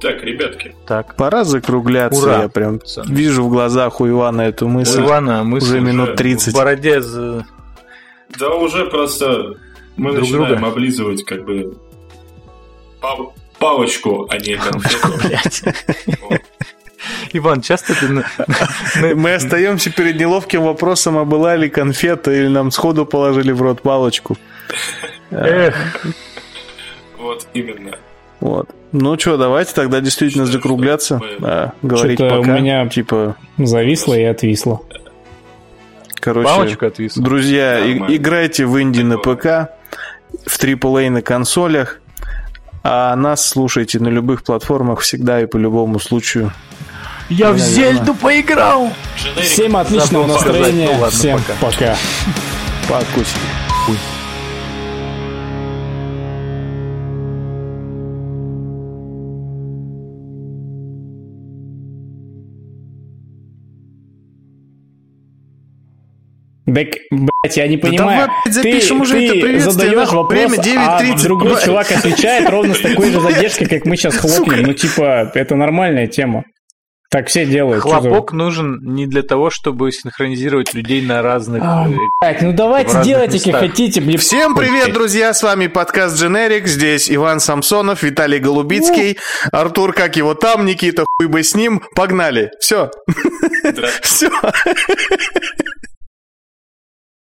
Speaker 2: Так, ребятки.
Speaker 1: Так. Пора закругляться. Ура. Я прям Сам. вижу в глазах у Ивана эту мысль.
Speaker 4: У Ивана мысль
Speaker 1: уже минут 30.
Speaker 4: В бороде за...
Speaker 2: Да уже просто мы Друг начинаем друга. облизывать как бы палочку, а не [LAUGHS] конфету.
Speaker 4: Иван, часто ты...
Speaker 1: Мы остаемся перед неловким вопросом, а была ли конфета, или нам сходу положили в рот палочку.
Speaker 2: Эх. Вот именно.
Speaker 1: Вот. Ну что, давайте тогда действительно закругляться. Что, а, говорить пока.
Speaker 3: у меня типа зависло и отвисло.
Speaker 1: Короче, друзья, и, играйте в инди на ПК, в AAA на консолях, а нас слушайте на любых платформах всегда и по любому случаю.
Speaker 4: Я в Зельду поиграл!
Speaker 3: Всем отличного настроения, ну, ладно, всем пока. Пока.
Speaker 1: Пока.
Speaker 3: Так, блядь, я не понимаю. Да давай, ты, уже ты это задаешь вопрос, время 9, а другой чувак отвечает ровно с такой же [LAUGHS] задержкой, как мы сейчас хлопнем. Ну, типа, это нормальная тема. Так все делают.
Speaker 4: Хлопок нужен не для того, чтобы синхронизировать людей на разных...
Speaker 3: А, э, блядь, ну давайте делайте, как хотите.
Speaker 1: Мне... Всем привет, друзья, с вами подкаст Generic. Здесь Иван Самсонов, Виталий Голубицкий, Артур, как его там, Никита, хуй бы с ним. Погнали. Все. [LAUGHS] Все.